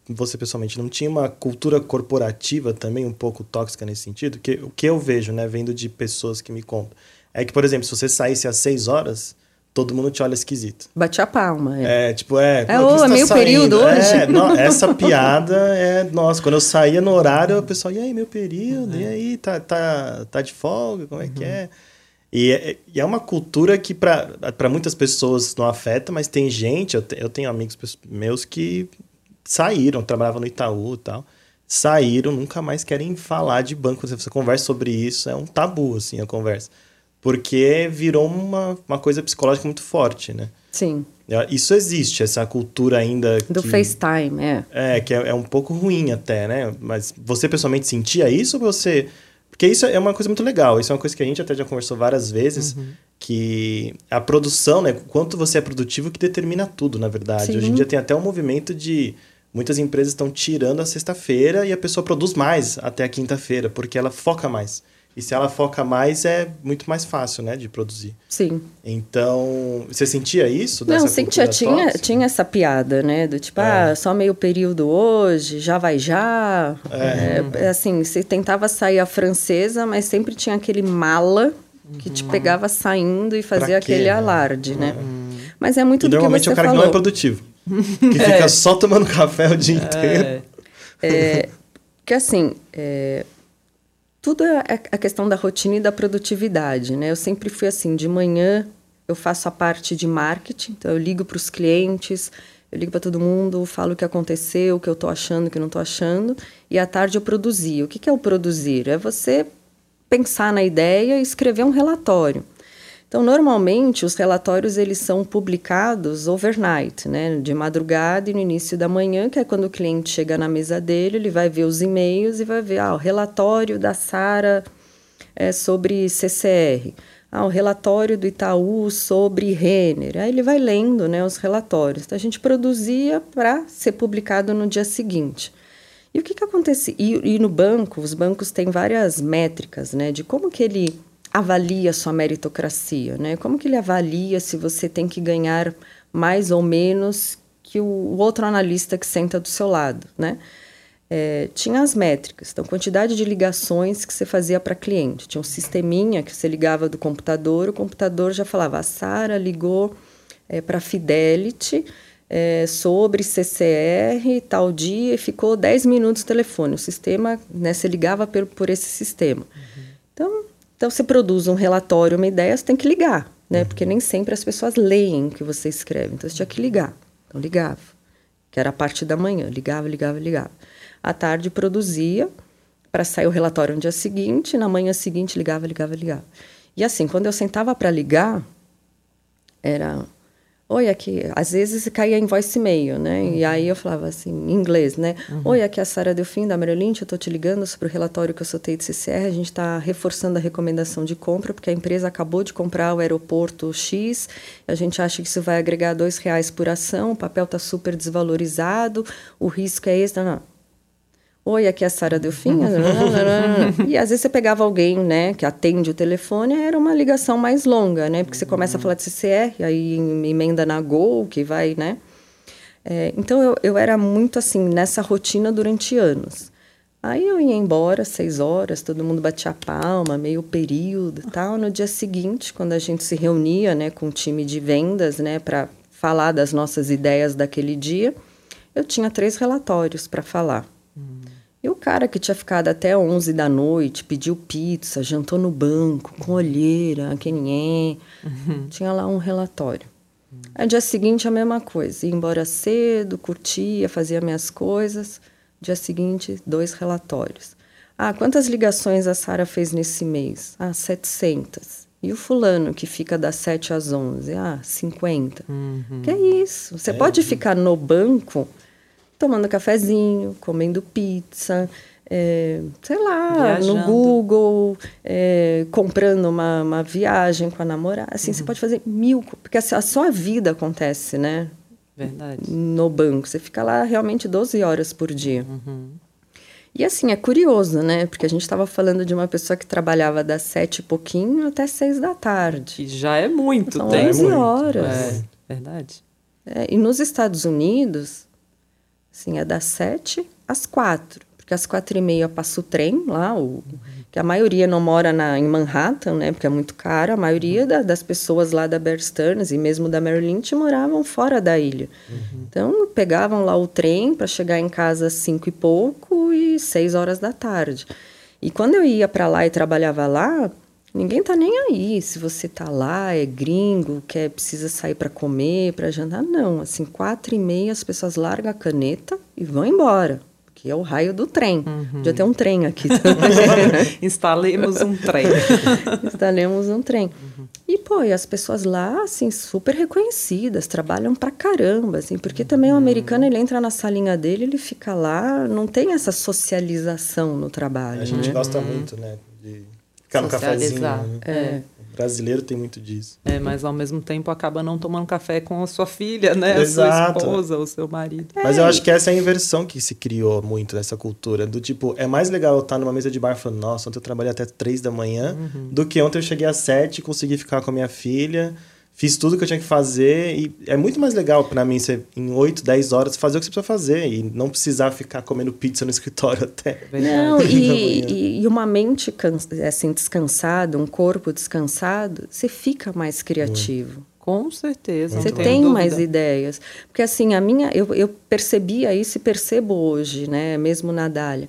você pessoalmente não tinha uma cultura corporativa também um pouco tóxica nesse sentido? Que o que eu vejo, né, vendo de pessoas que me contam, é que, por exemplo, se você saísse às seis horas, todo mundo te olha esquisito. Bate a palma. É, é tipo, é. É, ô, é meio saindo? período hoje. É, não, essa piada é. Nossa, quando eu saía no horário, o pessoal, e aí, meu período? Uhum. E aí, tá, tá, tá de folga? Como é uhum. que é? E é, e é uma cultura que para muitas pessoas não afeta, mas tem gente, eu, te, eu tenho amigos meus que saíram, trabalhavam no Itaú e tal, saíram, nunca mais querem falar de banco. Se você conversa sobre isso, é um tabu, assim, a conversa. Porque virou uma, uma coisa psicológica muito forte, né? Sim. Isso existe, essa cultura ainda. Do que, FaceTime, é. É, que é, é, um pouco ruim até, né? Mas você pessoalmente sentia isso ou você. Porque isso é uma coisa muito legal. Isso é uma coisa que a gente até já conversou várias vezes. Uhum. Que a produção, né? Quanto você é produtivo que determina tudo, na verdade. Sim. Hoje em dia tem até um movimento de. Muitas empresas estão tirando a sexta-feira e a pessoa produz mais até a quinta-feira, porque ela foca mais. E se ela foca mais, é muito mais fácil, né, de produzir. Sim. Então, você sentia isso? Não, sentia, tinha, tinha essa piada, né, do tipo, é. ah, só meio período hoje, já vai já. É. é. assim, você tentava sair a francesa, mas sempre tinha aquele mala que te uhum. pegava saindo e fazia aquele alarde, né? Uhum. Mas é muito e do normalmente que você é o cara falou. que não é produtivo. Que fica é. só tomando café o dia inteiro. É, que assim, é, tudo é a questão da rotina e da produtividade, né? Eu sempre fui assim, de manhã eu faço a parte de marketing, então eu ligo para os clientes, eu ligo para todo mundo, falo o que aconteceu, o que eu estou achando, o que não estou achando, e à tarde eu produzia. O que, que é o produzir? É você pensar na ideia e escrever um relatório. Então, normalmente, os relatórios eles são publicados overnight, né? de madrugada e no início da manhã, que é quando o cliente chega na mesa dele, ele vai ver os e-mails e vai ver ah, o relatório da Sara é, sobre CCR, ah, o relatório do Itaú sobre Renner. Aí ele vai lendo né, os relatórios. Então, a gente produzia para ser publicado no dia seguinte. E o que, que acontecia? E, e no banco, os bancos têm várias métricas né, de como que ele avalia a sua meritocracia, né? Como que ele avalia se você tem que ganhar mais ou menos que o, outro analista que senta do seu lado, né? É, tinha as métricas, então quantidade de ligações que você fazia para cliente. Tinha um sisteminha que você ligava do computador, o computador já falava, a Sara ligou é, para Fidelity é, sobre CCR tal dia e ficou 10 minutos no telefone. O sistema, né, você ligava por, por esse sistema. Uhum. Então, você produz um relatório, uma ideia, você tem que ligar, né? Uhum. Porque nem sempre as pessoas leem o que você escreve. Então, você tinha que ligar. Então, ligava. Que era a parte da manhã. Ligava, ligava, ligava. À tarde, produzia para sair o relatório no dia seguinte. Na manhã seguinte, ligava, ligava, ligava. E assim, quando eu sentava para ligar, era Oi, aqui. Às vezes caía em voice e-mail, né? Uhum. E aí eu falava assim, em inglês, né? Uhum. Oi, aqui é a Sara Delfim, da Merrill Lynch. Eu estou te ligando sobre o relatório que eu soltei de CCR. A gente está reforçando a recomendação de compra, porque a empresa acabou de comprar o aeroporto X. A gente acha que isso vai agregar dois reais por ação. O papel está super desvalorizado. O risco é esse. Não, não. Oi, aqui é a Sara Delfim. e às vezes você pegava alguém, né, que atende o telefone, era uma ligação mais longa, né? Porque você começa a falar de CCR, aí emenda na Gol, que vai, né? É, então eu, eu era muito assim, nessa rotina durante anos. Aí eu ia embora, seis horas, todo mundo batia palma, meio período e tal. No dia seguinte, quando a gente se reunia, né, com o time de vendas, né, para falar das nossas ideias daquele dia, eu tinha três relatórios para falar. E o cara que tinha ficado até 11 da noite, pediu pizza, jantou no banco, com olheira, que ninguém. Uhum. Tinha lá um relatório. Uhum. Aí, dia seguinte, a mesma coisa. Ia embora cedo, curtia, fazia minhas coisas. Dia seguinte, dois relatórios. Ah, quantas ligações a Sara fez nesse mês? Ah, 700. E o fulano que fica das 7 às 11? Ah, 50. Uhum. Que é isso? Você é. pode ficar no banco tomando cafezinho, comendo pizza, é, sei lá, Viajando. no Google, é, comprando uma, uma viagem com a namorada. Assim, uhum. você pode fazer mil, porque a, a sua vida acontece, né? Verdade. No banco. Você fica lá realmente 12 horas por dia. Uhum. E assim, é curioso, né? Porque a gente estava falando de uma pessoa que trabalhava das sete e pouquinho até seis da tarde. Que já é muito São tempo. 11 horas. É, verdade. É, e nos Estados Unidos, Sim, é das sete às quatro. Porque às quatro e meia passa o trem lá, o, que a maioria não mora na, em Manhattan, né? Porque é muito caro. A maioria da, das pessoas lá da Bear Stearns e mesmo da Merrill Lynch moravam fora da ilha. Uhum. Então, pegavam lá o trem para chegar em casa às cinco e pouco e seis horas da tarde. E quando eu ia para lá e trabalhava lá, Ninguém tá nem aí se você tá lá, é gringo, quer, precisa sair para comer, para jantar. Não, assim, quatro e meia as pessoas largam a caneta e vão embora. que é o raio do trem. Uhum. Podia ter um trem aqui também. Instalemos um trem. Instalemos um trem. Uhum. E, pô, e as pessoas lá, assim, super reconhecidas, trabalham pra caramba, assim, porque também o americano, ele entra na salinha dele, ele fica lá, não tem essa socialização no trabalho. A gente né? gosta muito, né, ficar no cafezinho. Né? É brasileiro tem muito disso. É, mas ao mesmo tempo acaba não tomando café com a sua filha, né? Exato. A sua esposa, o seu marido. Mas eu acho que essa é a inversão que se criou muito nessa cultura. Do tipo, é mais legal eu estar numa mesa de bar falando, nossa, ontem eu trabalhei até três da manhã, uhum. do que ontem eu cheguei às sete e consegui ficar com a minha filha fiz tudo que eu tinha que fazer e é muito mais legal para mim ser em 8, 10 horas fazer o que você precisa fazer e não precisar ficar comendo pizza no escritório até. Não, e, e, uma mente assim descansada, um corpo descansado, você fica mais criativo. Com certeza. Você tem mais ideias. Porque assim, a minha, eu, eu percebia isso e percebo hoje, né, mesmo na Dália.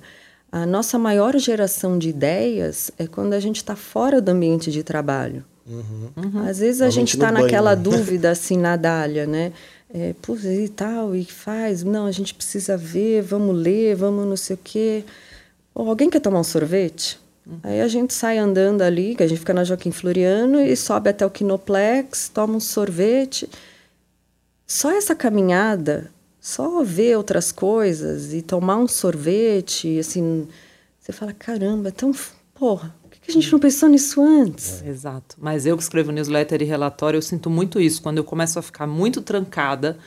A nossa maior geração de ideias é quando a gente está fora do ambiente de trabalho. Uhum. Uhum. Às vezes a gente está naquela né? dúvida assim na dália, né? É, Putz, e tal, e faz. Não, a gente precisa ver, vamos ler, vamos não sei o quê. Ou alguém quer tomar um sorvete? Uhum. Aí a gente sai andando ali, que a gente fica na Joaquim Floriano e sobe até o Kinoplex, toma um sorvete. Só essa caminhada, só ver outras coisas e tomar um sorvete, assim, você fala, caramba, é tão. Porra, que a gente não pensou nisso antes? É, exato. Mas eu que escrevo newsletter e relatório, eu sinto muito isso. Quando eu começo a ficar muito trancada,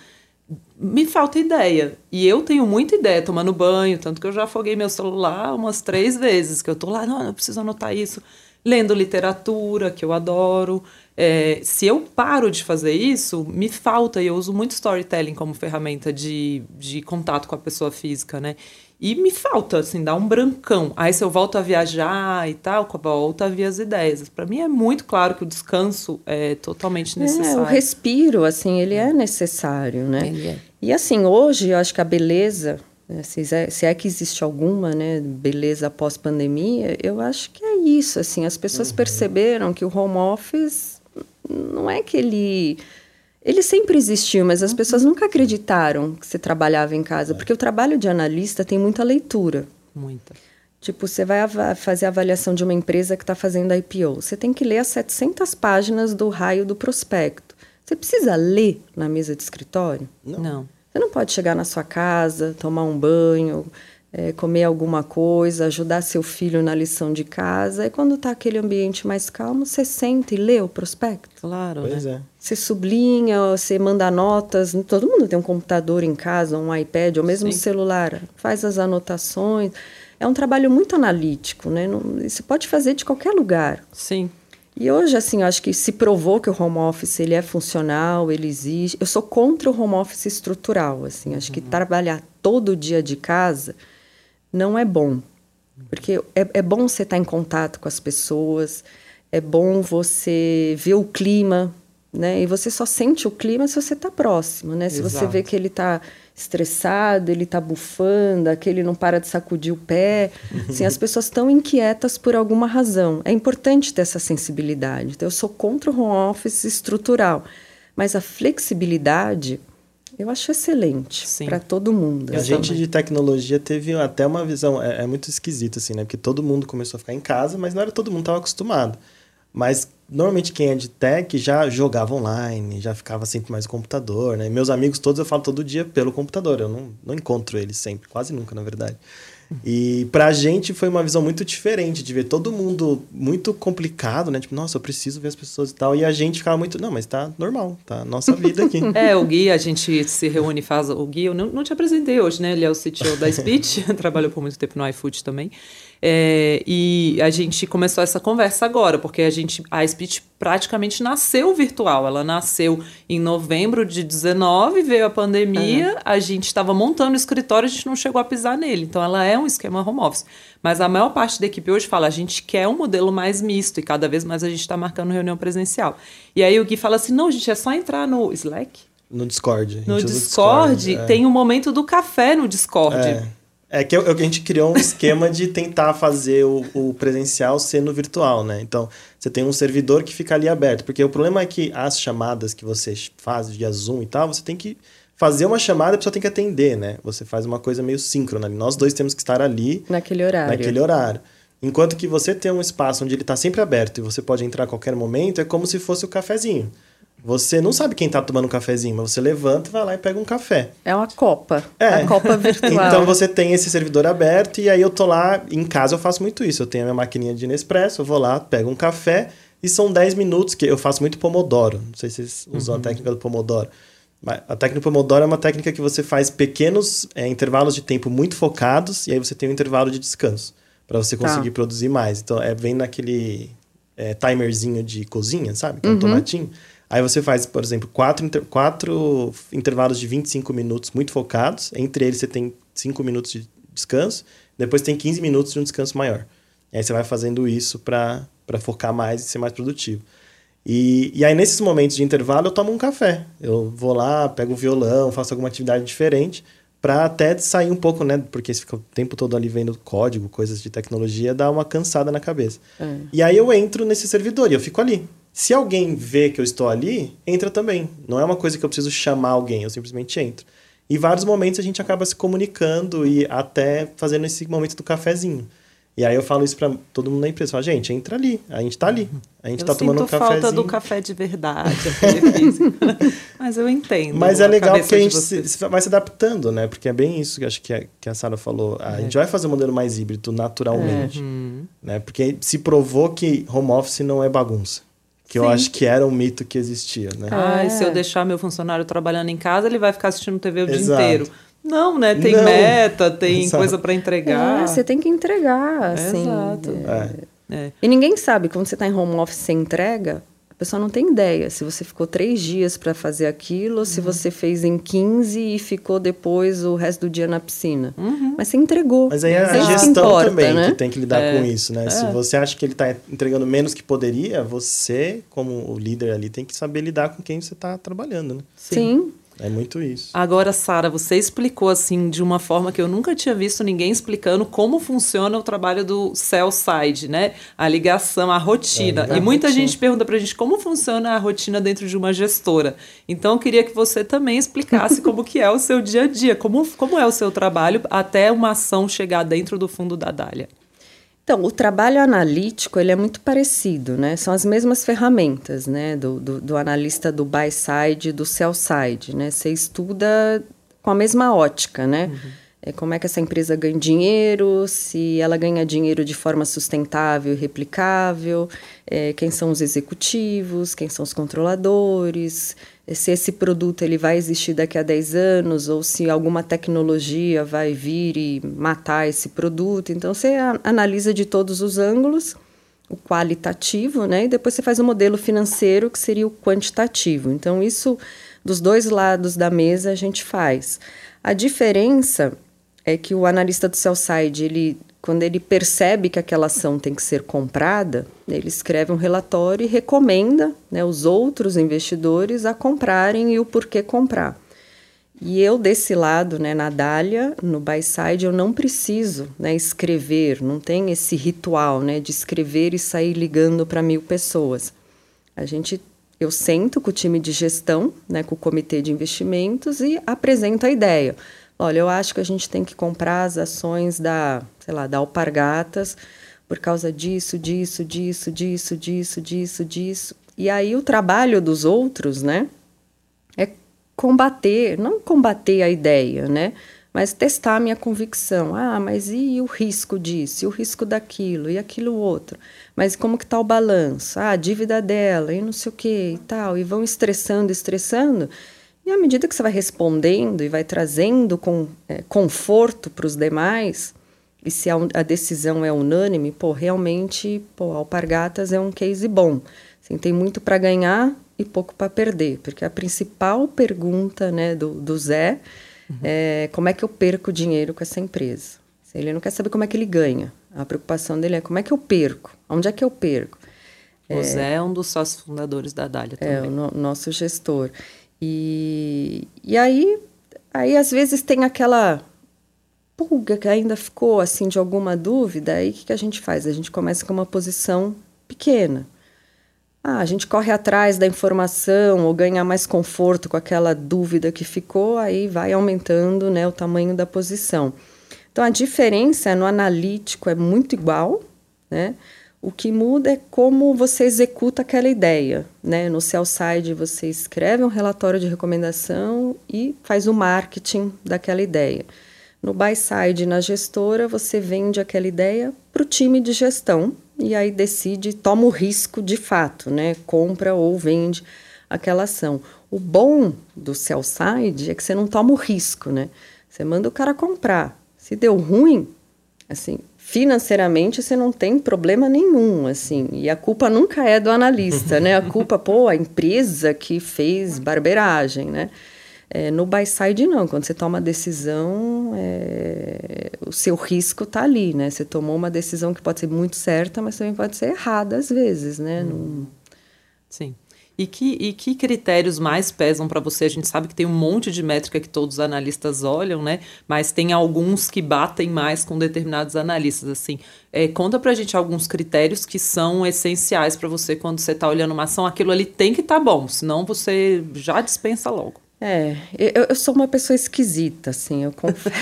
me falta ideia. E eu tenho muita ideia tomando banho, tanto que eu já afoguei meu celular umas três vezes, que eu tô lá, não, eu preciso anotar isso. Lendo literatura, que eu adoro. É, se eu paro de fazer isso, me falta, e eu uso muito storytelling como ferramenta de, de contato com a pessoa física, né? E me falta, assim, dá um brancão. Aí se eu volto a viajar e tal, volto a ver as ideias. Para mim é muito claro que o descanso é totalmente necessário. É, o respiro, assim, ele é necessário, né? Ele é. E assim, hoje eu acho que a beleza, né, se é, se é que existe alguma, né, beleza pós-pandemia, eu acho que é isso, assim. As pessoas uhum. perceberam que o home office não é que ele ele sempre existiu, mas as pessoas nunca acreditaram que você trabalhava em casa, porque o trabalho de analista tem muita leitura. Muita. Tipo, você vai av fazer a avaliação de uma empresa que está fazendo a IPO. Você tem que ler as 700 páginas do raio do prospecto. Você precisa ler na mesa de escritório? Não. não. Você não pode chegar na sua casa, tomar um banho, é, comer alguma coisa, ajudar seu filho na lição de casa. E quando está aquele ambiente mais calmo, você senta e lê o prospecto. Claro, pois né? é. Você sublinha, você manda notas. Todo mundo tem um computador em casa, um iPad, ou mesmo Sim. um celular. Faz as anotações. É um trabalho muito analítico, né? Não, você pode fazer de qualquer lugar. Sim. E hoje, assim, eu acho que se provou que o home office ele é funcional, ele existe. Eu sou contra o home office estrutural, assim. Acho uhum. que trabalhar todo dia de casa não é bom. Porque é, é bom você estar em contato com as pessoas, é bom você ver o clima, né? E você só sente o clima se você está próximo, né? Se Exato. você vê que ele está estressado, ele está bufando, que ele não para de sacudir o pé. Assim, as pessoas estão inquietas por alguma razão. É importante ter essa sensibilidade. Então, eu sou contra o home office estrutural. Mas a flexibilidade eu acho excelente para todo mundo. A gente de tecnologia teve até uma visão, é, é muito esquisito assim, né? Porque todo mundo começou a ficar em casa, mas não era todo mundo estava acostumado. Mas normalmente quem é de tech já jogava online, já ficava sempre mais no computador, né? Meus amigos todos eu falo todo dia pelo computador, eu não, não encontro eles sempre, quase nunca, na verdade. E pra gente foi uma visão muito diferente de ver todo mundo muito complicado, né? Tipo, nossa, eu preciso ver as pessoas e tal. E a gente ficava muito, não, mas tá normal, tá nossa vida aqui. é, o Gui, a gente se reúne faz. O Gui, eu não, não te apresentei hoje, né? Ele é o CTO da Speech, trabalhou por muito tempo no iFood também. É, e a gente começou essa conversa agora, porque a gente a Speech praticamente nasceu virtual. Ela nasceu em novembro de 19, veio a pandemia, uhum. a gente estava montando o escritório, a gente não chegou a pisar nele. Então ela é um esquema home office. Mas a maior parte da equipe hoje fala, a gente quer um modelo mais misto e cada vez mais a gente está marcando reunião presencial. E aí o Gui fala assim, não, gente, é só entrar no Slack. No Discord. No Discord, Discord é. tem o um momento do café no Discord. É. É que a gente criou um esquema de tentar fazer o, o, presencial ser no virtual, né? Então, você tem um servidor que fica ali aberto. Porque o problema é que as chamadas que você faz via Zoom e tal, você tem que fazer uma chamada, a pessoa tem que atender, né? Você faz uma coisa meio síncrona ali. Nós dois temos que estar ali. Naquele horário. Naquele horário. Enquanto que você tem um espaço onde ele está sempre aberto e você pode entrar a qualquer momento, é como se fosse o cafezinho. Você não sabe quem está tomando um cafezinho, mas você levanta, vai lá e pega um café. É uma copa. É. A copa virtual. então você tem esse servidor aberto e aí eu tô lá, em casa eu faço muito isso. Eu tenho a minha maquininha de Nespresso, eu vou lá, pego um café e são 10 minutos que eu faço muito Pomodoro. Não sei se vocês usam uhum. a técnica do Pomodoro. Mas a técnica Pomodoro é uma técnica que você faz pequenos é, intervalos de tempo muito focados e aí você tem um intervalo de descanso para você tá. conseguir tá. produzir mais. Então, é vem naquele é, timerzinho de cozinha, sabe? Que é um uhum. tomatinho. Aí você faz, por exemplo, quatro, inter quatro intervalos de 25 minutos muito focados. Entre eles você tem 5 minutos de descanso. Depois tem 15 minutos de um descanso maior. E aí você vai fazendo isso para focar mais e ser mais produtivo. E, e aí, nesses momentos de intervalo, eu tomo um café. Eu vou lá, pego o violão, faço alguma atividade diferente para até sair um pouco, né? Porque você fica o tempo todo ali vendo código, coisas de tecnologia, dá uma cansada na cabeça. É. E aí eu entro nesse servidor e eu fico ali. Se alguém vê que eu estou ali, entra também. Não é uma coisa que eu preciso chamar alguém, eu simplesmente entro. E vários momentos a gente acaba se comunicando e até fazendo esse momento do cafezinho. E aí eu falo isso para todo mundo na empresa. Falo, gente, entra ali. A gente tá ali. A gente eu tá tomando um cafezinho. falta do café de verdade, físico. Mas eu entendo. Mas é legal porque a gente se, vai se adaptando, né? Porque é bem isso que acho que a, que a Sara falou. A é. gente vai fazer um modelo mais híbrido naturalmente. É. Né? Porque se provou que home office não é bagunça. Que Sim. eu acho que era um mito que existia, né? Ah, é. se eu deixar meu funcionário trabalhando em casa, ele vai ficar assistindo TV o Exato. dia inteiro. Não, né? Tem Não. meta, tem Exato. coisa para entregar. É, você tem que entregar, assim. Exato. É. É. E ninguém sabe, quando você está em home office, você entrega, pessoa não tem ideia se você ficou três dias para fazer aquilo, uhum. se você fez em 15 e ficou depois o resto do dia na piscina. Uhum. Mas você entregou. Mas aí é a gestão importa, também né? que tem que lidar é. com isso, né? Se é. você acha que ele está entregando menos que poderia, você, como o líder ali, tem que saber lidar com quem você está trabalhando, né? Sim. Sim. É muito isso. Agora, Sara, você explicou assim de uma forma que eu nunca tinha visto ninguém explicando como funciona o trabalho do sell side, né? A ligação, a rotina. É, e muita rotina. gente pergunta pra gente como funciona a rotina dentro de uma gestora. Então, eu queria que você também explicasse como que é o seu dia a dia, como, como é o seu trabalho até uma ação chegar dentro do fundo da Dália. Então, o trabalho analítico ele é muito parecido, né? São as mesmas ferramentas, né? Do, do, do analista do buy side, do sell side, né? Você estuda com a mesma ótica, né? Uhum. É como é que essa empresa ganha dinheiro, se ela ganha dinheiro de forma sustentável e replicável, é, quem são os executivos, quem são os controladores, se esse produto ele vai existir daqui a 10 anos ou se alguma tecnologia vai vir e matar esse produto. Então você analisa de todos os ângulos o qualitativo, né? E depois você faz o um modelo financeiro que seria o quantitativo. Então isso dos dois lados da mesa a gente faz. A diferença é que o analista do sell side, ele quando ele percebe que aquela ação tem que ser comprada, ele escreve um relatório e recomenda né, os outros investidores a comprarem e o porquê comprar. E eu, desse lado, né, na Dália, no buy side, eu não preciso né, escrever, não tem esse ritual né, de escrever e sair ligando para mil pessoas. A gente, eu sento com o time de gestão, né, com o comitê de investimentos e apresento a ideia. Olha, eu acho que a gente tem que comprar as ações da, sei lá, da Alpargatas por causa disso, disso, disso, disso, disso, disso, disso. E aí o trabalho dos outros, né, é combater, não combater a ideia, né, mas testar a minha convicção. Ah, mas e o risco disso, e o risco daquilo, e aquilo outro? Mas como que está o balanço? Ah, a dívida dela, e não sei o que e tal. E vão estressando, estressando. E à medida que você vai respondendo e vai trazendo com, é, conforto para os demais, e se a, a, decisão é unânime, pô, realmente, pô, Alpargatas é um case bom. Assim, tem muito para ganhar e pouco para perder, porque a principal pergunta né, do, do Zé uhum. é como é que eu perco dinheiro com essa empresa. Ele não quer saber como é que ele ganha. A preocupação dele é como é que eu perco, onde é que eu perco. O é, Zé é um dos sócios fundadores da Dália também. É, o no, nosso gestor. E, e aí, aí, às vezes, tem aquela pulga que ainda ficou assim de alguma dúvida, aí o que, que a gente faz? A gente começa com uma posição pequena. ah, a gente corre atrás da informação ou ganha mais conforto com aquela dúvida que ficou, aí vai aumentando né, o tamanho da posição. Então a diferença no analítico é muito igual, né? O que muda é como você executa aquela ideia. Né? No sell side, você escreve um relatório de recomendação e faz o marketing daquela ideia. No buy side, na gestora, você vende aquela ideia para o time de gestão e aí decide, toma o risco de fato, né? compra ou vende aquela ação. O bom do sell side é que você não toma o risco, né? Você manda o cara comprar. Se deu ruim, assim, financeiramente você não tem problema nenhum, assim, e a culpa nunca é do analista, né? A culpa, pô, a empresa que fez barbeiragem, né? É, no buy side não, quando você toma a decisão, é, o seu risco está ali, né? Você tomou uma decisão que pode ser muito certa, mas também pode ser errada às vezes, né? Hum. Sim. E que, e que critérios mais pesam para você? A gente sabe que tem um monte de métrica que todos os analistas olham, né? Mas tem alguns que batem mais com determinados analistas. Assim, é, conta para a gente alguns critérios que são essenciais para você quando você está olhando uma ação. Aquilo ali tem que estar tá bom, senão você já dispensa logo. É, eu, eu, sou uma pessoa esquisita, assim, eu confesso.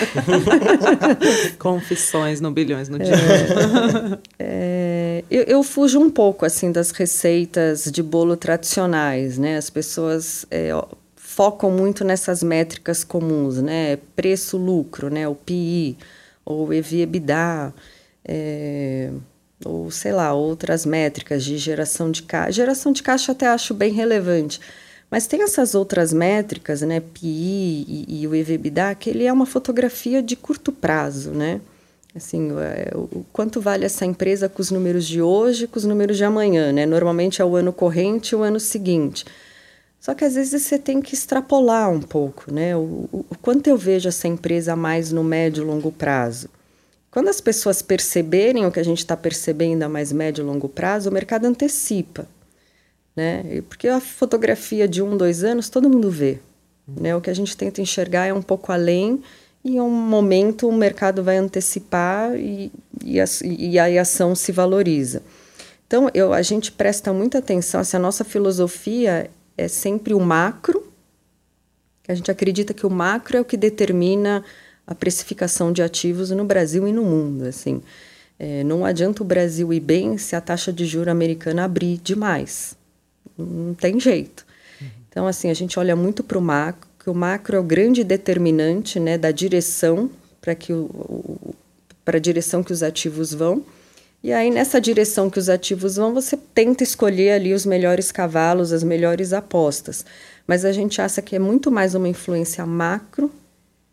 Confissões no bilhões no dia. É, é, eu, eu, fujo um pouco, assim, das receitas de bolo tradicionais, né? As pessoas é, focam muito nessas métricas comuns, né? Preço-lucro, né? O PI, ou EV-EBITDA, é, ou, sei lá, outras métricas de geração de caixa. Geração de caixa até acho bem relevante, mas tem essas outras métricas, né, PI e, e o EVBDA, que ele é uma fotografia de curto prazo, né? Assim, é, o quanto vale essa empresa com os números de hoje, com os números de amanhã, né? Normalmente é o ano corrente e o ano seguinte. Só que às vezes você tem que extrapolar um pouco, né? O, o, quanto eu vejo essa empresa mais no médio e longo prazo. Quando as pessoas perceberem o que a gente está percebendo a mais médio e longo prazo, o mercado antecipa né? Porque a fotografia de um, dois anos todo mundo vê, né? O que a gente tenta enxergar é um pouco além em um momento o mercado vai antecipar e, e, a, e a ação se valoriza. Então, eu, a gente presta muita atenção, assim, a nossa filosofia é sempre o macro, a gente acredita que o macro é o que determina a precificação de ativos no Brasil e no mundo, assim. É, não adianta o Brasil ir bem se a taxa de juro americana abrir demais. Não tem jeito. Uhum. Então, assim, a gente olha muito para o macro, que o macro é o grande determinante né, da direção para que o, para a direção que os ativos vão. E aí, nessa direção que os ativos vão, você tenta escolher ali os melhores cavalos, as melhores apostas. Mas a gente acha que é muito mais uma influência macro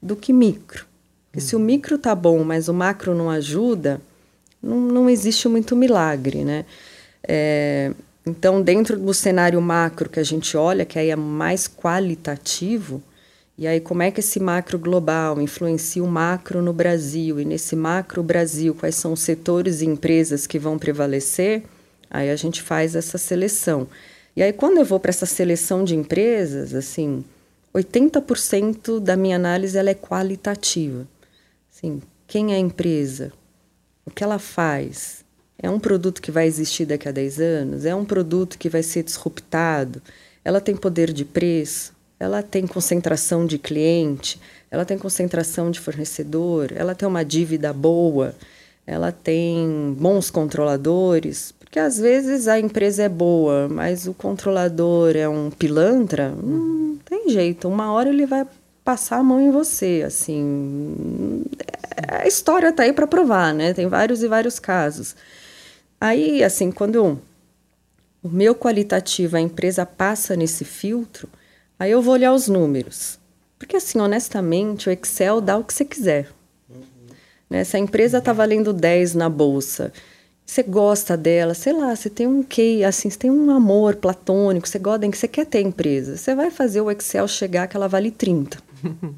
do que micro. Porque se o uhum. micro tá bom, mas o macro não ajuda, não, não existe muito milagre, né? É, então, dentro do cenário macro que a gente olha, que aí é mais qualitativo, e aí como é que esse macro global influencia o macro no Brasil? E nesse macro Brasil, quais são os setores e empresas que vão prevalecer? Aí a gente faz essa seleção. E aí quando eu vou para essa seleção de empresas, assim, 80% da minha análise ela é qualitativa. Assim, quem é a empresa? O que ela faz? É um produto que vai existir daqui a 10 anos? É um produto que vai ser disruptado? Ela tem poder de preço? Ela tem concentração de cliente? Ela tem concentração de fornecedor? Ela tem uma dívida boa? Ela tem bons controladores? Porque às vezes a empresa é boa, mas o controlador é um pilantra, não tem jeito. Uma hora ele vai passar a mão em você, assim. A história está aí para provar, né? Tem vários e vários casos. Aí, assim, quando o meu qualitativo, a empresa passa nesse filtro, aí eu vou olhar os números. Porque, assim, honestamente, o Excel dá o que você quiser. Uhum. Né? Se a empresa está valendo 10 na bolsa, você gosta dela, sei lá, você tem um que assim, você tem um amor platônico, você gosta você quer ter empresa, você vai fazer o Excel chegar que ela vale 30.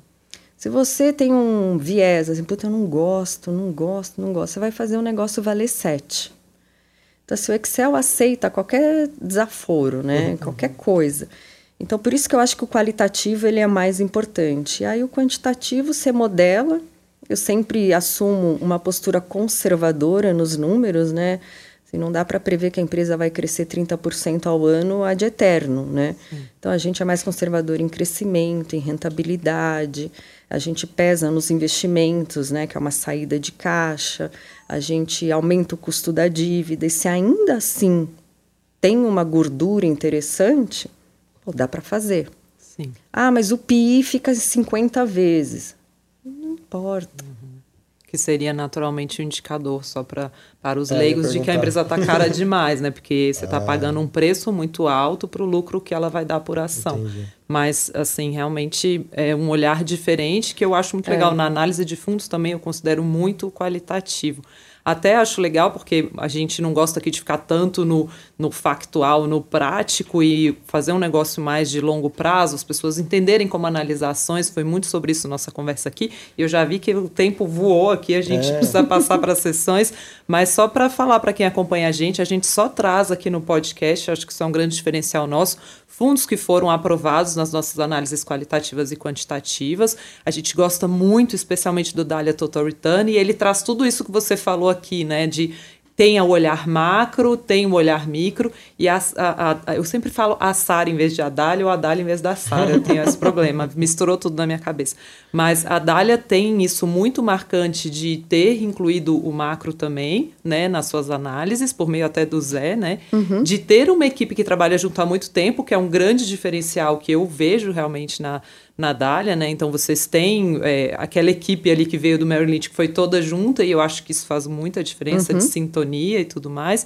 Se você tem um viés, assim, puta, eu não gosto, não gosto, não gosto, você vai fazer o negócio valer 7. Então, se o Excel aceita qualquer desaforo, né? Uhum. Qualquer coisa. Então, por isso que eu acho que o qualitativo ele é mais importante. E aí, o quantitativo, você modela. Eu sempre assumo uma postura conservadora nos números, né? E não dá para prever que a empresa vai crescer 30% ao ano ad eterno, né? Então a gente é mais conservador em crescimento, em rentabilidade, a gente pesa nos investimentos, né, que é uma saída de caixa, a gente aumenta o custo da dívida, e se ainda assim tem uma gordura interessante, pô, dá para fazer. Sim. Ah, mas o PI fica 50 vezes. Não importa. Uhum que seria naturalmente um indicador só pra, para os é, leigos de que a empresa está cara demais, né? Porque você está ah. pagando um preço muito alto para o lucro que ela vai dar por ação. Entendi. Mas, assim, realmente é um olhar diferente que eu acho muito legal. É. Na análise de fundos também eu considero muito qualitativo. Até acho legal, porque a gente não gosta aqui de ficar tanto no, no factual, no prático e fazer um negócio mais de longo prazo, as pessoas entenderem como analisar ações. Foi muito sobre isso nossa conversa aqui. E eu já vi que o tempo voou aqui, a gente é. precisa passar para as sessões. Mas só para falar para quem acompanha a gente, a gente só traz aqui no podcast, acho que isso é um grande diferencial nosso, fundos que foram aprovados nas nossas análises qualitativas e quantitativas. A gente gosta muito, especialmente do Dália Total Return, e ele traz tudo isso que você falou aqui, né, de tem o olhar macro, tem o olhar micro, e a, a, a, eu sempre falo a Sara em vez de a Dália ou a Dália em vez da Sara, eu tenho esse problema, misturou tudo na minha cabeça. Mas a Dália tem isso muito marcante de ter incluído o macro também, né, nas suas análises, por meio até do Zé, né, uhum. de ter uma equipe que trabalha junto há muito tempo, que é um grande diferencial que eu vejo realmente na, na Dália, né? Então vocês têm é, aquela equipe ali que veio do Merrill Lynch que foi toda junta e eu acho que isso faz muita diferença uhum. de sintonia e tudo mais.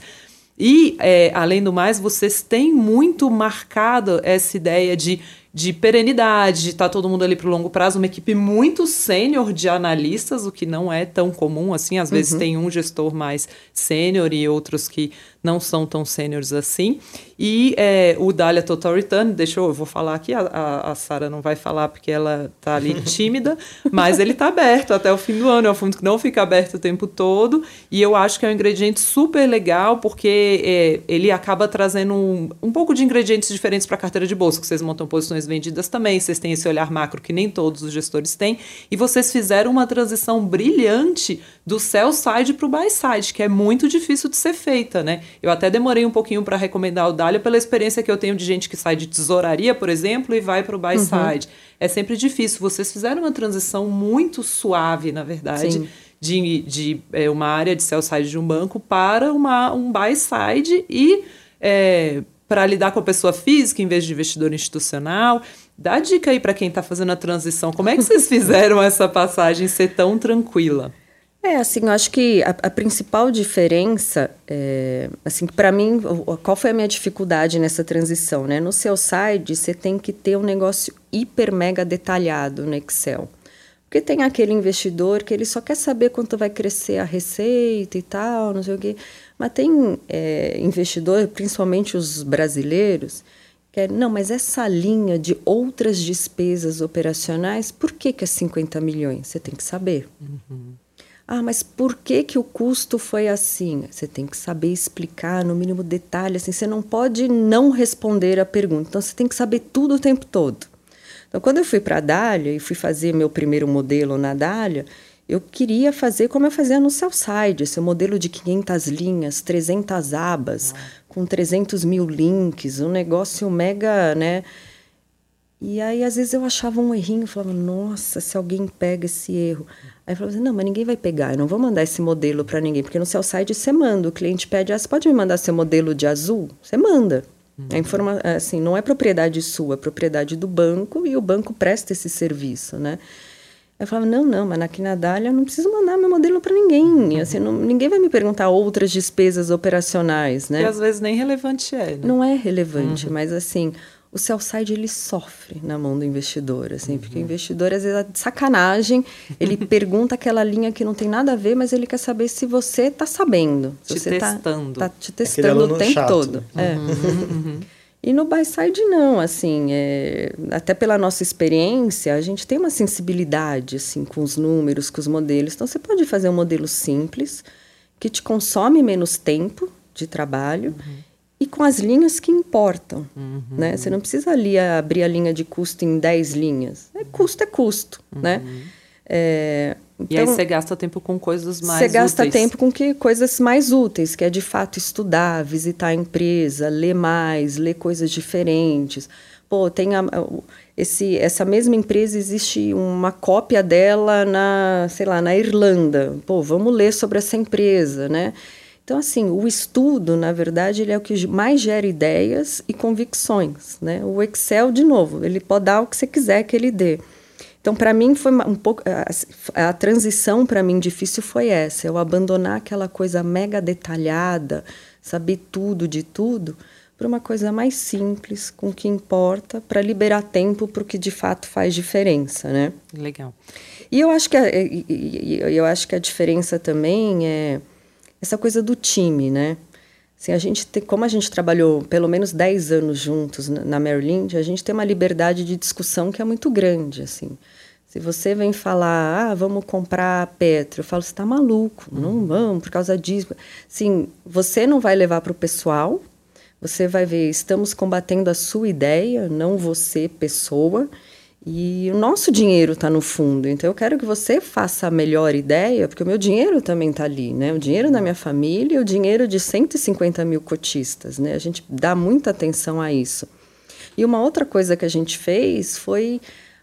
E, é, além do mais, vocês têm muito marcado essa ideia de de perenidade, de estar tá todo mundo ali para o longo prazo, uma equipe muito sênior de analistas, o que não é tão comum assim. Às vezes uhum. tem um gestor mais sênior e outros que não são tão sêniores assim. E é, o Dália Total Return, deixa eu, eu vou falar aqui, a, a, a Sara não vai falar porque ela está ali tímida, mas ele está aberto até o fim do ano. É um fundo que não fica aberto o tempo todo. E eu acho que é um ingrediente super legal porque é, ele acaba trazendo um, um pouco de ingredientes diferentes para a carteira de bolsa, que vocês montam posições vendidas também, vocês têm esse olhar macro que nem todos os gestores têm, e vocês fizeram uma transição brilhante do sell side para o buy side, que é muito difícil de ser feita, né? Eu até demorei um pouquinho para recomendar o Dália pela experiência que eu tenho de gente que sai de tesouraria, por exemplo, e vai para o buy uhum. side. É sempre difícil. Vocês fizeram uma transição muito suave, na verdade. Sim de, de é, uma área de sell side de um banco para uma, um buy side e é, para lidar com a pessoa física em vez de investidor institucional. Dá dica aí para quem está fazendo a transição. Como é que vocês fizeram essa passagem ser tão tranquila? É, assim, eu acho que a, a principal diferença, é, assim, para mim, qual foi a minha dificuldade nessa transição, né? No seu site, você tem que ter um negócio hiper mega detalhado no Excel. Porque tem aquele investidor que ele só quer saber quanto vai crescer a receita e tal, não sei o quê. Mas tem é, investidor, principalmente os brasileiros, que é, não, mas essa linha de outras despesas operacionais, por que, que é 50 milhões? Você tem que saber. Uhum. Ah, mas por que, que o custo foi assim? Você tem que saber explicar no mínimo detalhe. Assim, você não pode não responder a pergunta. Então, você tem que saber tudo o tempo todo. Então, quando eu fui para a Dália e fui fazer meu primeiro modelo na Dália, eu queria fazer como eu fazia no Cellside, esse modelo de 500 linhas, 300 abas, ah. com 300 mil links, um negócio mega, né? E aí, às vezes, eu achava um errinho, falava, nossa, se alguém pega esse erro. Aí eu falava assim, não, mas ninguém vai pegar, eu não vou mandar esse modelo para ninguém, porque no Cellside você manda, o cliente pede, ah, você pode me mandar seu modelo de azul? Você manda. Uhum. A informa assim, não é propriedade sua, é propriedade do banco e o banco presta esse serviço, né? Eu falava, não, não, mas na Dália eu não preciso mandar meu modelo para ninguém. Uhum. Assim, não, ninguém vai me perguntar outras despesas operacionais, né? Que às vezes nem relevante é. Né? Não é relevante, uhum. mas assim, o sell side ele sofre na mão do investidor, assim, uhum. porque o investidor às vezes é de sacanagem, ele pergunta aquela linha que não tem nada a ver, mas ele quer saber se você está sabendo, se te você tá testando, tá, te testando o tempo chato, todo. Né? É. E no buy side não, assim, é, até pela nossa experiência, a gente tem uma sensibilidade assim com os números, com os modelos. Então você pode fazer um modelo simples que te consome menos tempo de trabalho uhum. e com as linhas que importam, uhum. né? Você não precisa ali abrir a linha de custo em 10 linhas. É custo é custo, né? uhum. né? É, Então, e aí então, você gasta tempo com coisas mais úteis. Você gasta tempo com que, coisas mais úteis, que é de fato estudar, visitar a empresa, ler mais, ler coisas diferentes. Pô, tem a, esse, essa mesma empresa existe uma cópia dela na, sei lá, na Irlanda. Pô, vamos ler sobre essa empresa, né? Então, assim, o estudo, na verdade, ele é o que mais gera ideias e convicções, né? O Excel, de novo, ele pode dar o que você quiser que ele dê. Então, para mim, foi um pouco. A, a transição, para mim, difícil foi essa: eu abandonar aquela coisa mega detalhada, saber tudo de tudo, para uma coisa mais simples, com o que importa, para liberar tempo para o que de fato faz diferença, né? Legal. E eu acho que a, eu acho que a diferença também é essa coisa do time, né? Assim, a gente tem, como a gente trabalhou pelo menos 10 anos juntos na Lynch, a gente tem uma liberdade de discussão que é muito grande, assim. Se você vem falar, ah, vamos comprar Petro, eu falo, você está maluco, uhum. não vamos por causa disso. Sim, você não vai levar para o pessoal, você vai ver, estamos combatendo a sua ideia, não você, pessoa, e o nosso dinheiro está no fundo. Então eu quero que você faça a melhor ideia, porque o meu dinheiro também está ali, né? O dinheiro da minha família e o dinheiro de 150 mil cotistas, né? A gente dá muita atenção a isso. E uma outra coisa que a gente fez foi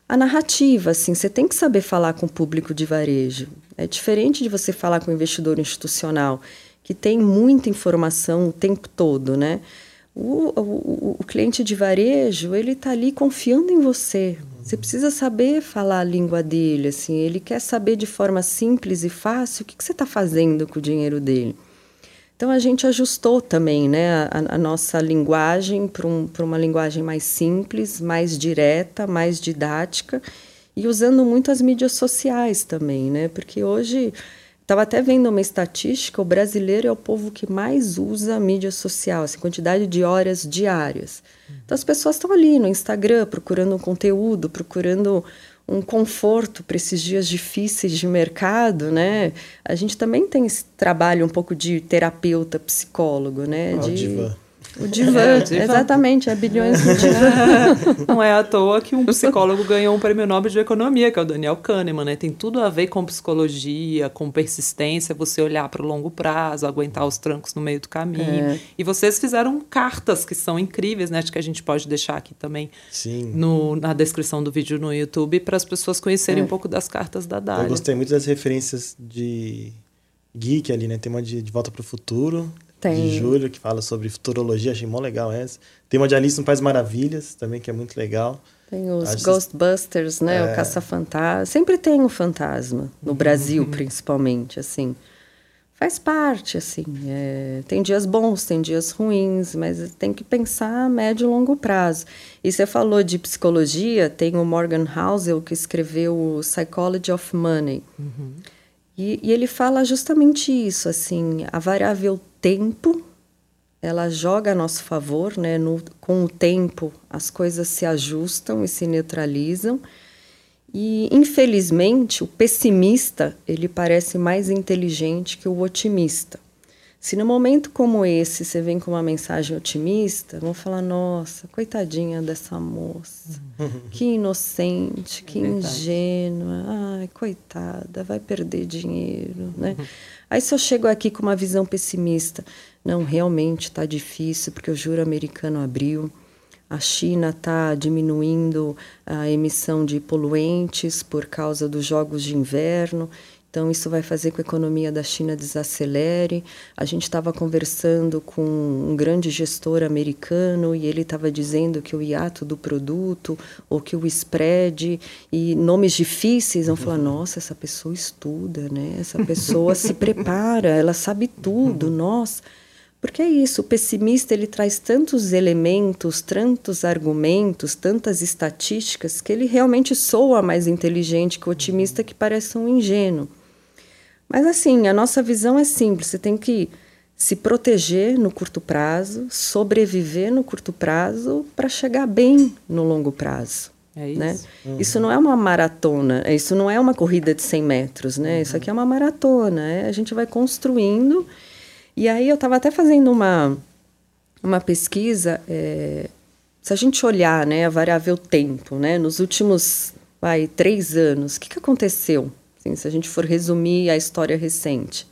a narrativa, assim, você tem que saber falar com o público de varejo. É diferente de você falar com o investidor institucional, que tem muita informação o tempo todo, né? O, o, o cliente de varejo, ele está ali confiando em você. Você precisa saber falar a língua dele, assim. Ele quer saber de forma simples e fácil o que, que você está fazendo com o dinheiro dele. Então a gente ajustou também né, a, a nossa linguagem para um, uma linguagem mais simples, mais direta, mais didática e usando muito as mídias sociais também, né? Porque hoje estava até vendo uma estatística, o brasileiro é o povo que mais usa a mídia social, assim, quantidade de horas diárias. Então as pessoas estão ali no Instagram procurando um conteúdo, procurando um conforto para esses dias difíceis de mercado, né? A gente também tem esse trabalho um pouco de terapeuta, psicólogo, né? Oh, de... O divã, é, divã. exatamente, é bilhões no divã. Não é à toa que um psicólogo ganhou um prêmio Nobel de Economia, que é o Daniel Kahneman, né? Tem tudo a ver com psicologia, com persistência, você olhar para o longo prazo, aguentar os trancos no meio do caminho. É. E vocês fizeram cartas que são incríveis, né? Acho que a gente pode deixar aqui também Sim. No, na descrição do vídeo no YouTube para as pessoas conhecerem é. um pouco das cartas da Dália. Eu gostei muito das referências de geek ali, né? Tem uma de, de Volta para o Futuro, tem. de Júlio, que fala sobre futurologia, achei mó legal essa. Tem uma de Alice no País Maravilhas, também, que é muito legal. Tem os Acho Ghostbusters, né? É... O Caça-Fantasma. Sempre tem um fantasma, no uhum. Brasil, principalmente, assim. Faz parte, assim. É... Tem dias bons, tem dias ruins, mas tem que pensar a médio e longo prazo. E você falou de psicologia, tem o Morgan Housel, que escreveu o Psychology of Money. Uhum. E, e ele fala justamente isso, assim, a variável tempo, ela joga a nosso favor, né? No, com o tempo, as coisas se ajustam e se neutralizam. E, infelizmente, o pessimista, ele parece mais inteligente que o otimista. Se no momento como esse você vem com uma mensagem otimista, vão falar: nossa, coitadinha dessa moça, que inocente, que é ingênua, ai, coitada, vai perder dinheiro, né? Aí se eu chego aqui com uma visão pessimista, não, realmente está difícil porque o juro americano abriu, a China está diminuindo a emissão de poluentes por causa dos jogos de inverno então, isso vai fazer com que a economia da China desacelere. A gente estava conversando com um grande gestor americano e ele estava dizendo que o hiato do produto ou que o spread e nomes difíceis vão falar: nossa, essa pessoa estuda, né? Essa pessoa se prepara, ela sabe tudo, nossa. Porque é isso, o pessimista ele traz tantos elementos, tantos argumentos, tantas estatísticas que ele realmente soa mais inteligente que o otimista que parece um ingênuo. Mas assim, a nossa visão é simples: você tem que se proteger no curto prazo, sobreviver no curto prazo para chegar bem no longo prazo. É isso. Né? Uhum. Isso não é uma maratona, isso não é uma corrida de 100 metros, né? Uhum. Isso aqui é uma maratona, é, a gente vai construindo. E aí eu estava até fazendo uma, uma pesquisa, é, se a gente olhar né, a variável tempo, né, nos últimos vai, três anos, o que, que aconteceu? Assim, se a gente for resumir a história recente.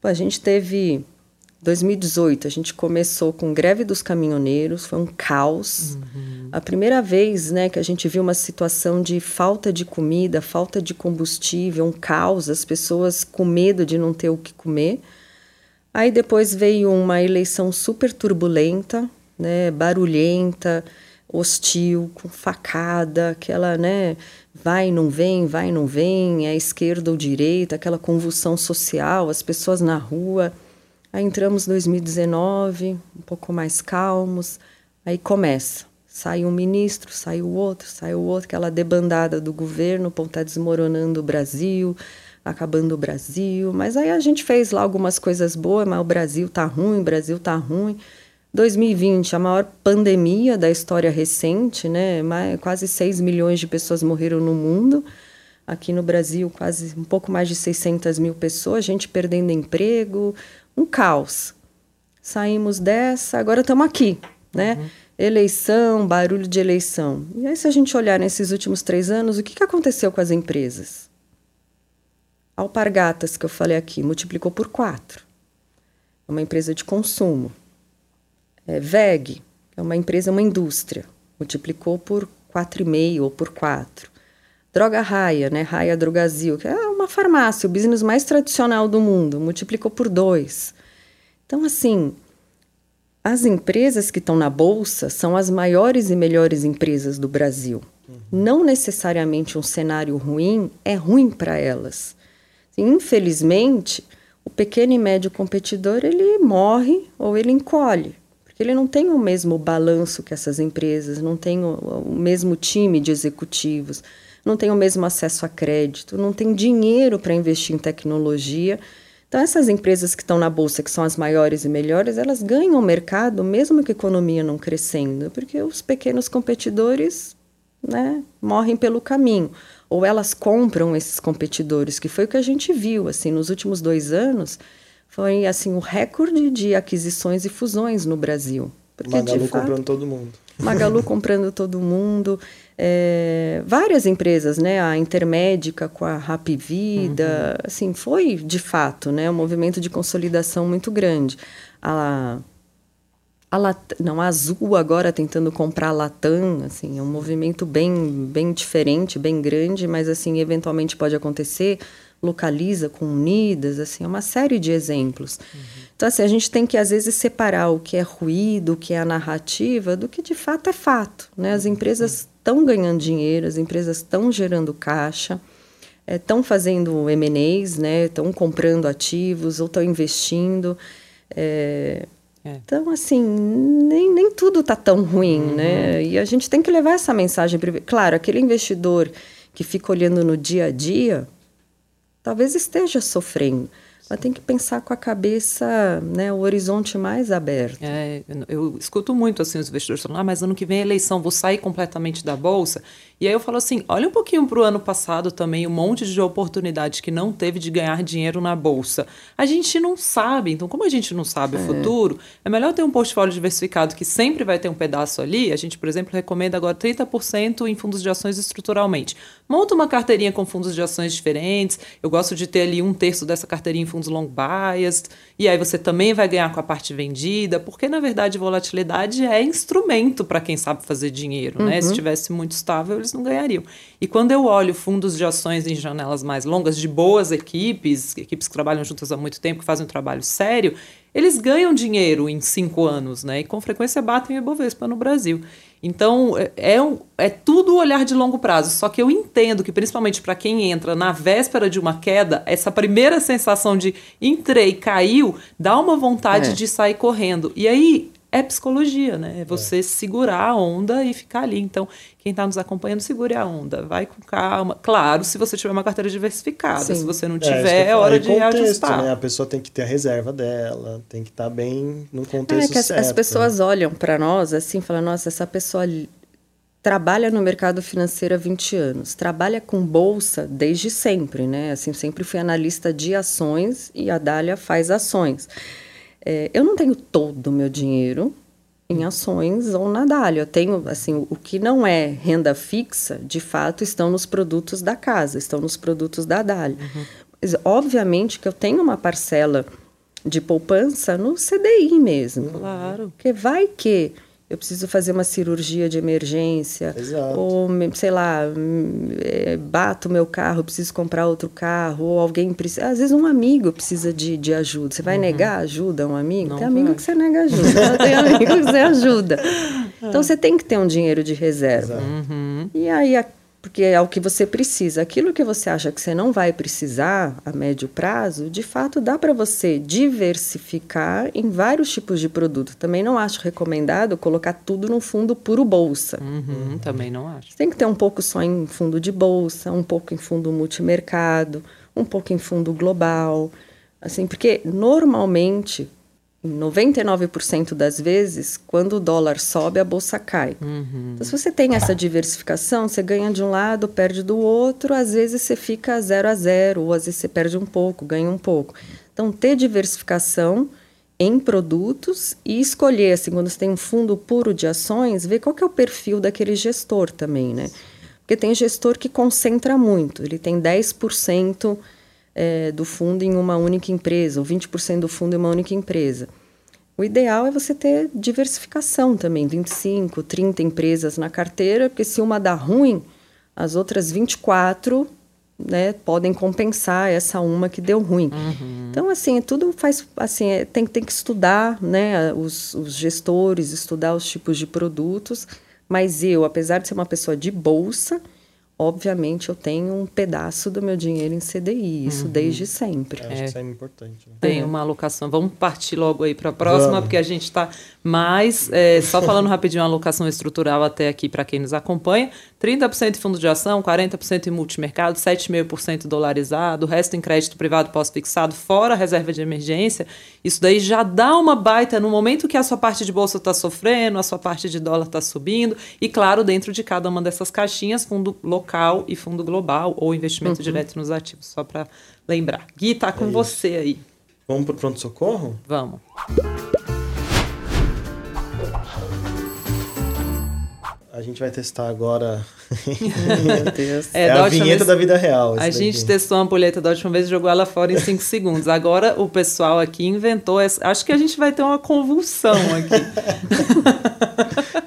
Pô, a gente teve 2018, a gente começou com greve dos caminhoneiros, foi um caos. Uhum. A primeira vez né, que a gente viu uma situação de falta de comida, falta de combustível, um caos, as pessoas com medo de não ter o que comer. Aí depois veio uma eleição super turbulenta, né, barulhenta, hostil, com facada, aquela, né, vai, não vem, vai, não vem, é esquerda ou direita, aquela convulsão social, as pessoas na rua. Aí entramos em 2019, um pouco mais calmos, aí começa. Sai um ministro, sai o outro, sai o outro, aquela debandada do governo, está desmoronando o Brasil, acabando o Brasil. Mas aí a gente fez lá algumas coisas boas, mas o Brasil tá ruim, o Brasil tá ruim. 2020, a maior pandemia da história recente, né? Mais, quase 6 milhões de pessoas morreram no mundo. Aqui no Brasil, quase um pouco mais de 600 mil pessoas, gente perdendo emprego, um caos. Saímos dessa, agora estamos aqui, né? Uhum. Eleição, barulho de eleição. E aí, se a gente olhar nesses últimos três anos, o que, que aconteceu com as empresas? Alpargatas, que eu falei aqui, multiplicou por quatro. É uma empresa de consumo. É, VEG, é uma empresa, uma indústria, multiplicou por 4,5 ou por 4. Droga Raia, né? Raia Drogazil, que é uma farmácia, o business mais tradicional do mundo, multiplicou por dois. Então, assim, as empresas que estão na bolsa são as maiores e melhores empresas do Brasil. Uhum. Não necessariamente um cenário ruim é ruim para elas. Infelizmente, o pequeno e médio competidor ele morre ou ele encolhe, ele não tem o mesmo balanço que essas empresas, não tem o, o mesmo time de executivos não tem o mesmo acesso a crédito, não tem dinheiro para investir em tecnologia. Então, essas empresas que estão na bolsa, que são as maiores e melhores, elas ganham o mercado mesmo que a economia não crescendo, porque os pequenos competidores né, morrem pelo caminho. Ou elas compram esses competidores, que foi o que a gente viu assim nos últimos dois anos. Foi assim o recorde de aquisições e fusões no Brasil. Porque, Magalu fato, comprando todo mundo. Magalu comprando todo mundo. É, várias empresas, né, a Intermédica com a Rap Vida, uhum. assim, foi de fato, né, um movimento de consolidação muito grande. A, a Lat, não, a Azul agora tentando comprar a Latam, assim, é um movimento bem, bem diferente, bem grande, mas assim, eventualmente pode acontecer. Localiza com Unidas, assim, é uma série de exemplos. Uhum. Então, assim, a gente tem que, às vezes, separar o que é ruído, o que é a narrativa, do que de fato é fato. Né? As empresas estão ganhando dinheiro, as empresas estão gerando caixa, estão é, fazendo M&As, né? estão comprando ativos ou estão investindo. É, é. Então, assim, nem, nem tudo está tão ruim, uhum. né? E a gente tem que levar essa mensagem. Claro, aquele investidor que fica olhando no dia a dia, talvez esteja sofrendo mas tem que pensar com a cabeça, né, o horizonte mais aberto. É, eu escuto muito assim os investidores falando, ah, mas ano que vem é eleição, vou sair completamente da bolsa. E aí eu falo assim, olha um pouquinho para o ano passado também, um monte de oportunidade que não teve de ganhar dinheiro na bolsa. A gente não sabe, então como a gente não sabe é. o futuro, é melhor ter um portfólio diversificado que sempre vai ter um pedaço ali. A gente, por exemplo, recomenda agora 30% em fundos de ações estruturalmente. Monta uma carteirinha com fundos de ações diferentes. Eu gosto de ter ali um terço dessa carteirinha em fundos long biased. E aí você também vai ganhar com a parte vendida, porque na verdade volatilidade é instrumento para quem sabe fazer dinheiro, uhum. né? Se tivesse muito estável, eles não ganhariam. E quando eu olho fundos de ações em janelas mais longas de boas equipes, equipes que trabalham juntas há muito tempo, que fazem um trabalho sério, eles ganham dinheiro em cinco anos, né? E com frequência batem o Ibovespa no Brasil. Então, é, é, é tudo olhar de longo prazo. Só que eu entendo que, principalmente para quem entra na véspera de uma queda, essa primeira sensação de entrei, caiu, dá uma vontade é. de sair correndo. E aí é psicologia, né? É você é. segurar a onda e ficar ali. Então, quem está nos acompanhando, segure a onda, vai com calma. Claro, se você tiver uma carteira diversificada, Sim. se você não é, tiver, é, é hora de contexto, reajustar. Né? A pessoa tem que ter a reserva dela, tem que estar tá bem no contexto é, que as, certo. As pessoas olham para nós assim, falam, nossa, essa pessoa trabalha no mercado financeiro há 20 anos, trabalha com bolsa desde sempre, né? Assim, sempre fui analista de ações e a Dália faz ações. É, eu não tenho todo o meu dinheiro em ações ou na Dália. Eu tenho, assim, o que não é renda fixa, de fato, estão nos produtos da casa, estão nos produtos da Dália. Uhum. Mas, obviamente que eu tenho uma parcela de poupança no CDI mesmo. Claro. Porque vai que eu preciso fazer uma cirurgia de emergência, Exato. ou sei lá, é, bato meu carro, preciso comprar outro carro, ou alguém precisa. Às vezes um amigo precisa de, de ajuda. Você vai uhum. negar ajuda a um amigo? Não tem amigo que você nega ajuda, tem amigo que você ajuda. Então você tem que ter um dinheiro de reserva. Uhum. E aí a porque é o que você precisa. Aquilo que você acha que você não vai precisar a médio prazo, de fato dá para você diversificar em vários tipos de produto. Também não acho recomendado colocar tudo no fundo puro bolsa. Uhum, também não acho. Tem que ter um pouco só em fundo de bolsa, um pouco em fundo multimercado, um pouco em fundo global. Assim, porque normalmente 99% das vezes, quando o dólar sobe, a bolsa cai. Uhum. Então, se você tem essa diversificação, você ganha de um lado, perde do outro, às vezes você fica zero a zero, ou às vezes você perde um pouco, ganha um pouco. Então, ter diversificação em produtos e escolher, assim, quando você tem um fundo puro de ações, ver qual que é o perfil daquele gestor também, né? Porque tem gestor que concentra muito, ele tem 10% é, do fundo em uma única empresa, ou 20% do fundo em uma única empresa. O ideal é você ter diversificação também, 25, 30 empresas na carteira, porque se uma dá ruim, as outras 24 né, podem compensar essa uma que deu ruim. Uhum. Então, assim, tudo faz. Assim, é, tem, tem que estudar né, os, os gestores, estudar os tipos de produtos. Mas eu, apesar de ser uma pessoa de bolsa, obviamente eu tenho um pedaço do meu dinheiro em CDI, isso uhum. desde sempre. É, acho é. que isso é importante. Né? Tem uma alocação. Vamos partir logo aí para a próxima, Vamos. porque a gente está mais. É, só falando rapidinho, a alocação estrutural até aqui para quem nos acompanha: 30% em fundo de ação, 40% em multimercado, 7,5% dolarizado, o resto em crédito privado pós-fixado, fora a reserva de emergência. Isso daí já dá uma baita no momento que a sua parte de bolsa está sofrendo, a sua parte de dólar está subindo, e claro, dentro de cada uma dessas caixinhas, fundo local e fundo global ou investimento uhum. direto nos ativos, só para lembrar. Gui, tá com é você aí. Vamos para o pronto-socorro? Vamos. A gente vai testar agora. Meu Deus. É, é a vinheta vez, da vida real. A gente testou a ampulheta da última vez e jogou ela fora em 5 segundos. Agora o pessoal aqui inventou. Essa, acho que a gente vai ter uma convulsão aqui.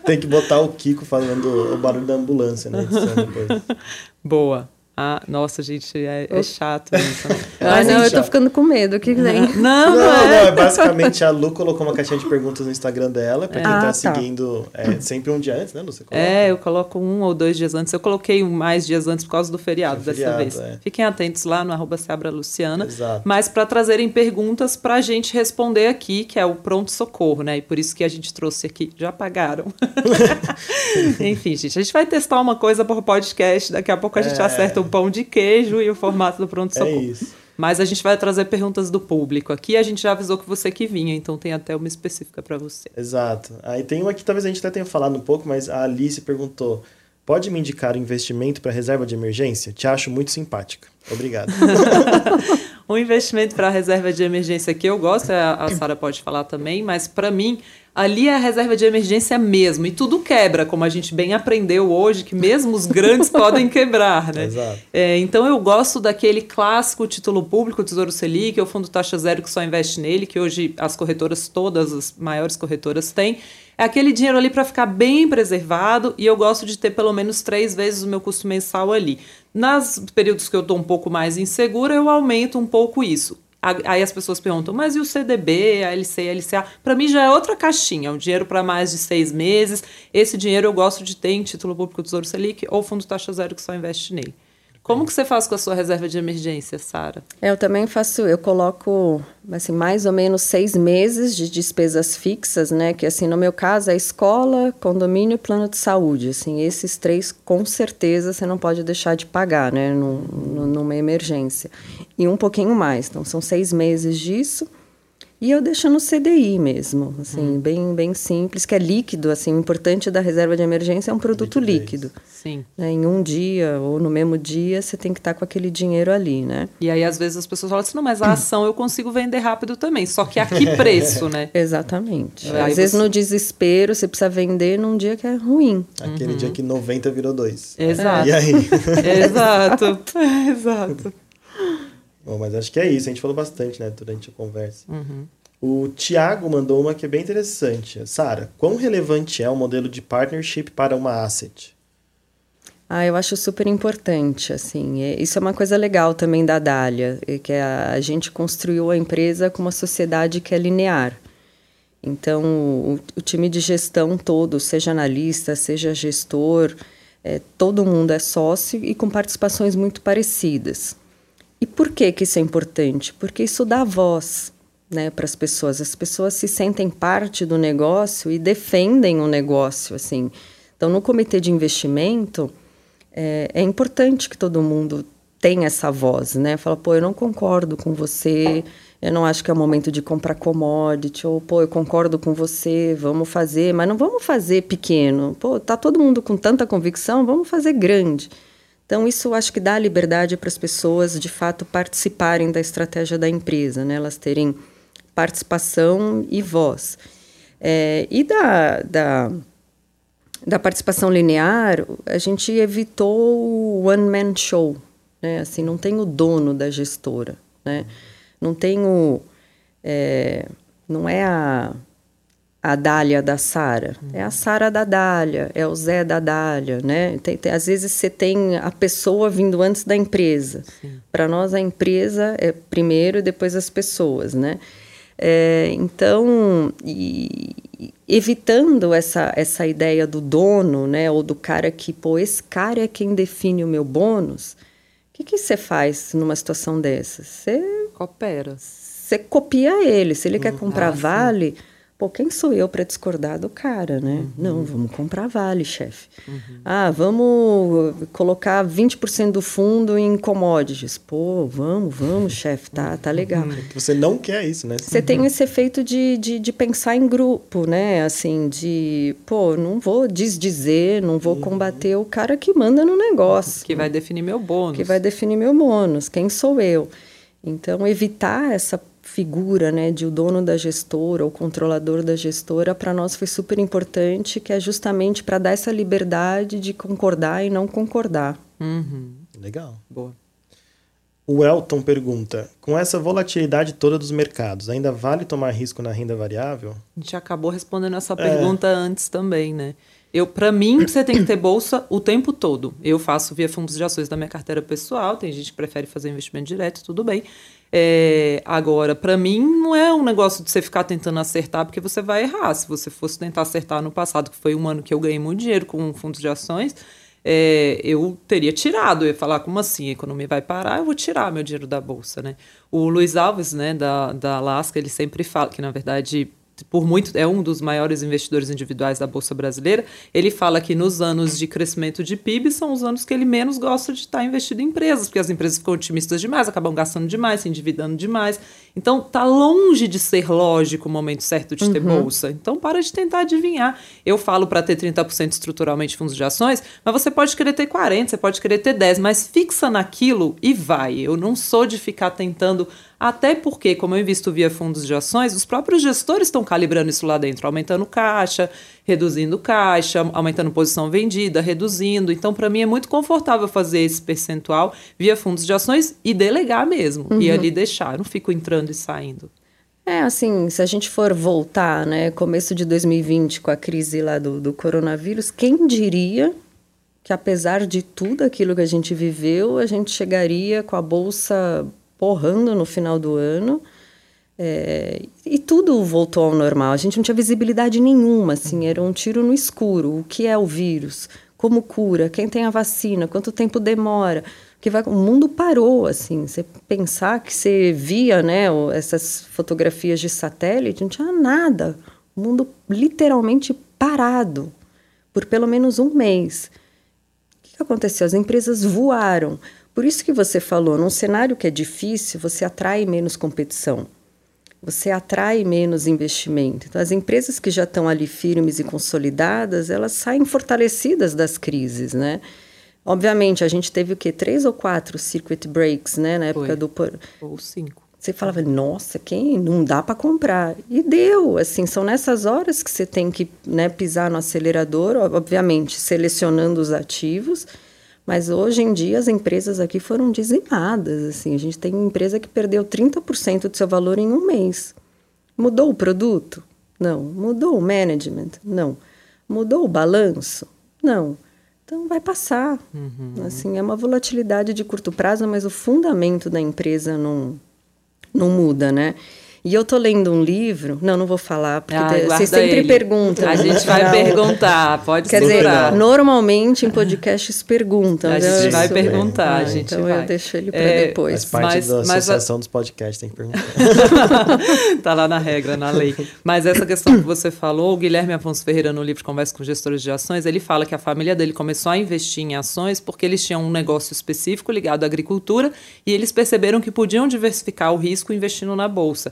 Tem que botar o Kiko falando o barulho da ambulância depois. Boa. Ah, nossa, gente, é, é chato isso. Ah, não, eu tô ficando com medo. O que vem? Não, não, não, é. não, é. Basicamente, a Lu colocou uma caixinha de perguntas no Instagram dela, pra quem ah, tá, tá, seguindo é, sempre um dia antes, né, Lu? Você é, eu coloco um ou dois dias antes. Eu coloquei mais dias antes por causa do feriado, dessa feriado, vez. É. Fiquem atentos lá no arroba Seabra Luciana. Exato. Mas para trazerem perguntas pra gente responder aqui, que é o pronto-socorro, né? E por isso que a gente trouxe aqui. Já pagaram. Enfim, gente, a gente vai testar uma coisa por podcast. Daqui a pouco a gente é. acerta o pão de queijo e o formato do pronto-socorro. É isso. Mas a gente vai trazer perguntas do público aqui. A gente já avisou que você que vinha, então tem até uma específica para você. Exato. Aí tem uma que talvez a gente até tenha falado um pouco, mas a Alice perguntou: pode me indicar um investimento para reserva de emergência? Te acho muito simpática. Obrigado. um investimento para reserva de emergência que eu gosto, a Sara pode falar também, mas para mim ali é a reserva de emergência mesmo. E tudo quebra, como a gente bem aprendeu hoje, que mesmo os grandes podem quebrar, né? Exato. É, então eu gosto daquele clássico título público, Tesouro Selic, é o fundo taxa zero que só investe nele, que hoje as corretoras, todas as maiores corretoras têm. É aquele dinheiro ali para ficar bem preservado e eu gosto de ter pelo menos três vezes o meu custo mensal ali. Nas períodos que eu estou um pouco mais insegura, eu aumento um pouco isso. Aí as pessoas perguntam, mas e o CDB, a LC, a LCA? Para mim já é outra caixinha, é um dinheiro para mais de seis meses. Esse dinheiro eu gosto de ter em título público do Tesouro Selic ou fundo taxa zero que só investe nele. Como que você faz com a sua reserva de emergência, Sara? Eu também faço, eu coloco assim mais ou menos seis meses de despesas fixas, né? Que assim no meu caso é escola, condomínio e plano de saúde. Assim esses três com certeza você não pode deixar de pagar, né? Num, numa emergência e um pouquinho mais. Então são seis meses disso. E eu deixo no CDI mesmo, assim, hum. bem, bem simples, que é líquido, assim, o importante da reserva de emergência é um produto líquido. Sim. Né? Em um dia ou no mesmo dia, você tem que estar tá com aquele dinheiro ali, né? E aí, às vezes, as pessoas falam assim, não, mas a ação eu consigo vender rápido também, só que a que preço, né? Exatamente. Às vezes, você... no desespero, você precisa vender num dia que é ruim. Aquele uhum. dia que 90 virou 2. Exato. E aí? Exato. Exato. Bom, mas acho que é isso. A gente falou bastante, né, durante a conversa. Uhum. O Tiago mandou uma que é bem interessante. Sara, quão relevante é o modelo de partnership para uma asset? Ah, eu acho super importante, assim. Isso é uma coisa legal também da Dália, é que a, a gente construiu a empresa com uma sociedade que é linear. Então, o, o time de gestão todo, seja analista, seja gestor, é, todo mundo é sócio e com participações muito parecidas. E por que, que isso é importante? Porque isso dá voz né, para as pessoas. As pessoas se sentem parte do negócio e defendem o negócio. assim. Então, no comitê de investimento, é, é importante que todo mundo tenha essa voz. Né? Fala, pô, eu não concordo com você, eu não acho que é o momento de comprar commodity, ou, pô, eu concordo com você, vamos fazer, mas não vamos fazer pequeno. Pô, tá todo mundo com tanta convicção, vamos fazer grande. Então, isso acho que dá liberdade para as pessoas, de fato, participarem da estratégia da empresa, né? elas terem participação e voz. É, e da, da, da, participação linear, a gente evitou o one-man show. Né? Assim, não tem o dono da gestora. Né? Não tem o... É, não é a a Dália da Sara. Uhum. É a Sara da Dália, é o Zé da Dália, né? Tem, tem, às vezes você tem a pessoa vindo antes da empresa. Para nós, a empresa é primeiro e depois as pessoas, né? É, então, e, evitando essa, essa ideia do dono, né? Ou do cara que, pô, esse cara é quem define o meu bônus. O que você faz numa situação dessa? Você... Coopera. Você copia ele. Se ele uhum. quer comprar ah, vale... Sim Pô, quem sou eu para discordar do cara, né? Uhum. Não, vamos comprar vale, chefe. Uhum. Ah, vamos colocar 20% do fundo em commodities. Pô, vamos, vamos, chefe, tá, tá legal. Uhum. Você não quer isso, né? Você tem esse efeito de, de, de, pensar em grupo, né? Assim, de, pô, não vou desdizer, não vou uhum. combater o cara que manda no negócio. Que vai definir meu bônus. Que vai definir meu bônus, quem sou eu. Então, evitar essa figura né, de o dono da gestora ou controlador da gestora, para nós foi super importante, que é justamente para dar essa liberdade de concordar e não concordar. Uhum. Legal. Boa. O Elton pergunta: com essa volatilidade toda dos mercados, ainda vale tomar risco na renda variável? A gente acabou respondendo essa pergunta é. antes também, né? Eu, para mim, você tem que ter bolsa o tempo todo. Eu faço via fundos de ações da minha carteira pessoal. Tem gente que prefere fazer investimento direto, tudo bem. É, agora, para mim, não é um negócio de você ficar tentando acertar, porque você vai errar. Se você fosse tentar acertar no passado, que foi um ano que eu ganhei muito dinheiro com fundos de ações, é, eu teria tirado. Eu ia falar, como assim? A economia vai parar, eu vou tirar meu dinheiro da bolsa, né? O Luiz Alves, né, da, da Alaska, ele sempre fala que, na verdade, por muito é um dos maiores investidores individuais da bolsa brasileira. Ele fala que nos anos de crescimento de PIB são os anos que ele menos gosta de estar investido em empresas, porque as empresas ficam otimistas demais, acabam gastando demais, se endividando demais. Então tá longe de ser lógico o momento certo de ter uhum. bolsa. Então para de tentar adivinhar. Eu falo para ter 30% estruturalmente fundos de ações, mas você pode querer ter 40, você pode querer ter 10, mas fixa naquilo e vai. Eu não sou de ficar tentando até porque, como eu invisto via fundos de ações, os próprios gestores estão calibrando isso lá dentro, aumentando caixa, reduzindo caixa, aumentando posição vendida, reduzindo. Então, para mim, é muito confortável fazer esse percentual via fundos de ações e delegar mesmo. Uhum. E ali deixar. Eu não fico entrando e saindo. É, assim, se a gente for voltar, né, começo de 2020, com a crise lá do, do coronavírus, quem diria que apesar de tudo aquilo que a gente viveu, a gente chegaria com a bolsa porrando no final do ano. É, e tudo voltou ao normal. A gente não tinha visibilidade nenhuma, assim, era um tiro no escuro. O que é o vírus? Como cura? Quem tem a vacina? Quanto tempo demora? Que vai, o mundo parou, assim. Você pensar que você via, né, essas fotografias de satélite, não tinha nada. O mundo literalmente parado por pelo menos um mês. O que aconteceu? As empresas voaram. Por isso que você falou, num cenário que é difícil, você atrai menos competição. Você atrai menos investimento. Então, as empresas que já estão ali firmes e consolidadas, elas saem fortalecidas das crises, né? Obviamente, a gente teve o quê? Três ou quatro circuit breaks, né? Na época Foi. do... Ou cinco. Você falava, nossa, quem não dá para comprar? E deu, assim, são nessas horas que você tem que né, pisar no acelerador, obviamente, selecionando os ativos, mas hoje em dia as empresas aqui foram dizimadas, assim, a gente tem empresa que perdeu 30% do seu valor em um mês. Mudou o produto? Não. Mudou o management? Não. Mudou o balanço? Não. Então vai passar. Uhum. Assim, é uma volatilidade de curto prazo, mas o fundamento da empresa não não muda, né? E eu tô lendo um livro, não, não vou falar, porque Ah, vocês guarda sempre ele. perguntam. A gente vai Não. perguntar, pode Quer dizer, normalmente em podcasts perguntam. A então gente vai Isso, perguntar, a Ah, gente então vai. eu deixo ele para É, depois. Faz parte Mas- da mas a- associação dos podcasts, tem que perguntar. tá lá na regra, na lei. Mas essa questão que você falou, o Guilherme Afonso Ferreira, no livro Conversa com Gestores de Ações, ele fala que a família dele começou a investir em ações porque eles tinham um negócio específico ligado à agricultura e eles perceberam que podiam diversificar o risco investindo na bolsa.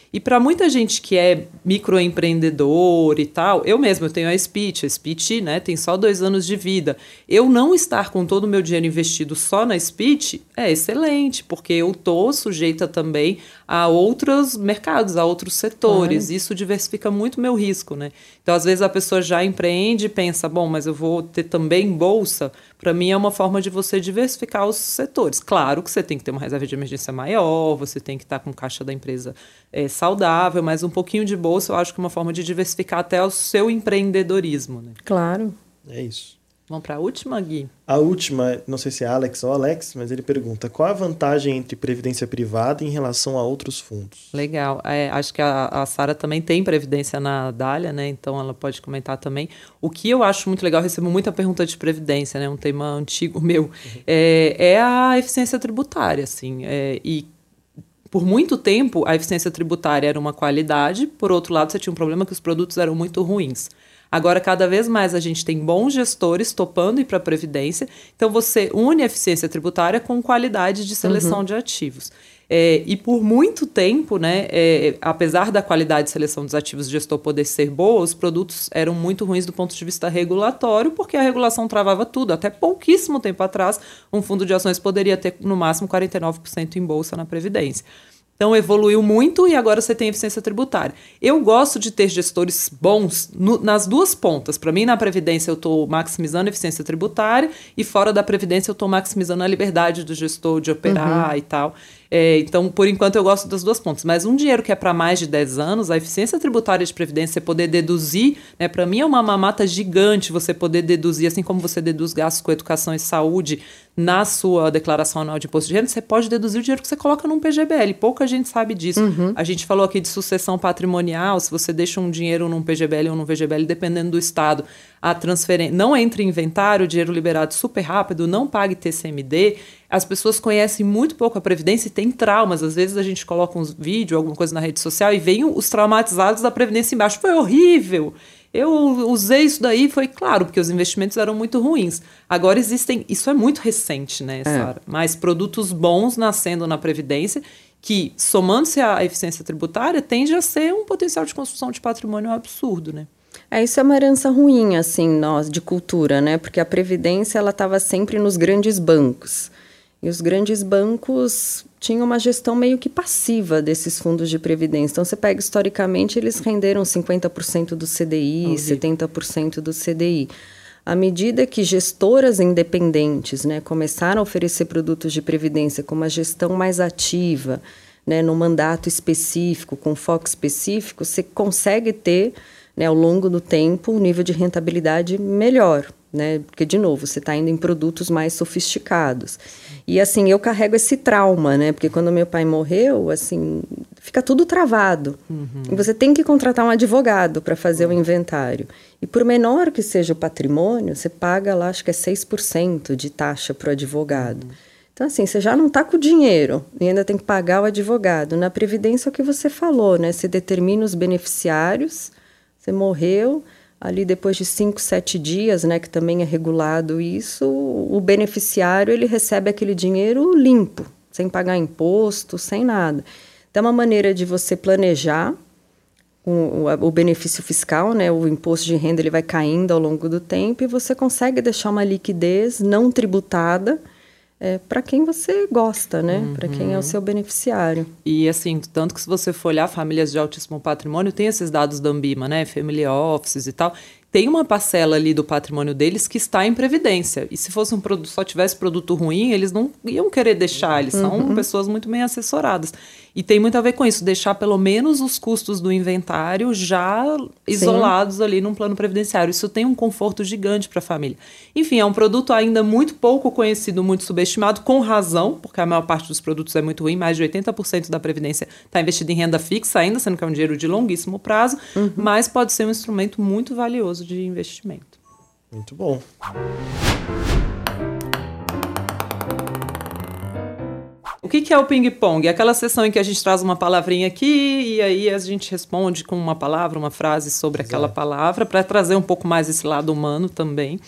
E para muita gente que é microempreendedor e tal, eu mesmo eu tenho a Speech, a Speech né, tem só dois anos de vida. Eu não estar com todo o meu dinheiro investido só na Speech é excelente, porque eu tô sujeita também a outros mercados, a outros setores. Isso diversifica muito meu risco, né? Então, às vezes a pessoa já empreende e pensa, bom, mas eu vou ter também bolsa. Para mim é uma forma de você diversificar os setores. Claro que você tem que ter uma reserva de emergência maior, você tem que estar com caixa da empresa é, saudável, mas um pouquinho de bolsa eu acho que é uma forma de diversificar até o seu empreendedorismo, né? Claro. É isso. Vamos para a última, Gui? A última, não sei se é Alex ou Alex, mas ele pergunta: qual a vantagem entre previdência privada em relação a outros fundos? Legal. É, acho que a, a Sara também tem previdência na Dália, né? Então ela pode comentar também. O que eu acho muito legal, eu recebo muita pergunta de previdência, né? Um tema antigo meu, é, é a eficiência tributária, assim. É, e por muito tempo a eficiência tributária era uma qualidade, por outro lado, você tinha um problema que os produtos eram muito ruins. Agora, cada vez mais a gente tem bons gestores topando ir para a Previdência, então você une a eficiência tributária com qualidade de seleção de ativos. É, e por muito tempo, né, é, apesar da qualidade de seleção dos ativos do gestor poder ser boa, os produtos eram muito ruins do ponto de vista regulatório, porque a regulação travava tudo. Até pouquíssimo tempo atrás, um fundo de ações poderia ter no máximo 49% em bolsa na Previdência. Então evoluiu muito e agora você tem eficiência tributária. Eu gosto de ter gestores bons no- nas duas pontas. Para mim, na Previdência, eu estou maximizando a eficiência tributária e fora da Previdência, eu estou maximizando a liberdade do gestor de operar e tal. É, então, por enquanto, eu gosto das duas pontas. Mas um dinheiro que é para mais de 10 anos, a eficiência tributária de Previdência, você poder deduzir, né, para mim é uma mamata gigante você poder deduzir, assim como você deduz gastos com educação e saúde na sua declaração anual de imposto de renda, você pode deduzir o dinheiro que você coloca num PGBL. Pouca gente sabe disso. A gente falou aqui de sucessão patrimonial, se você deixa um dinheiro num PGBL ou num VGBL, dependendo do estado, a transferência não entre em inventário, o dinheiro liberado super rápido, não pague TCMD. As pessoas conhecem muito pouco a Previdência e têm traumas. Às vezes a gente coloca uns vídeos, alguma coisa na rede social e vem os traumatizados da Previdência embaixo. Foi horrível! Eu usei isso daí, foi claro, porque os investimentos eram muito ruins. Agora existem, isso é muito recente, né, Sara? Mas produtos bons nascendo na Previdência, que, somando-se à eficiência tributária, tende a ser um potencial de construção de patrimônio absurdo, né? É, isso é uma herança ruim, assim, nós, de cultura, né? Porque a Previdência, ela estava sempre nos grandes bancos. E os grandes bancos tinham uma gestão meio que passiva desses fundos de previdência. Então, você pega historicamente, eles renderam 50% do CDI, Horrível. 70% do CDI. À medida que gestoras independentes né, começaram a oferecer produtos de previdência com uma gestão mais ativa, né, no mandato específico, com foco específico, você consegue ter, né, ao longo do tempo, um nível de rentabilidade melhor. Né? Porque, de novo, você está indo em produtos mais sofisticados. E, assim, eu carrego esse trauma, né? Porque quando meu pai morreu, assim, fica tudo travado. E você tem que contratar um advogado para fazer o inventário. E por menor que seja o patrimônio, você paga lá, acho que é 6% de taxa para o advogado. Então, assim, você já não está com o dinheiro e ainda tem que pagar o advogado. Na Previdência, é o que você falou, né? Você determina os beneficiários, você morreu, ali depois de 5, 7 dias, né, que também é regulado isso, o beneficiário ele recebe aquele dinheiro limpo, sem pagar imposto, sem nada. Então, é uma maneira de você planejar o, o, benefício fiscal, né, o imposto de renda ele vai caindo ao longo do tempo e você consegue deixar uma liquidez não tributada é, para quem você gosta, né? Uhum. Para quem é o seu beneficiário. E assim, tanto que se você for olhar famílias de altíssimo patrimônio, tem esses dados da Ambima, né? Family offices e tal tem uma parcela ali do patrimônio deles que está em previdência. E se fosse um produto, só tivesse produto ruim, eles não iam querer deixar. Eles são uhum. pessoas muito bem assessoradas. E tem muito a ver com isso, deixar pelo menos os custos do inventário já isolados Sim. ali num plano previdenciário. Isso tem um conforto gigante para a família. Enfim, é um produto ainda muito pouco conhecido, muito subestimado, com razão, porque a maior parte dos produtos é muito ruim, mais de 80% da previdência está investido em renda fixa ainda, sendo que é um dinheiro de longuíssimo prazo, uhum. mas pode ser um instrumento muito valioso de investimento. Muito bom. O que, que é o ping-pong? É aquela sessão em que a gente traz uma palavrinha aqui e aí a gente responde com uma palavra, uma frase sobre aquela palavra, para trazer um pouco mais esse lado humano também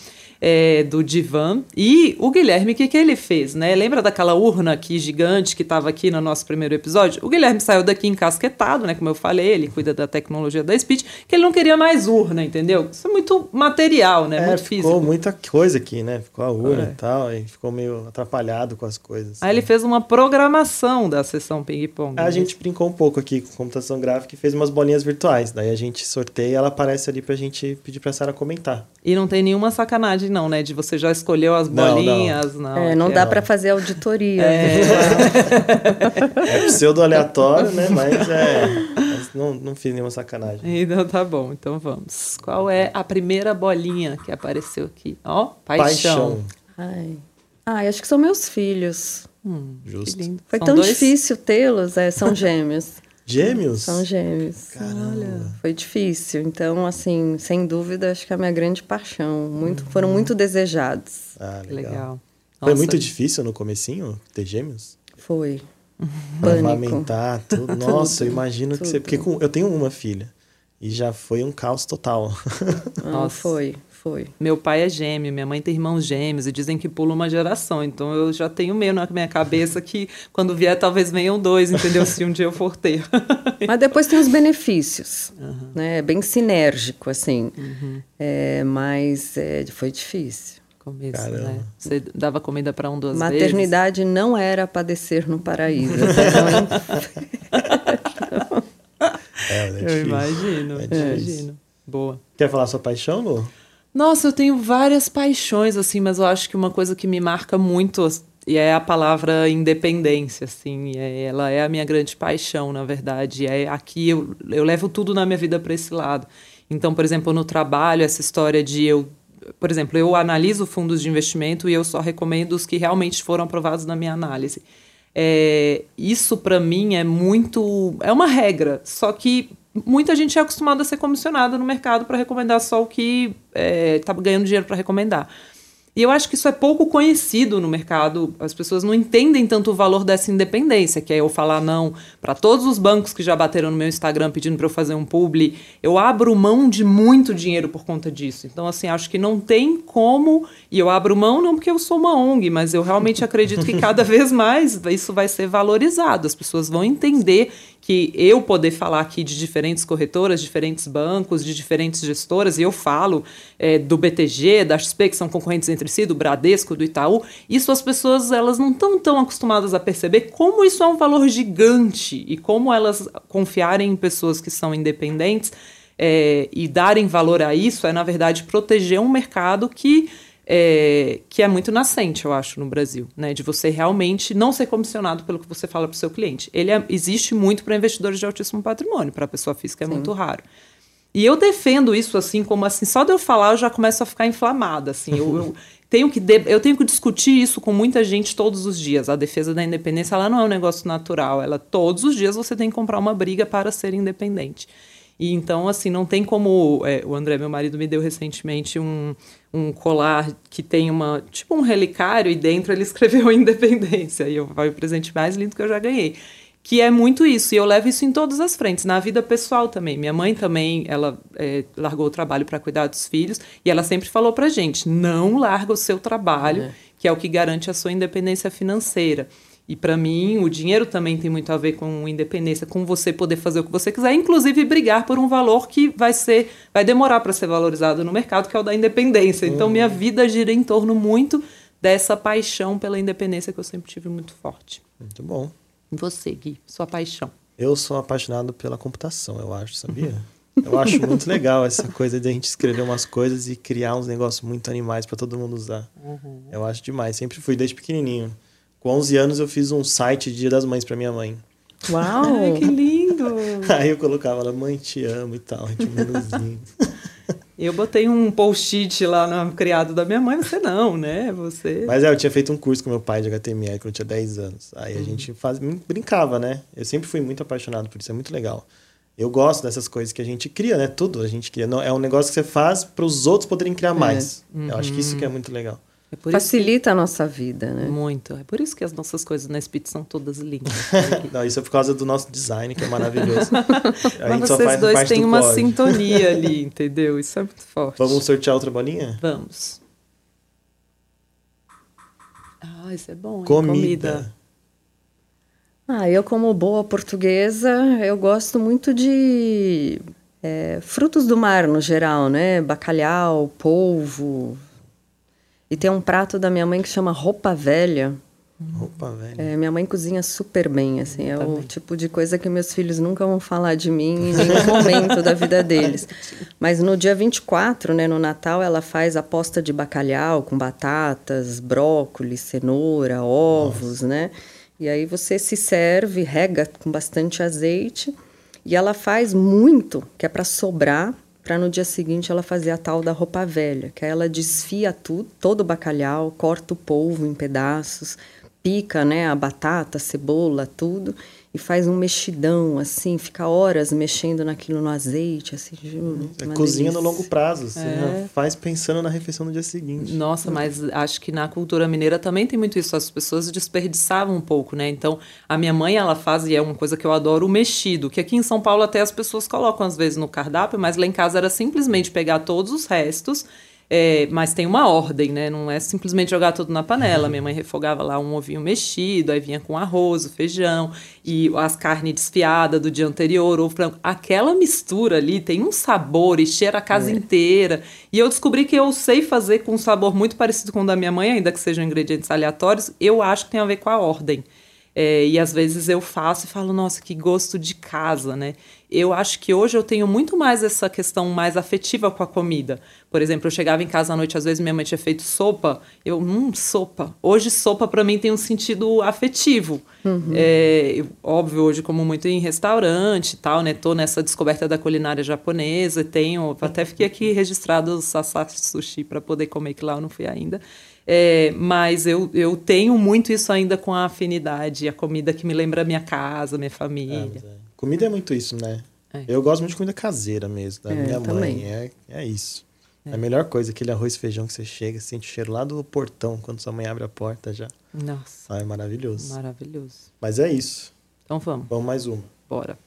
é, do divã. E o Guilherme, o que, que ele fez? Né? Lembra daquela urna aqui gigante que estava aqui no nosso primeiro episódio? O Guilherme saiu daqui encasquetado, né? Como eu falei, ele cuida da tecnologia da Speech, que ele não queria mais urna, entendeu? Isso é muito material, né? É, muito ficou físico. muita coisa aqui, né? Ficou a urna é. e tal, e ficou meio atrapalhado com as coisas. Aí ele fez uma programação da sessão ping-pong. A né? gente brincou um pouco aqui com computação gráfica e fez umas bolinhas virtuais. Daí a gente sorteia e ela aparece ali pra gente pedir pra Sara comentar. E não tem nenhuma sacanagem, não, né? De você já escolheu as bolinhas, não. não. É, não dá para fazer auditoria. É, é pseudo aleatório, né? Mas é. Mas não, não fiz nenhuma sacanagem. Então tá bom, então vamos. Qual é a primeira bolinha que apareceu aqui? Ó, paixão. paixão. Ai. Ai, acho que são meus filhos. Hum, Justo. Foi são tão dois? difícil tê-los, é, são gêmeos. Gêmeos? São gêmeos. Caramba. Olha, foi difícil. Então, assim, sem dúvida, acho que é a minha grande paixão. Muito, uhum. Foram muito desejados. Ah, legal. legal. Foi muito difícil no comecinho ter gêmeos? Foi. Pânico. Amamentar, tudo. Nossa, eu imagino tudo. que você... Porque eu tenho uma filha. E já foi um caos total. Nossa, foi. Foi. Meu pai é gêmeo, minha mãe tem irmãos gêmeos e dizem que pula uma geração. Então eu já tenho meio na minha cabeça que quando vier talvez venham dois, entendeu? Se um dia eu for ter. Mas depois tem os benefícios, uhum. né? É bem sinérgico, assim. Uhum. É, mas é, foi difícil. Começo, né? Você dava comida para um, duas Maternidade vezes? não era padecer no paraíso. é, é eu imagino, é imagino. Boa. Quer falar sua paixão, Lu? Nossa, eu tenho várias paixões, assim, mas eu acho que uma coisa que me marca muito e é a palavra independência, assim, é, ela é a minha grande paixão, na verdade. É aqui eu, eu levo tudo na minha vida para esse lado. Então, por exemplo, no trabalho, essa história de eu, por exemplo, eu analiso fundos de investimento e eu só recomendo os que realmente foram aprovados na minha análise. É, isso para mim é muito, é uma regra. Só que muita gente é acostumada a ser comissionada no mercado para recomendar só o que está é, ganhando dinheiro para recomendar. E eu acho que isso é pouco conhecido no mercado. As pessoas não entendem tanto o valor dessa independência, que é eu falar não para todos os bancos que já bateram no meu Instagram pedindo para eu fazer um publi. Eu abro mão de muito dinheiro por conta disso. Então, assim, acho que não tem como. E eu abro mão não porque eu sou uma ONG, mas eu realmente acredito que cada vez mais isso vai ser valorizado. As pessoas vão entender que eu poder falar aqui de diferentes corretoras, diferentes bancos, de diferentes gestoras, e eu falo é, do BTG, da XP, que são concorrentes entre si, do Bradesco, do Itaú, isso as pessoas elas não estão tão acostumadas a perceber como isso é um valor gigante e como elas confiarem em pessoas que são independentes é, e darem valor a isso é, na verdade, proteger um mercado que é, que é muito nascente, eu acho, no Brasil, né? De você realmente não ser comissionado pelo que você fala para o seu cliente. Ele é, existe muito para investidores de altíssimo patrimônio, para a pessoa física é Sim. muito raro. E eu defendo isso assim, como assim, só de eu falar eu já começo a ficar inflamada, assim. Eu, eu tenho que de, eu tenho que discutir isso com muita gente todos os dias. A defesa da independência, ela não é um negócio natural. Ela todos os dias você tem que comprar uma briga para ser independente. E então, assim, não tem como. É, o André, meu marido, me deu recentemente um, um colar que tem uma. tipo um relicário, e dentro ele escreveu Independência. E eu, foi o presente mais lindo que eu já ganhei. Que é muito isso, e eu levo isso em todas as frentes, na vida pessoal também. Minha mãe também, ela é, largou o trabalho para cuidar dos filhos, e ela sempre falou pra gente: não larga o seu trabalho, é. que é o que garante a sua independência financeira. E para mim, o dinheiro também tem muito a ver com independência, com você poder fazer o que você quiser, inclusive brigar por um valor que vai ser, vai demorar para ser valorizado no mercado, que é o da independência. Então, minha uhum. vida gira em torno muito dessa paixão pela independência que eu sempre tive muito forte. Muito bom. E você, Gui, sua paixão? Eu sou apaixonado pela computação, eu acho, sabia? Eu acho muito legal essa coisa de a gente escrever umas coisas e criar uns negócios muito animais para todo mundo usar. Uhum. Eu acho demais. Sempre fui desde pequenininho. Com 11 anos eu fiz um site de Dia das Mães para minha mãe. Uau, Ai, que lindo! Aí eu colocava lá, mãe, te amo e tal, um Eu botei um post-it lá no criado da minha mãe, você não, né? Você. Mas é, eu tinha feito um curso com meu pai de HTML quando eu tinha 10 anos. Aí uhum. a gente faz, brincava, né? Eu sempre fui muito apaixonado por isso, é muito legal. Eu gosto dessas coisas que a gente cria, né? Tudo a gente cria. É um negócio que você faz para os outros poderem criar é. mais. Uhum. Eu acho que isso que é muito legal. É Facilita que... a nossa vida, né? Muito. É por isso que as nossas coisas na Speed são todas lindas. Não, isso é por causa do nosso design, que é maravilhoso. Mas vocês dois têm uma código. sintonia ali, entendeu? Isso é muito forte. Vamos sortear outra bolinha? Vamos. Ah, isso é bom. Hein? Comida. Comida. Ah, eu como boa portuguesa, eu gosto muito de é, frutos do mar no geral, né? Bacalhau, polvo, e tem um prato da minha mãe que chama roupa velha. Roupa velha. É, minha mãe cozinha super bem, assim. É o tipo de coisa que meus filhos nunca vão falar de mim em nenhum momento da vida deles. Mas no dia 24, né, no Natal, ela faz a posta de bacalhau com batatas, brócolis, cenoura, ovos, Nossa. né? E aí você se serve, rega com bastante azeite. E ela faz muito, que é para sobrar para no dia seguinte ela fazer a tal da roupa velha, que ela desfia tudo, todo o bacalhau, corta o polvo em pedaços, pica, né, a batata, a cebola, tudo e faz um mexidão, assim, fica horas mexendo naquilo no azeite, assim, juro. É, cozinha delícia. no longo prazo, você é. faz pensando na refeição no dia seguinte. Nossa, mas acho que na cultura mineira também tem muito isso, as pessoas desperdiçavam um pouco, né? Então, a minha mãe, ela faz, e é uma coisa que eu adoro, o mexido, que aqui em São Paulo até as pessoas colocam às vezes no cardápio, mas lá em casa era simplesmente pegar todos os restos é, mas tem uma ordem, né? Não é simplesmente jogar tudo na panela. Minha mãe refogava lá um ovinho mexido, aí vinha com arroz, o feijão e as carnes desfiadas do dia anterior, ovo branco. Aquela mistura ali tem um sabor e cheira a casa é. inteira. E eu descobri que eu sei fazer com um sabor muito parecido com o da minha mãe, ainda que sejam ingredientes aleatórios. Eu acho que tem a ver com a ordem. É, e às vezes eu faço e falo, nossa, que gosto de casa, né? Eu acho que hoje eu tenho muito mais essa questão mais afetiva com a comida. Por exemplo, eu chegava em casa à noite, às vezes minha mãe tinha feito sopa, eu, hum, sopa. Hoje sopa para mim tem um sentido afetivo. Uhum. É, eu, óbvio, hoje como muito em restaurante e tal, né? Tô nessa descoberta da culinária japonesa, tenho, até fiquei aqui registrado o Sasashi Sushi para poder comer, que lá eu não fui ainda. É, mas eu, eu tenho muito isso ainda com a afinidade, a comida que me lembra a minha casa, minha família. É, é. Comida é muito isso, né? É. Eu gosto muito de comida caseira mesmo, da minha mãe. É, é isso. É. a melhor coisa, aquele arroz e feijão que você chega, sente o cheiro lá do portão, quando sua mãe abre a porta já. Nossa. Ah, é maravilhoso. Maravilhoso. Mas é isso. Então vamos. Vamos mais uma. Bora.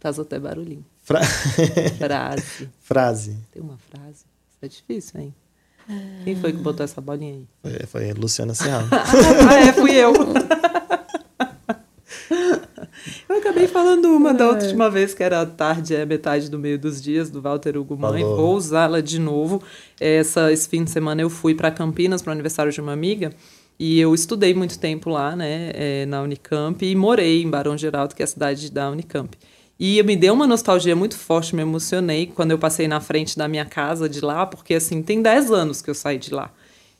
Faz até barulhinho. Fra... frase. Frase. Tem uma frase. Isso é difícil, hein? Quem foi que botou essa bolinha aí? Foi, foi a Luciana Serra. ah, é, fui eu. Eu acabei falando uma da última vez, que era tarde, é metade do meio dos dias, do Walter Hugo Mãe. Falou. Vou usá-la de novo. Essa, esse fim de semana eu fui para Campinas, para o aniversário de uma amiga. E eu estudei muito tempo lá, né, é, na Unicamp, e morei em Barão Geraldo, que é a cidade da Unicamp. E me deu uma nostalgia muito forte, me emocionei quando eu passei na frente da minha casa de lá, porque assim, tem 10 anos que eu saí de lá.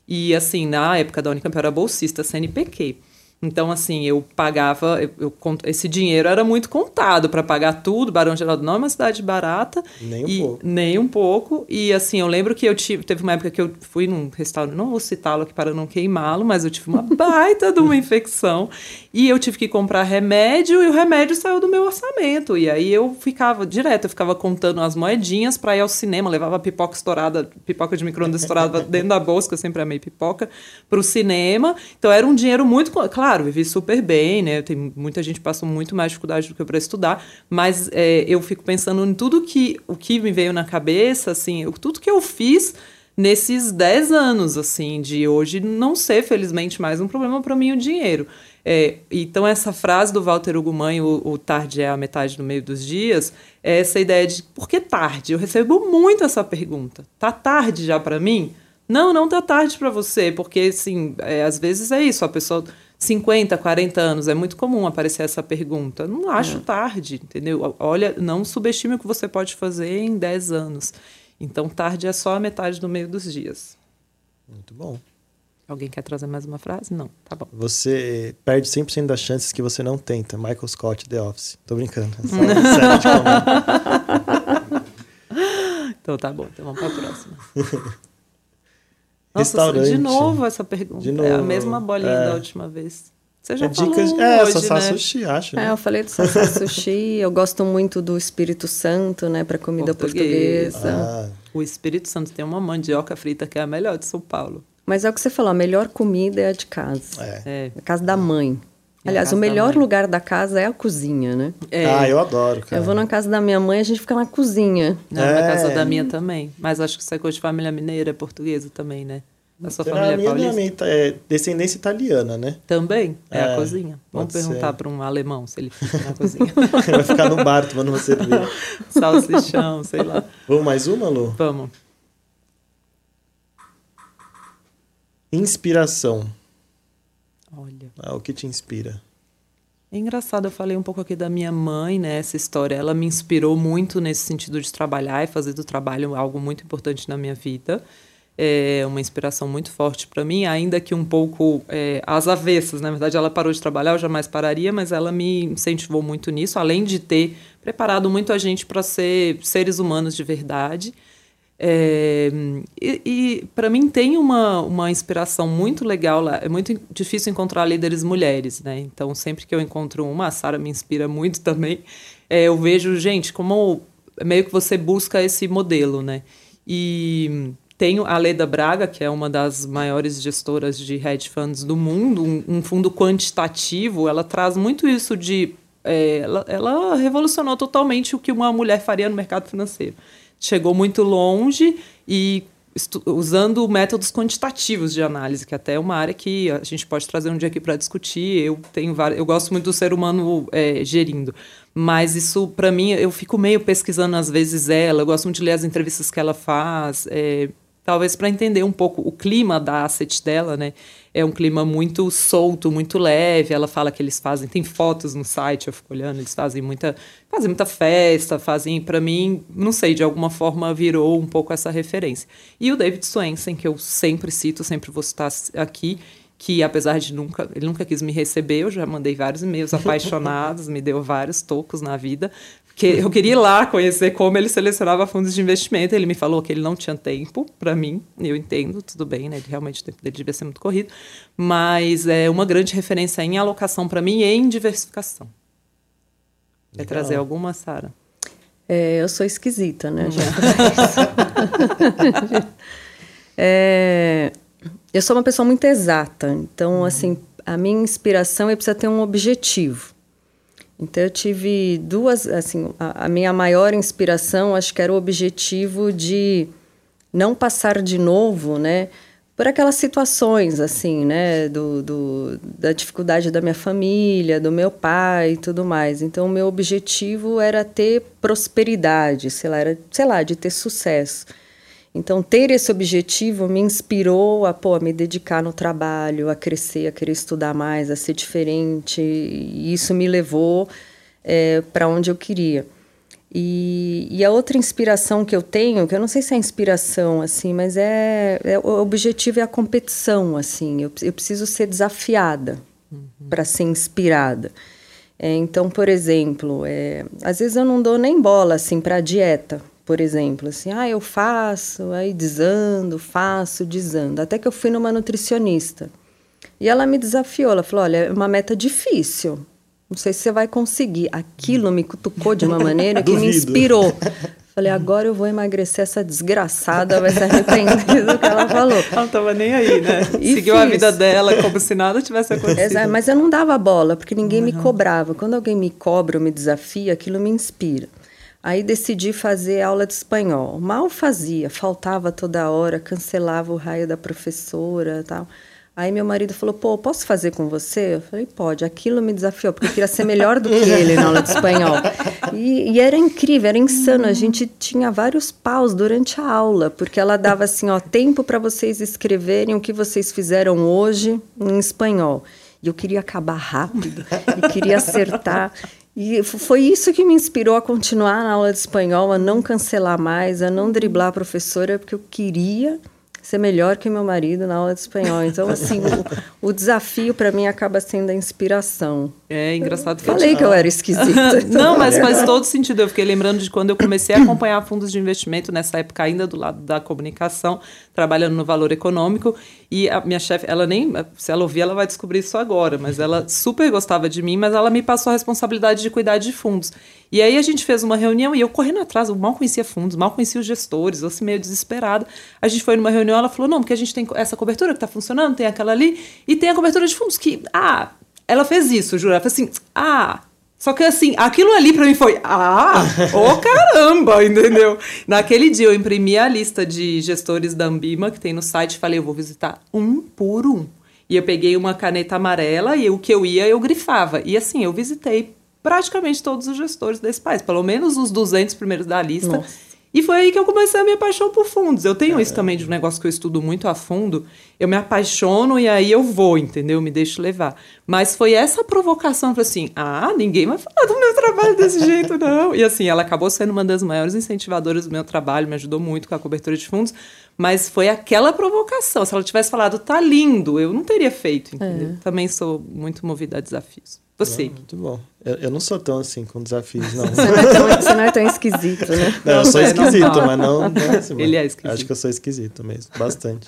E assim, na época da Unicamp eu era bolsista CNPq. Então, assim, eu pagava, eu, eu, esse dinheiro era muito contado para pagar tudo. Barão Geraldo não é uma cidade barata. Nem um e, pouco. Nem um pouco. E, assim, eu lembro que eu tive, teve uma época que eu fui num restaurante, não vou citá-lo aqui para não queimá-lo, mas eu tive uma baita de uma infecção. E eu tive que comprar remédio e o remédio saiu do meu orçamento. E aí eu ficava, direto, eu ficava contando as moedinhas para ir ao cinema, levava pipoca estourada, pipoca de micro-ondas estourada dentro da bolsa, que eu sempre amei pipoca, para o cinema. Então era um dinheiro muito. Claro, claro, vivi super bem, né? Tem muita gente passou muito mais dificuldade do que eu para estudar, mas é, eu fico pensando em tudo que o que me veio na cabeça, assim, tudo que eu fiz nesses 10 anos, assim, de hoje não ser, felizmente, mais um problema para mim o dinheiro. É, então, essa frase do Walter Ugumãe, o, o, tarde é a metade do meio dos dias, é essa ideia de por que tarde? Eu recebo muito essa pergunta. Tá tarde já para mim? Não, não tá tarde para você, porque, assim, é, às vezes é isso, a pessoa 50, 40 anos, é muito comum aparecer essa pergunta. Não acho é. tarde, entendeu? Olha, não subestime o que você pode fazer em 10 anos. Então, tarde é só a metade do meio dos dias. Muito bom. Alguém quer trazer mais uma frase? Não, tá bom. Você perde 100% das chances que você não tenta. Michael Scott, The Office. Tô brincando. É então tá bom, então vamos pra próxima. Nossa, de novo essa pergunta. De novo, é a mesma bolinha é... da última vez. Você já é falou dicas, É, hoje, Sassá né? Sushi, acho. Né? É, eu falei do Sassá Sushi. eu gosto muito do Espírito Santo, né, para comida Português. portuguesa. Ah. O Espírito Santo tem uma mandioca frita que é a melhor de São Paulo. Mas é o que você falou, a melhor comida é a de casa. É. é. A casa da mãe. É Aliás, o melhor lugar da casa é a cozinha, né? É. Ah, eu adoro, cara. Eu vou na casa da minha mãe, a gente fica na cozinha. Não, é. na casa da minha também. Mas acho que você é coisa de família mineira, portuguesa também, né? Da sua família minha, paulista? Minha é descendência italiana, né? Também? É, é a cozinha. Vamos perguntar para um alemão se ele fica na cozinha. Vai ficar no bar tomando uma cerveja. Salsichão, sei lá. Vamos mais uma, Lu? Vamos. Inspiração. Olha. Ah, o que te inspira? É engraçado, eu falei um pouco aqui da minha mãe, né? Essa história, ela me inspirou muito nesse sentido de trabalhar e fazer do trabalho algo muito importante na minha vida. É uma inspiração muito forte para mim, ainda que um pouco é, às avessas. Na verdade, ela parou de trabalhar, eu jamais pararia, mas ela me incentivou muito nisso, além de ter preparado muito a gente para ser seres humanos de verdade. É, e, e para mim tem uma, uma inspiração muito legal lá. É muito difícil encontrar líderes mulheres, né? Então, sempre que eu encontro uma, a Sara me inspira muito também. É, eu vejo, gente, como meio que você busca esse modelo, né? E tenho a Leda Braga, que é uma das maiores gestoras de hedge funds do mundo, um, um fundo quantitativo. Ela traz muito isso de. É, ela, ela revolucionou totalmente o que uma mulher faria no mercado financeiro chegou muito longe e usando métodos quantitativos de análise, que até é uma área que a gente pode trazer um dia aqui para discutir. Eu tenho eu gosto muito do ser humano é, gerindo, mas isso para mim eu fico meio pesquisando às vezes ela. Eu gosto muito de ler as entrevistas que ela faz. É, talvez para entender um pouco o clima da asset dela, né? É um clima muito solto, muito leve. Ela fala que eles fazem, tem fotos no site, eu fico olhando, eles fazem muita, fazem muita festa, fazem, para mim, não sei, de alguma forma virou um pouco essa referência. E o David Swensen, que eu sempre cito, sempre vou citar aqui, que apesar de nunca, ele nunca quis me receber, eu já mandei vários e-mails apaixonados, me deu vários tocos na vida, que eu queria ir lá conhecer como ele selecionava fundos de investimento. Ele me falou que ele não tinha tempo para mim. Eu entendo, tudo bem, né? Realmente o tempo dele devia ser muito corrido, mas é uma grande referência em alocação para mim e em diversificação. Legal. Quer trazer alguma, Sara? É, eu sou esquisita, né? Hum. é, eu sou uma pessoa muito exata, então, uhum. assim, a minha inspiração é precisa ter um objetivo. Então eu tive duas, assim, a, a, minha maior inspiração acho que era o objetivo de não passar de novo, né, por aquelas situações assim, né, do, do, da dificuldade da minha família, do meu pai e tudo mais. Então o meu objetivo era ter prosperidade, sei lá, era, sei lá, de ter sucesso. Então, ter esse objetivo me inspirou a, pô, a me dedicar no trabalho, a crescer, a querer estudar mais, a ser diferente. E isso me levou é, para onde eu queria. E, e, a outra inspiração que eu tenho, que eu não sei se é inspiração, assim, mas é, é o objetivo é a competição, assim. Eu, eu preciso ser desafiada uhum. para ser inspirada. É, então, por exemplo, é, às vezes eu não dou nem bola, assim, para a dieta por exemplo, assim, ah, eu faço, aí desando, faço, desando. Até que eu fui numa nutricionista. E ela me desafiou, ela falou: olha, é uma meta difícil. Não sei se você vai conseguir. Aquilo me cutucou de uma maneira que me inspirou. Falei, agora eu vou emagrecer essa desgraçada, vai se arrepender do que ela falou. Ela não estava nem aí, né? E Seguiu fiz. a vida dela como se nada tivesse acontecido. Exato, mas eu não dava bola, porque ninguém uhum. me cobrava. Quando alguém me cobra ou me desafia, aquilo me inspira. Aí decidi fazer aula de espanhol. Mal fazia, faltava toda hora, cancelava o raio da professora, tal. Aí meu marido falou: "Pô, posso fazer com você?" Eu falei: "Pode". Aquilo me desafiou, porque eu queria ser melhor do que ele na aula de espanhol. E, e, era incrível, era insano. A gente tinha vários paus durante a aula, porque ela dava assim, ó, tempo para vocês escreverem o que vocês fizeram hoje em espanhol. E eu queria acabar rápido, e queria acertar. E foi isso que me inspirou a continuar na aula de espanhol, a não cancelar mais, a não driblar a professora, porque eu queria ser melhor que meu marido na aula de espanhol. Então, assim, o, o desafio para mim acaba sendo a inspiração. É engraçado. Falei que eu era esquisita. Não, mas faz todo sentido. Eu fiquei lembrando de quando eu comecei a acompanhar fundos de investimento, nessa época ainda do lado da comunicação, trabalhando no valor econômico. E a minha chefe, ela nem, se ela ouvir, ela vai descobrir isso agora, mas ela super gostava de mim, mas ela me passou a responsabilidade de cuidar de fundos. E aí a gente fez uma reunião e eu correndo atrás, eu mal conhecia fundos, mal conhecia os gestores, eu assim meio desesperada. A gente foi numa reunião, ela falou: "Não, porque a gente tem essa cobertura que está funcionando, tem aquela ali e tem a cobertura de fundos que, ah, ela fez isso, juro, ela falou assim: "Ah, só que assim, aquilo ali para mim foi, ah, ô oh, caramba, entendeu? Naquele dia eu imprimi a lista de gestores da Ambima que tem no site falei, eu vou visitar um por um. E eu peguei uma caneta amarela e o que eu ia eu grifava. E assim, eu visitei praticamente todos os gestores desse país, pelo menos os 200 primeiros da lista. Nossa. E foi aí que eu comecei a minha paixão por fundos. Eu tenho é. isso também de um negócio que eu estudo muito a fundo. Eu me apaixono e aí eu vou, entendeu? Me deixo levar. Mas foi essa provocação, assim, ah, ninguém vai falar do meu trabalho desse jeito, não. E assim, ela acabou sendo uma das maiores incentivadoras do meu trabalho, me ajudou muito com a cobertura de fundos. Mas foi aquela provocação. Se ela tivesse falado, tá lindo, eu não teria feito, entendeu? É. Também sou muito movida a desafios. Você. Não, muito bom. Eu, eu, não sou tão assim com desafios, não. Você não é tão, você não é tão esquisito, né? Não, eu sou esquisito, mas não. não é assim, Ele é esquisito. Acho que eu sou esquisito mesmo, bastante.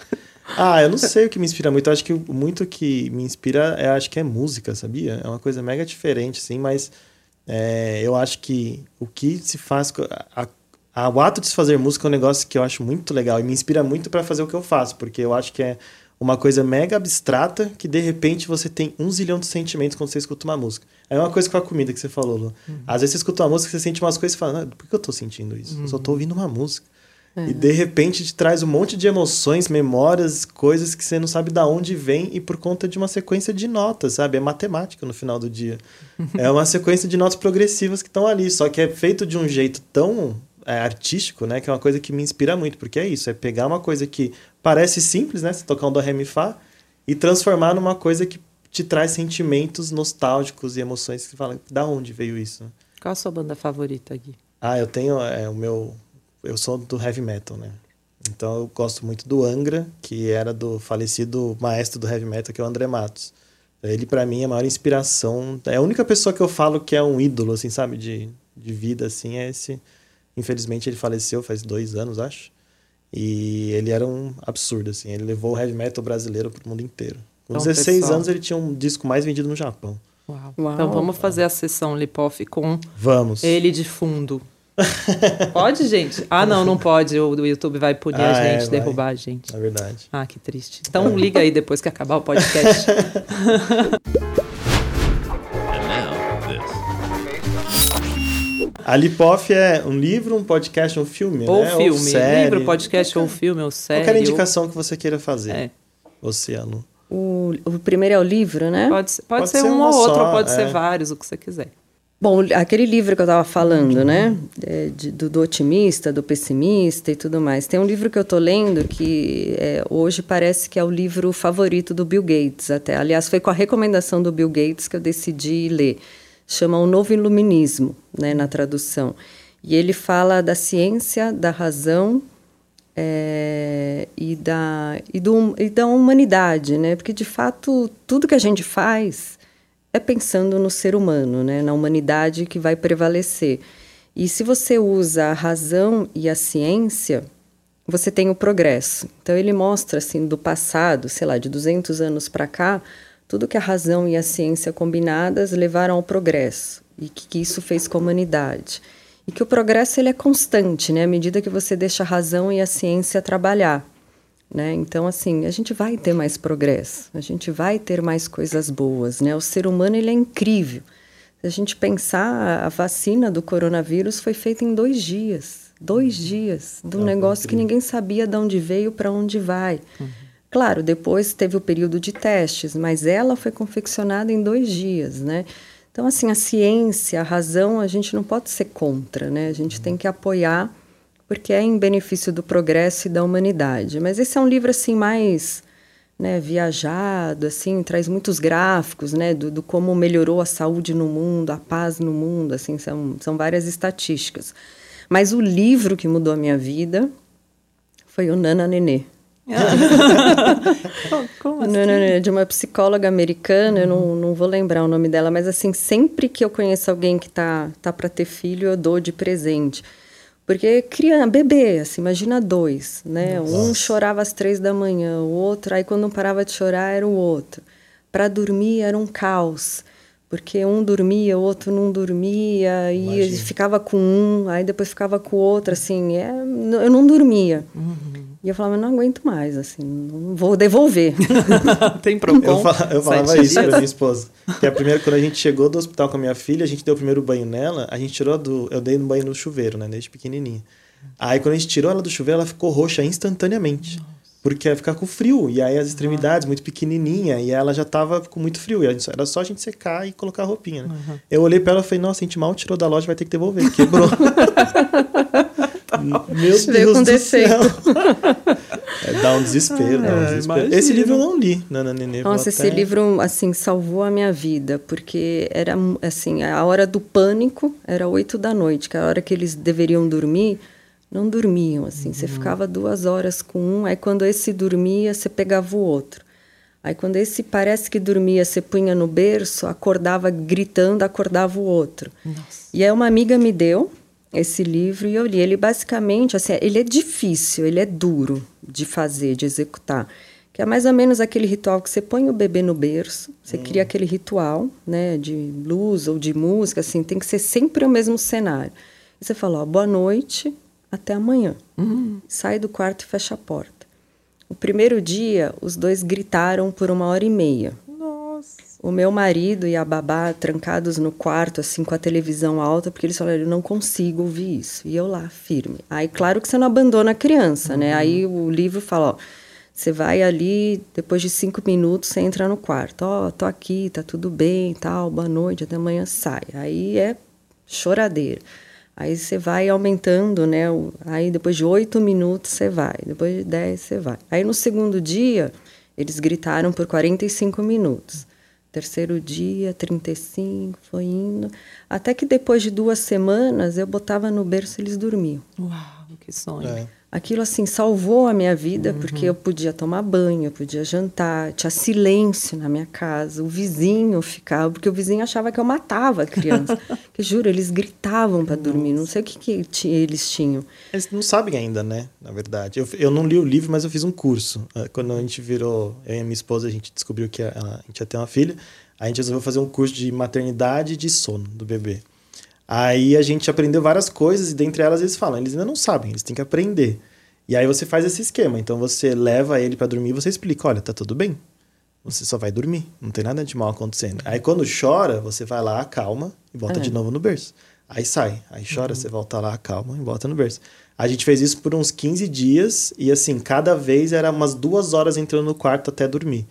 Ah, eu não sei o que me inspira muito. Eu acho que muito que me inspira, é, acho que é música, sabia? É uma coisa mega diferente, assim, mas é, eu acho que o que se faz. A, a, o ato de se fazer música é um negócio que eu acho muito legal e me inspira muito para fazer o que eu faço, porque eu acho que é uma coisa mega abstrata que de repente você tem um zilhão de sentimentos quando você escuta uma música. É uma coisa com a comida que você falou, Lu. Uhum. Às vezes você escuta uma música, você sente umas coisas e fala, por que eu tô sentindo isso? Uhum. Eu só tô uhum. ouvindo uma música. Uhum. E de repente te traz um monte de emoções, memórias, coisas que você não sabe de onde vem e por conta de uma sequência de notas, sabe? É matemática no final do dia. é uma sequência de notas progressivas que estão ali, só que é feito de um jeito tão é, artístico, né? Que é uma coisa que me inspira muito, porque é isso, é pegar uma coisa que parece simples, né? Você tocar um do ré mi fá e transformar numa coisa que te traz sentimentos nostálgicos e emoções que fala da onde veio isso. Qual a sua banda favorita, Gui? Ah, eu tenho é, o meu eu sou do heavy metal, né? Então eu gosto muito do Angra, que era do falecido maestro do heavy metal, que é o André Matos. Ele para mim é a maior inspiração, é a única pessoa que eu falo que é um ídolo assim, sabe, de, de vida assim, é esse. Infelizmente ele faleceu faz dois anos, acho. E ele era um absurdo, assim. Ele levou o heavy metal brasileiro pro mundo inteiro. Com então, 16 pessoal... anos ele tinha um disco mais vendido no Japão. Uau. Uau. Então vamos fazer a sessão Lipoff com vamos. ele de fundo. pode, gente? Ah, não, não pode. O, o YouTube vai punir ah, a gente, é, derrubar a gente. É verdade. Ah, que triste. Então liga aí depois que acabar o podcast. A Lipoff é um livro, um podcast, um filme, ou né? Filme. Ou série. Livro, podcast, ou filme, ou série. Qualquer indicação ou... que você queira fazer. É. Oceano. O, o primeiro é o livro, né? Pode, pode, pode ser, ser, um ou outro, ou pode é. ser vários, o que você quiser. Bom, aquele livro que eu estava falando, né? É, de, do, do, otimista, do pessimista e tudo mais. Tem um livro que eu estou lendo que é, hoje parece que é o livro favorito do Bill Gates, até. Aliás, foi com a recomendação do Bill Gates que eu decidi ler chama o Novo Iluminismo, né, na tradução. E ele fala da ciência, da razão é, e, da, e, do, e da humanidade, né? Porque, de fato, tudo que a gente faz é pensando no ser humano, né? Na humanidade que vai prevalecer. E se você usa a razão e a ciência, você tem o progresso. Então, ele mostra, assim, do passado, sei lá, de 200 anos para cá, tudo que a razão e a ciência combinadas levaram ao progresso e que, que isso fez com a humanidade. E que o progresso ele é constante, né? À medida que você deixa a razão e a ciência trabalhar. Né? Então, assim, a gente vai ter mais progresso, a gente vai ter mais coisas boas, né? O ser humano, ele é incrível. Se a gente pensar, a vacina do coronavírus foi feita em dois dias. Dois uhum. dias. De um é negócio que ninguém sabia de onde veio, para onde vai. Uhum. Claro, depois teve o período de testes, mas ela foi confeccionada em dois dias, né? Então, assim, a ciência, a razão, a gente não pode ser contra, né? A gente tem que apoiar, porque é em benefício do progresso e da humanidade. Mas esse é um livro, assim, mais né, viajado, assim, traz muitos gráficos, né, do, do, como melhorou a saúde no mundo, a paz no mundo, assim, são, são várias estatísticas. Mas o livro que mudou a minha vida foi o Nana Nenê. Como assim? Nana Nenê, de uma psicóloga americana, eu não, não vou lembrar o nome dela, mas assim, sempre que eu conheço alguém que tá, tá para ter filho, eu dou de presente. Porque criança, bebê, assim, imagina dois, né? Nossa. Um chorava às três da manhã, o outro, aí quando não parava de chorar era o outro. Para dormir era um caos, porque um dormia, o outro não dormia, e ficava com um, aí depois ficava com o outro, assim, é, eu não dormia. Uhum. E eu falava, não aguento mais, assim, não vou devolver. Tem problema. Eu, falava, eu falava isso pra minha esposa. Que a primeira, quando a gente chegou do hospital com a minha filha, a gente deu o primeiro banho nela, a gente tirou do. Eu dei no banho no chuveiro, né? Desde pequenininha. Aí quando a gente tirou ela do chuveiro, ela ficou roxa instantaneamente. Nossa. Porque ia ficar com frio. E aí as extremidades muito pequenininha. E ela já tava com muito frio. E era só a gente secar e colocar a roupinha, né? Uhum. Eu olhei pra ela e falei, nossa, a gente mal tirou da loja, vai ter que devolver. Quebrou. Meu Deus Veio com do defeito. céu. É, dá um desespero, dá um é, desespero. Esse livro eu não li, Nana Nenê. Nossa, esse livro, assim, salvou a minha vida, porque era, assim, a hora do pânico era oito da noite, que é a hora que eles deveriam dormir, não dormiam, assim. Uhum. Você ficava duas horas com um, aí quando esse dormia, você pegava o outro. Aí quando esse parece que dormia, você punha no berço, acordava gritando, acordava o outro. Nossa. E aí uma amiga me deu, esse livro e eu li. Ele basicamente, assim, ele é difícil, ele é duro de fazer, de executar. Que é mais ou menos aquele ritual que você põe o bebê no berço, você hum. cria aquele ritual, né, de blues ou de música, assim, tem que ser sempre o mesmo cenário. E você fala, ó, boa noite, até amanhã. Uhum. Sai do quarto e fecha a porta. O primeiro dia, os dois gritaram por uma hora e meia o meu marido e a babá trancados no quarto, assim, com a televisão alta, porque eles falaram, eu não consigo ouvir isso. E eu lá, firme. Aí, claro que você não abandona a criança, né? uhum. né? Aí o livro fala, ó, você vai ali, depois de cinco minutos, você entra no quarto. Ó, oh, tô aqui, tá tudo bem, tal, boa noite, até amanhã sai. Aí é choradeira. Aí você vai aumentando, né? Aí depois de oito minutos você vai, depois de dez você vai. Aí no segundo dia, eles gritaram por 45 minutos. Terceiro dia, 35, foi indo. Até que depois de duas semanas eu botava no berço e eles dormiam. Uau, que sonho. É aquilo assim salvou a minha vida uhum. porque eu podia tomar banho, eu podia jantar, tinha silêncio na minha casa, o vizinho ficava porque o vizinho achava que eu matava a criança. que juro, eles gritavam para dormir, não sei o que, que eles tinham. Eles não sabem ainda, né? Na verdade, eu, eu não li o livro, mas eu fiz um curso. Ah, quando a gente virou, eu e a minha esposa, a gente descobriu que a, a gente ia ter uma filha, a gente resolveu fazer um curso de maternidade e de sono do bebê. Aí a gente aprendeu várias coisas e dentre elas eles falam, eles ainda não sabem, eles têm que aprender. E aí você faz esse esquema. Então você leva ele para dormir e você explica, olha, tá tudo bem. Você só vai dormir, não tem nada de mal acontecendo. Aí quando chora, você vai lá, acalma e volta é. de novo no berço. Aí sai, aí chora, uhum. você volta lá, calma e volta no berço. A gente fez isso por uns 15 dias e assim, cada vez era umas duas horas entrando no quarto até dormir.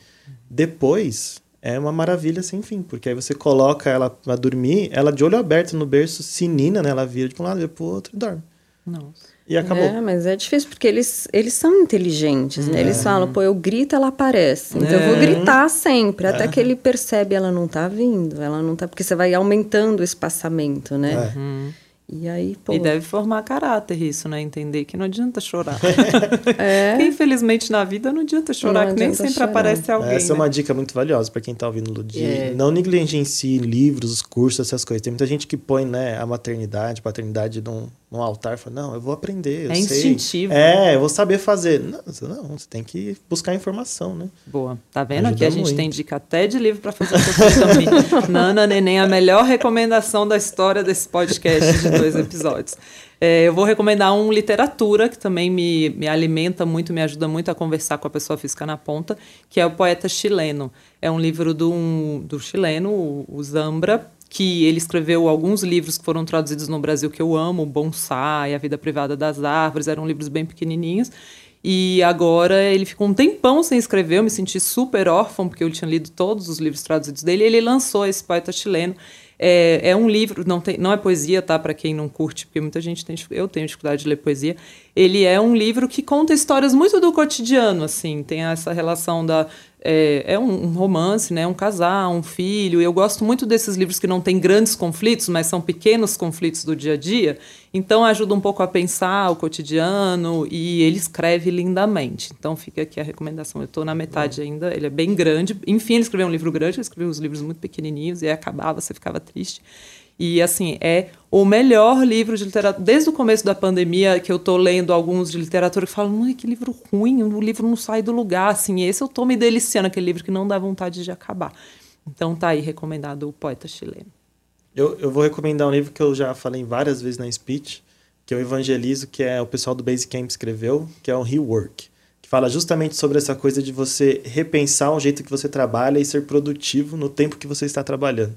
Depois, é uma maravilha sem fim, porque aí você coloca ela para dormir, ela de olho aberto no berço, sinina, né? Ela vira de um lado e pro outro e dorme. Nossa. E acabou. É, mas é difícil porque eles, eles são inteligentes, né? É. Eles falam, pô, eu grito, ela aparece. Então é. eu vou é. gritar sempre, até que ele percebe, ela não tá vindo, ela não tá. Porque você vai aumentando o espaçamento, né? É. Uhum. E aí, pô. E deve formar caráter isso, né? Entender que não adianta chorar. é. infelizmente na vida não adianta chorar, não que nem sempre chorar. aparece alguém. Essa né? é uma dica muito valiosa para quem tá ouvindo Ludi. É. Não negligencie livros, cursos, essas coisas. Tem muita gente que põe, né, a maternidade, paternidade num, num altar e fala: Não, eu vou aprender. Eu é sei. instintivo. É, eu vou saber fazer. Não, não, você tem que buscar informação, né? Boa. Tá vendo? Ajuda Aqui a gente muito. tem dica até de livro para fazer também. Nana Neném, a melhor recomendação da história desse podcast de dois episódios. É, eu vou recomendar um literatura que também me, me alimenta muito, me ajuda muito a conversar com a pessoa física na ponta, que é o Poeta Chileno. É um livro do, do chileno, o Zambra, que ele escreveu alguns livros que foram traduzidos no Brasil que eu amo, Bonsai, A Vida Privada das Árvores, eram livros bem pequenininhos. E agora ele ficou um tempão sem escrever, eu me senti super órfão, porque eu tinha lido todos os livros traduzidos dele, ele lançou esse poeta chileno. É, é um livro, não, tem, não é poesia, tá? Para quem não curte, porque muita gente tem. Eu tenho dificuldade de ler poesia. Ele é um livro que conta histórias muito do cotidiano, assim. Tem essa relação da é, é um, um, romance, né? Um casal, um filho. Eu gosto muito desses livros que não têm grandes conflitos, mas são pequenos conflitos do dia a dia. Então ajuda um pouco a pensar o cotidiano e ele escreve lindamente. Então fica aqui a recomendação. Eu estou na metade ainda. Ele é bem grande. Enfim, ele escreveu um livro grande. Ele escreveu uns livros muito pequenininhos e aí acabava, você ficava triste. E, assim, é o melhor livro de literatura. Desde o começo da pandemia, que eu estou lendo alguns de literatura, que falam, que livro ruim, o livro não sai do lugar. Assim, esse eu estou me deliciando, aquele livro que não dá vontade de acabar. Então, tá aí recomendado o poeta chileno. Eu, eu vou recomendar um livro que eu já falei várias vezes na speech, que eu evangelizo, que é o pessoal do Basecamp escreveu, que é o Rework. Que fala justamente sobre essa coisa de você repensar o jeito que você trabalha e ser produtivo no tempo que você está trabalhando.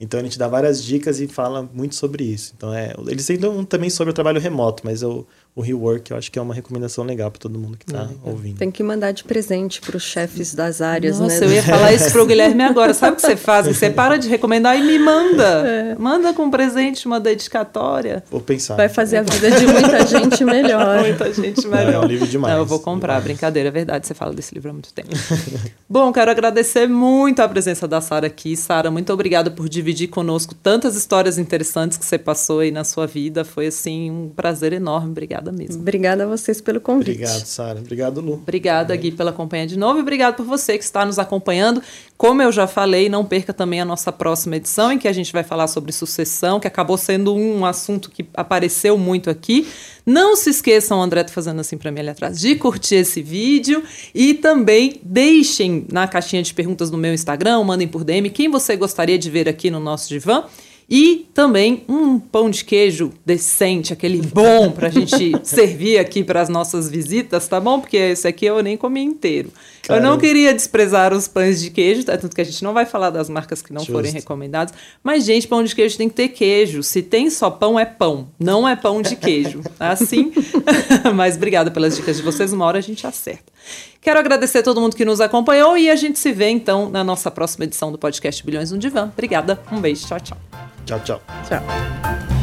Então a gente dá várias dicas e fala muito sobre isso. Então é, eles um também sobre o trabalho remoto, mas eu, o Rework eu acho que é uma recomendação legal para todo mundo que está ouvindo. Tem que mandar de presente para os chefes das áreas, Nossa, né? eu ia falar isso pro Guilherme agora. Sabe o que você faz? Você para de recomendar e me manda. É. Manda com um presente, uma dedicatória. Vou pensar. Vai fazer a vida de muita gente melhor. muita gente melhor. É, é um livro demais. Não, eu vou comprar, demais. brincadeira, é verdade. Você fala desse livro há muito tempo. Bom, quero agradecer muito a presença da Sara aqui. Sara, muito obrigada por dividir conosco tantas histórias interessantes que você passou aí na sua vida. Foi, assim, um prazer enorme. Obrigada mesmo. Obrigada a vocês pelo convite. Obrigado, Sara. Obrigado, Lu. Obrigada, Gui, pela companhia de novo. E obrigado por você que está nos acompanhando. Como eu já falei, não perca também a nossa próxima edição, em que a gente vai falar sobre sucessão, que acabou sendo um assunto que apareceu muito aqui. Não se esqueçam, o André tá fazendo assim para mim ali atrás, de curtir esse vídeo e também deixem na caixinha de perguntas no meu Instagram, mandem por DM quem você gostaria de ver aqui no nosso divã. E também um pão de queijo decente, aquele bom para a gente servir aqui para as nossas visitas, tá bom? Porque esse aqui eu nem comi inteiro. Eu não queria desprezar os pães de queijo, tá? tanto que a gente não vai falar das marcas que não Justo. forem recomendadas. Mas, gente, pão de queijo tem que ter queijo. Se tem só pão, é pão. Não é pão de queijo. Assim. mas obrigada pelas dicas de vocês. Uma hora a gente acerta. Quero agradecer a todo mundo que nos acompanhou e a gente se vê então na nossa próxima edição do podcast Bilhões no Divã. Obrigada, um beijo, tchau, tchau. Tchau, tchau. Tchau.